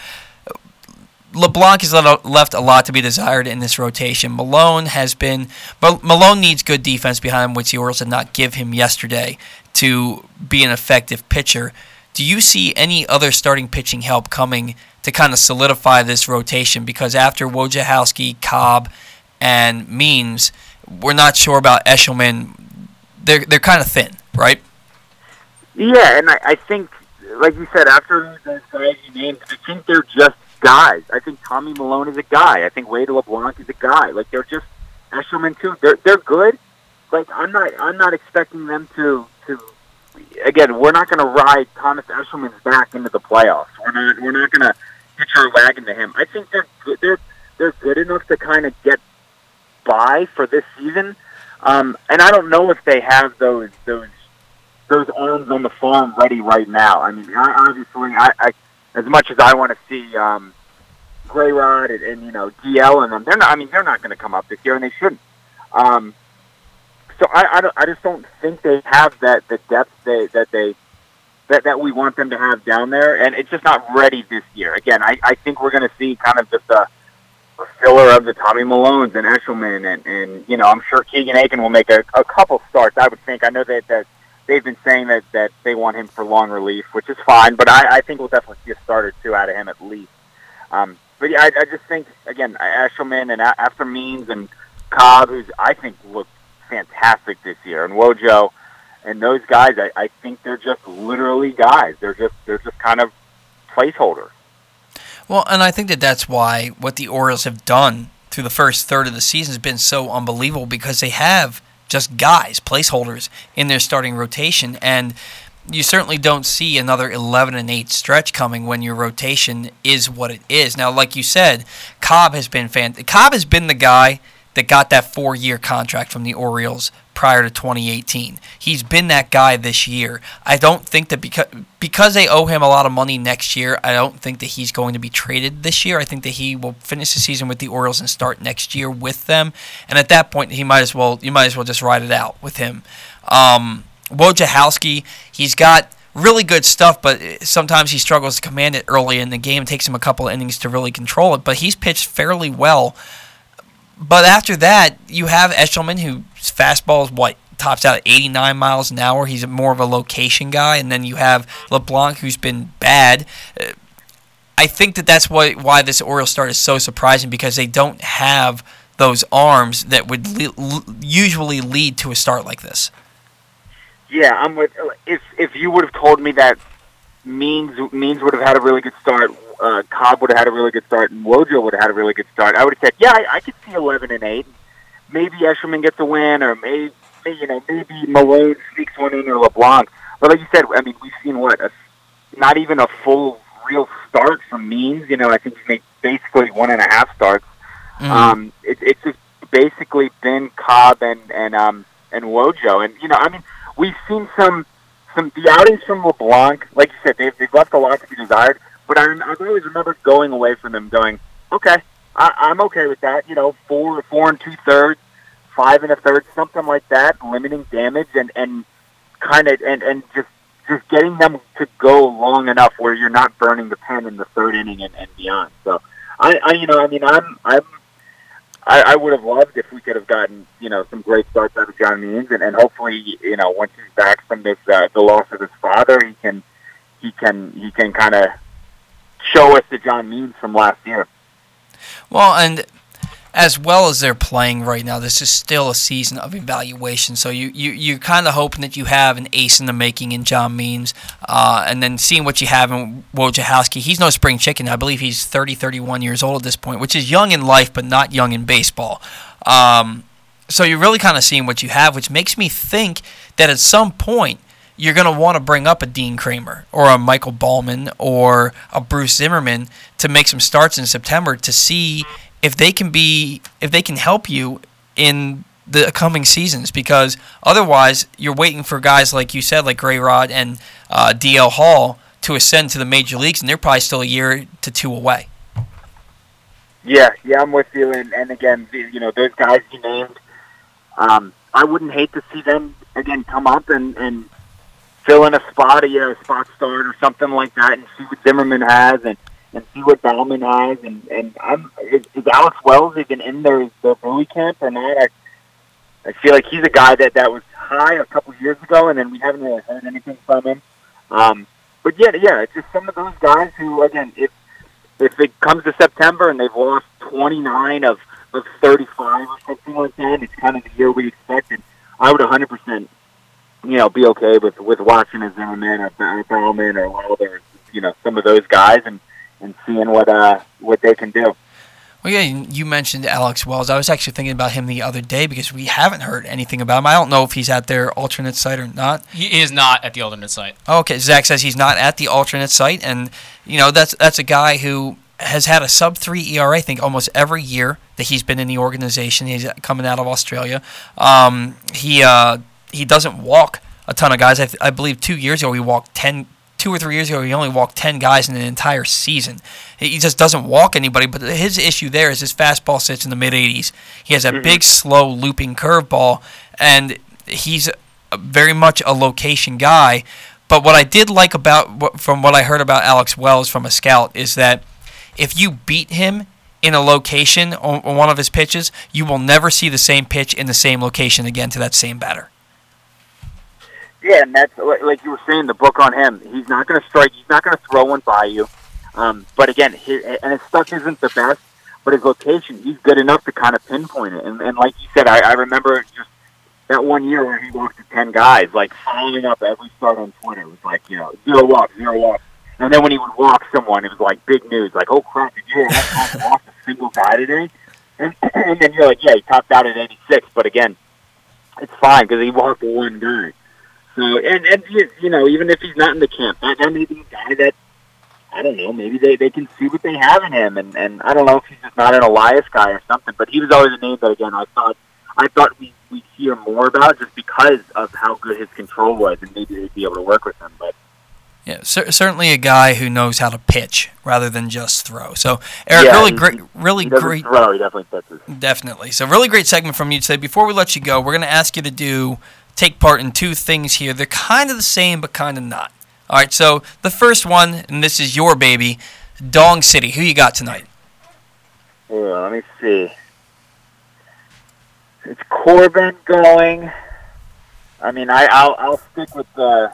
LeBlanc has left left a lot to be desired in this rotation. Milone has been, but Milone needs good defense behind him, which the Orioles did not give him yesterday to be an effective pitcher. Do you see any other starting pitching help coming to kind of solidify this rotation? Because after Wojciechowski, Cobb, and Means, we're not sure about Eshelman. They're they're kind of thin, right? Yeah, and I, I think, like you said, after those guys you named, I think they're just guys. I think Tommy Milone is a guy. I think Wade LeBlanc is a guy. Like they're just Eshelman too. They're they're good. Like I'm not I'm not expecting them to to. Again, we're not going to ride Thomas Eshelman's back into the playoffs. We're not we're not going to hitch our wagon to him. I think they're good. They're they're good enough to kind of get by for this season. Um, and I don't know if they have those those those arms on the farm ready right now. I mean, I, obviously, I, I as much as I want to see um, Gray Rod and, and you know DL and them, they're not. I mean, they're not going to come up this year, and they shouldn't. Um, so I, I, I just don't think they have that the depth they, that they that that we want them to have down there, and it's just not ready this year. Again, I, I think we're going to see kind of just a, filler of the Tommy Milones and Eshelman, and and you know I'm sure Keegan Akin will make a, a couple starts. I would think. I know that that they've been saying that that they want him for long relief, which is fine, but I, I think we'll definitely see a start or two out of him at least. Um, but yeah, I, I just think again Eshelman and after Means and Cobb, who's I think looked fantastic this year, and Wojo and those guys, I, I think they're just literally guys. They're just they're just kind of placeholders. Well, and I think that that's why what the Orioles have done through the first third of the season has been so unbelievable because they have just guys, placeholders in their starting rotation, and you certainly don't see another 11 and 8 stretch coming when your rotation is what it is. Now, like you said, Cobb has been fan. Cobb has been the guy that got that four-year contract from the Orioles prior to 2018. He's been that guy this year. I don't think that because because they owe him a lot of money next year, I don't think that he's going to be traded this year. I think that he will finish the season with the Orioles and start next year with them. And at that point, he might as well you might as well just ride it out with him. Um, Wojciechowski, he's got really good stuff, but sometimes he struggles to command it early in the game. It takes him a couple innings to really control it, but he's pitched fairly well but after that, you have Eshelman, whose fastball is what tops out at 89 miles an hour. He's more of a location guy, and then you have LeBlanc, who's been bad. Uh, I think that that's why why this Orioles start is so surprising because they don't have those arms that would le- usually lead to a start like this. Yeah, I'm with. If if you would have told me that Means Means would have had a really good start, uh, Cobb would have had a really good start, and Wojo would have had a really good start, I would have said, yeah, I, I could see 11 and 8. Maybe Eshelman gets a win, or maybe you know maybe Milone sneaks one in, or LeBlanc. But like you said, I mean, we've seen what a, not even a full real start from Means. You know, I think he's made basically one and a half starts. Mm. Um, it, it's just basically been Cobb and and um and Wojo, and you know, I mean, we've seen some some the outings from LeBlanc. Like you said, they've they've left a lot to be desired. But I, I always remember going away from them going, okay, I, I'm okay with that. You know, four, four and two thirds, five and a third, something like that, limiting damage and and kind of and and just just getting them to go long enough where you're not burning the pen in the third inning and, and beyond. So, I, I you know, I mean, I'm I'm I, I would have loved if we could have gotten you know some great starts out of John Means, and, and hopefully you know once he's back from this uh, the loss of his father, he can he can he can kind of show us the John Means from last year. Well, and as well as they're playing right now, this is still a season of evaluation. So you, you, you're kind of hoping that you have an ace in the making in John Means, uh, and then seeing what you have in Wojciechowski. He's no spring chicken. I believe he's 30, 31 years old at this point, which is young in life, but not young in baseball. Um, so you're really kind of seeing what you have, which makes me think that at some point you're going to want to bring up a Dean Kremer or a Michael Baumann or a Bruce Zimmermann to make some starts in September to see if they can be if they can help you in the coming seasons because otherwise you're waiting for guys like you said like Gray Rod and uh, DL Hall to ascend to the major leagues and they're probably still a year to two away. Yeah, yeah, I'm with you. And, and again, you know, those guys you named, um, I wouldn't hate to see them again come up and, and fill in a spot, a, a spot start or something like that, and see what Zimmermann has and and see what Baumann has. And and I'm is, is Alex Wells even in their the Bowie camp or not? I I feel like he's a guy that that was high a couple years ago, and then we haven't really heard anything from him. Um, but yeah, yeah, it's just some of those guys who, again, if if it comes to September and they've lost 29 of of 35 or something like that, it's kind of the year we expected. I would 100% you know, be okay with with watching a Zimmermann or, or Baumann or Wilder, you know, some of those guys and and seeing what uh what they can do. Well, yeah, you mentioned Alex Wells. I was actually thinking about him the other day because we haven't heard anything about him. I don't know if he's at their alternate site or not. He is not at the alternate site. Okay, Zack says he's not at the alternate site, and you know that's that's a guy who has had a sub three ERA. I think almost every year that he's been in the organization. He's coming out of Australia. Um, he uh, he doesn't walk a ton of guys. I, I believe two years ago he walked ten. Two or three years ago, he only walked ten guys in an entire season. He just doesn't walk anybody. But his issue there is his fastball sits in the mid 80s. He has a Mhm. big, slow, looping curveball, and he's very much a location guy. But what I did like about from what I heard about Alex Wells from a scout is that if you beat him in a location on, on one of his pitches, you will never see the same pitch in the same location again to that same batter. Yeah, and that's like you were saying. The book on him. He's not going to strike. He's not going to throw one by you. Um, but again, his, and his stuff isn't the best. But his location, he's good enough to kind of pinpoint it. And, and like you said, I, I remember just that one year where he walked to ten guys, like following up every start on Twitter. It was like you know zero walks, zero walks. And then when he would walk someone, it was like big news. Like, oh crap, did you that a single guy today? And, and then you're like, yeah, he topped out at 86. But again, it's fine because he walked one guy. So, and, and you, know, even if he's not in the camp, that, that may be a guy that, I don't know, maybe they, they can see what they have in him. And, and I don't know if he's just not an Elias guy or something, but he was always a name that, again, I thought, I thought we, we'd hear more about just because of how good his control was and maybe they'd be able to work with him. But Yeah, cer- certainly a guy who knows how to pitch rather than just throw. So, Eric, Yeah, really he- great, really he great. throw, he definitely pitches. Definitely. So, really great segment from you today. Before we let you go, we're going to ask you to do take part in two things here. They're kind of the same, but kind of not. All right. So, the first one, and this is your baby, Dong City. Who you got tonight? Yeah, let me see. It's Corbin going. I mean, I, I'll I'll stick with the.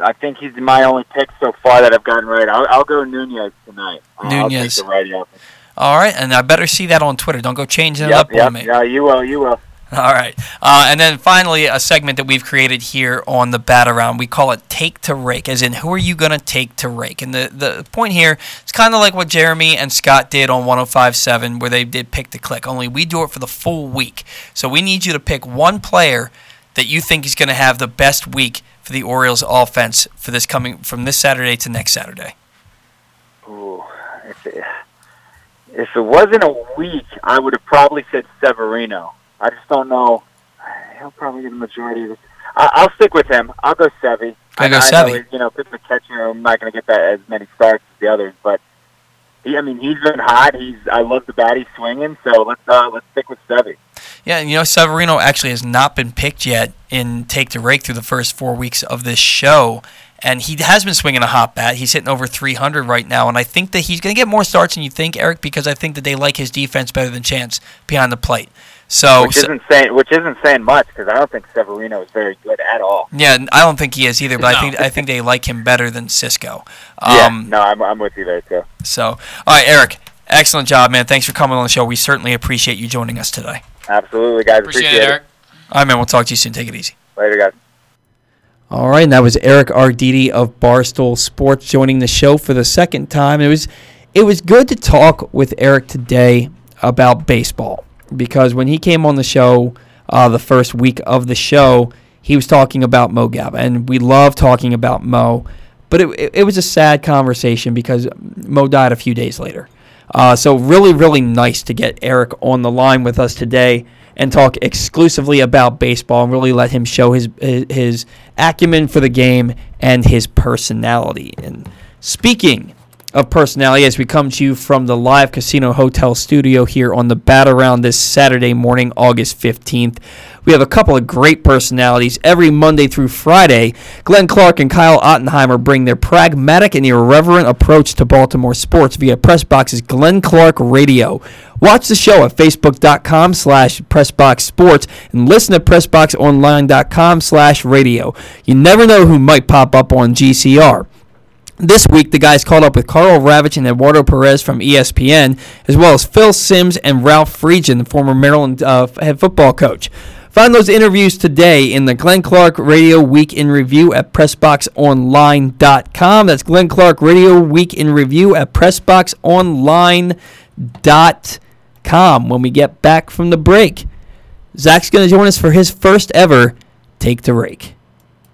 I think he's my only pick so far that I've gotten right. I'll, I'll go Nunez tonight. I'll- I'll take Nunez. the righty. All right, and I better see that on Twitter. Don't go changing it Yep, up yep. on me. Yeah, you will. You will. All right. Uh, and then finally, a segment that we've created here on the Bat Around. We call it Take to Rake, as in, who are you going to take to rake? And the, the point here is kind of like what Jeremy and Scott did on 1057, where they did Pick the Click, only we do it for the full week. So we need you to pick one player that you think is going to have the best week for the Orioles offense for this coming from this Saturday to next Saturday. Ooh, if it, if it wasn't a week, I would have probably said Severino. I just don't know. He'll probably get the majority of it. I, I'll stick with him. I'll go Sevy. I go Sevy. You know, pitch the catcher. I'm not going to get that as many starts as the others, but he. I mean, he's been hot. He's. I love the bat he's swinging. So let's uh, let's stick with Sevy. Yeah, and you know, Severino actually has not been picked yet in Take to Rake through the first four weeks of this show. And he has been swinging a hot bat. He's hitting over 300 right now. And I think that he's going to get more starts than you think, Eric, because I think that they like his defense better than Chance behind the plate. So, which isn't saying which isn't saying much because I don't think Severino is very good at all. yeah, I don't think he is either, but I think I think they like him better than Sisco. yeah, Um, no, I'm, I'm with you there too. So, all right, Eric, excellent job, man. Thanks for coming on the show. We certainly appreciate you joining us today. Absolutely, guys. Appreciate, it. All right, man. We'll talk to you soon. Take it easy. Later, guys. All right, and that was Eric Arditti of Barstool Sports joining the show for the second time. It was it was good to talk with Eric today about baseball because when he came on the show uh, the first week of the show, he was talking about Mo Gaba, and we love talking about Mo. But it, it, it was a sad conversation because Mo died a few days later. Uh, so really, really nice to get Eric on the line with us today and talk exclusively about baseball and really let him show his his, his acumen for the game and his personality. And speaking of personality, as we come to you from the live casino hotel studio here on the Bat Around this Saturday morning, August 15th, we have a couple of great personalities every Monday through Friday. Glenn Clark and Kyle Ottenheimer bring their pragmatic and irreverent approach to Baltimore sports via Pressbox's Glenn Clark Radio. Watch the show at facebook.com slash pressboxsports and listen at pressboxonline.com slash radio. You never know who might pop up on GCR. This week, the guys caught up with Karl Ravech and Eduardo Perez from ESPN, as well as Phil Simms and Ralph Friedgen, the former Maryland uh, head football coach. Find those interviews today in the Glenn Clark Radio Week in Review at PressBoxOnline.com. That's Glenn Clark Radio Week in Review at PressBoxOnline.com. When we get back from the break, Zack's going to join us for his first ever Take the Rake.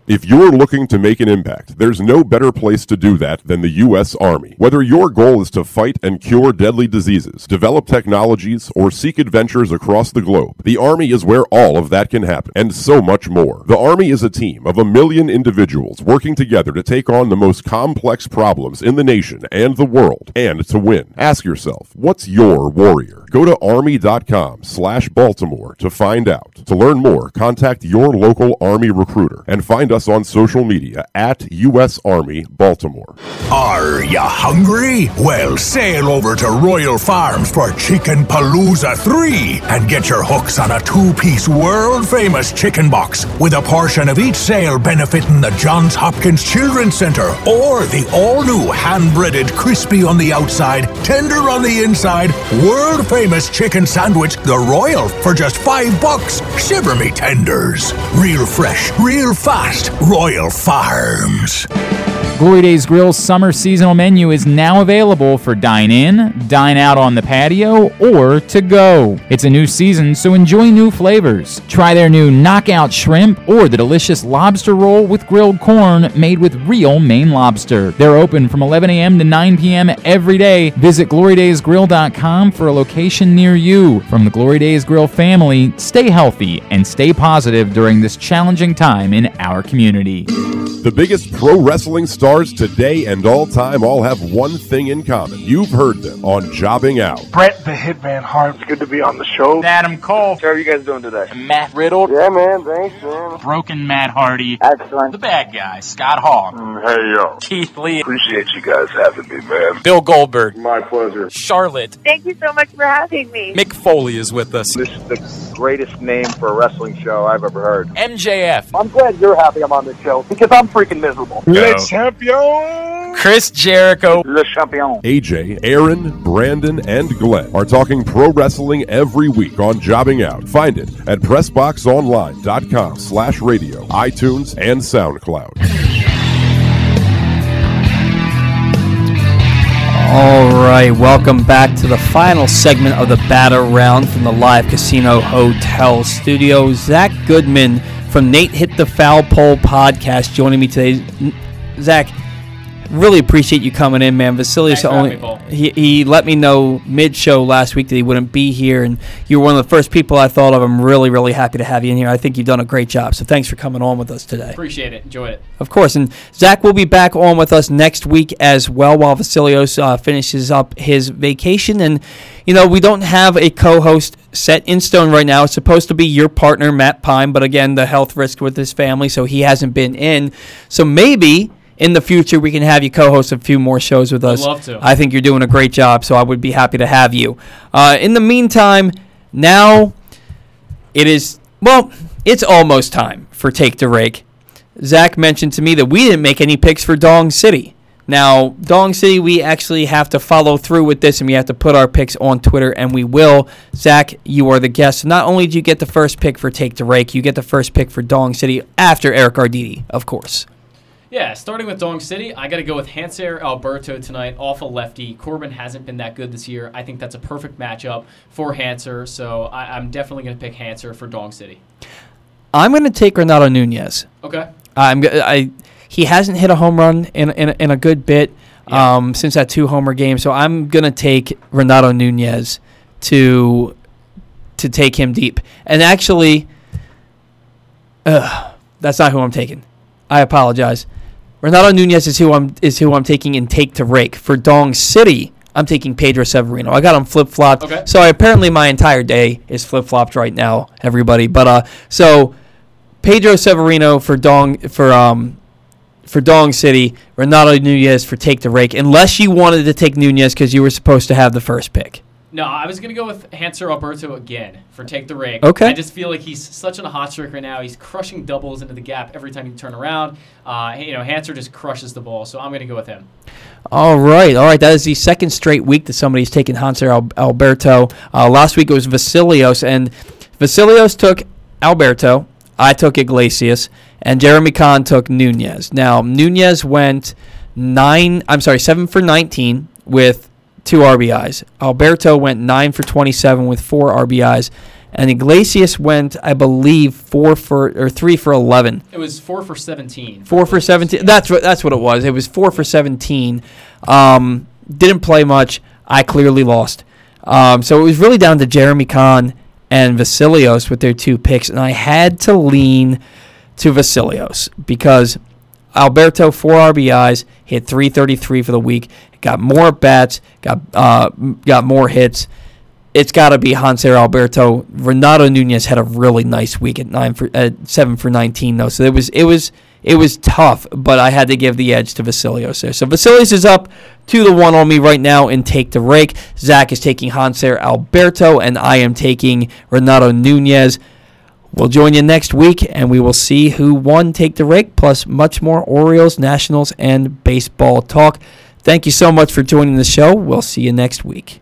If you're looking to make an impact, there's no better place to do that than the U.S. Army. Whether your goal is to fight and cure deadly diseases, develop technologies, or seek adventures across the globe, the Army is where all of that can happen, and so much more. The Army is a team of a million individuals working together to take on the most complex problems in the nation and the world, and to win. Ask yourself, what's your warrior? Go to army.com slash Baltimore to find out. To learn more, contact your local Army recruiter and find us on social media at U.S. Army Baltimore. Are ya hungry? Well, sail over to Royal Farms for Chicken Palooza 3 and get your hooks on a two piece world famous chicken box with a portion of each sale benefiting the Johns Hopkins Children's Center or the all new hand breaded, crispy on the outside, tender on the inside, world famous chicken sandwich, the Royal, for just five bucks. Shiver me tenders. Real fresh, real fast. Royal Farms. Glory Days Grill's summer seasonal menu is now available for dine in, dine out on the patio, or to go. It's a new season, so enjoy new flavors. Try their new knockout shrimp or the delicious lobster roll with grilled corn made with real Maine lobster. They're open from 11 a.m. to 9 p.m. every day. Visit glorydaysgrill.com for a location near you. From the Glory Days Grill family, stay healthy and stay positive during this challenging time in our community. The biggest pro wrestling stars today and all time all have one thing in common. You've heard them on Jobbing Out. Brett the Hitman Hart. It's good to be on the show. Adam Cole. How are you guys doing today? Matt Riddle. Yeah, man. Thanks, man. Broken Matt Hardy. Excellent. The bad guy, Scott Hall. Mm, hey, yo. Keith Lee. Appreciate you guys having me, man. Bill Goldberg. My pleasure. Charlotte. Thank you so much for having me. Mick Foley is with us. This is the greatest name for a wrestling show I've ever heard. MJF. I'm glad you're happy I'm on this show because I'm freaking miserable. Le champion. Chris Jericho. Le champion. AJ, Aaron, Brandon, and Glenn are talking pro wrestling every week on Jobbing Out. Find it at PressBoxOnline.com slash radio, iTunes, and SoundCloud. All right, welcome back to the final segment of the Bat Around from the Live Casino Hotel studio. Zack Goodman from Nate Hit the Foul Pole podcast joining me today. Zack, really appreciate you coming in, man. Vasilios Thanks only me, he, he let me know mid show last week that he wouldn't be here, and you were one of the first people I thought of. I'm really, really happy to have you in here. I think you've done a great job. So thanks for coming on with us today. Appreciate it. Enjoyed it. Of course, and Zack will be back on with us next week as well while Vasilios uh, finishes up his vacation. And, you know, we don't have a co host set in stone right now. It's supposed to be your partner, Matt Pine, but again, the health risk with his family, so he hasn't been in. So maybe in the future we can have you co host a few more shows with us. I'd love to. I think you're doing a great job, so I would be happy to have you. Uh, in the meantime, now it is, well, it's almost time for Take the Rake. Zack mentioned to me that we didn't make any picks for Dong City. Now, Dong City, we actually have to follow through with this and we have to put our picks on Twitter, and we will. Zack, you are the guest. Not only do you get the first pick for Take the Rake, you get the first pick for Dong City after Eric Arditti, of course. Yeah, starting with Dong City, I got to go with Hanser Alberto tonight, off a lefty. Corbin hasn't been that good this year. I think that's a perfect matchup for Hanser, so I, I'm definitely going to pick Hanser for Dong City. I'm going to take Renato Nunez. Okay. I'm I he hasn't hit a home run in in, in a good bit um, since that two homer game. So I'm gonna take Renato Nunez to to take him deep. And actually, ugh, that's not who I'm taking. I apologize. Renato Nunez is who I'm is who I'm taking in take to rake for Dong City. I'm taking Pedro Severino. I got him flip flopped. Okay. So apparently my entire day is flip flopped right now, everybody. But uh, so Pedro Severino for Dong for um for Dong City, Renato Nunez for take the rake. Unless you wanted to take Nunez because you were supposed to have the first pick. No, I was going to go with Hanser Alberto again for take the rake. Okay. I just feel like he's such on a hot streak right now. He's crushing doubles into the gap every time you turn around. Uh, you know, Hanser just crushes the ball, so I'm going to go with him. All right, all right. That is the second straight week that somebody's taken Hanser Al- Alberto. Uh, last week it was Vasilios, and Vasilios took Alberto. I took Iglesias, and Jeremy Conn took Nunez. Now Nunez went nine. I'm sorry, seven for 19 with two RBIs. Alberto went nine for 27 with four RBIs, and Iglesias went, I believe, four for or three for eleven. It was four for seventeen. Four for seventeen. That's what that's what it was. It was four for seventeen. Um, didn't play much. I clearly lost. Um, so it was really down to Jeremy Conn and Vasilios with their two picks, and I had to lean to Vasilios because Alberto four RBIs, hit 333 for the week, got more bats, got uh, got more hits. It's got to be Hanser Alberto. Renato Nunez had a really nice week at nine for at seven for 19 though, so it was it was it was tough, but I had to give the edge to Vasilios there. So Vasilios is up two to one on me right now and take the rake. Zack is taking Hanser Alberto, and I am taking Renato Nunez. We'll join you next week, and we will see who won Take the Rake, plus much more Orioles, Nationals, and baseball talk. Thank you so much for joining the show. We'll see you next week.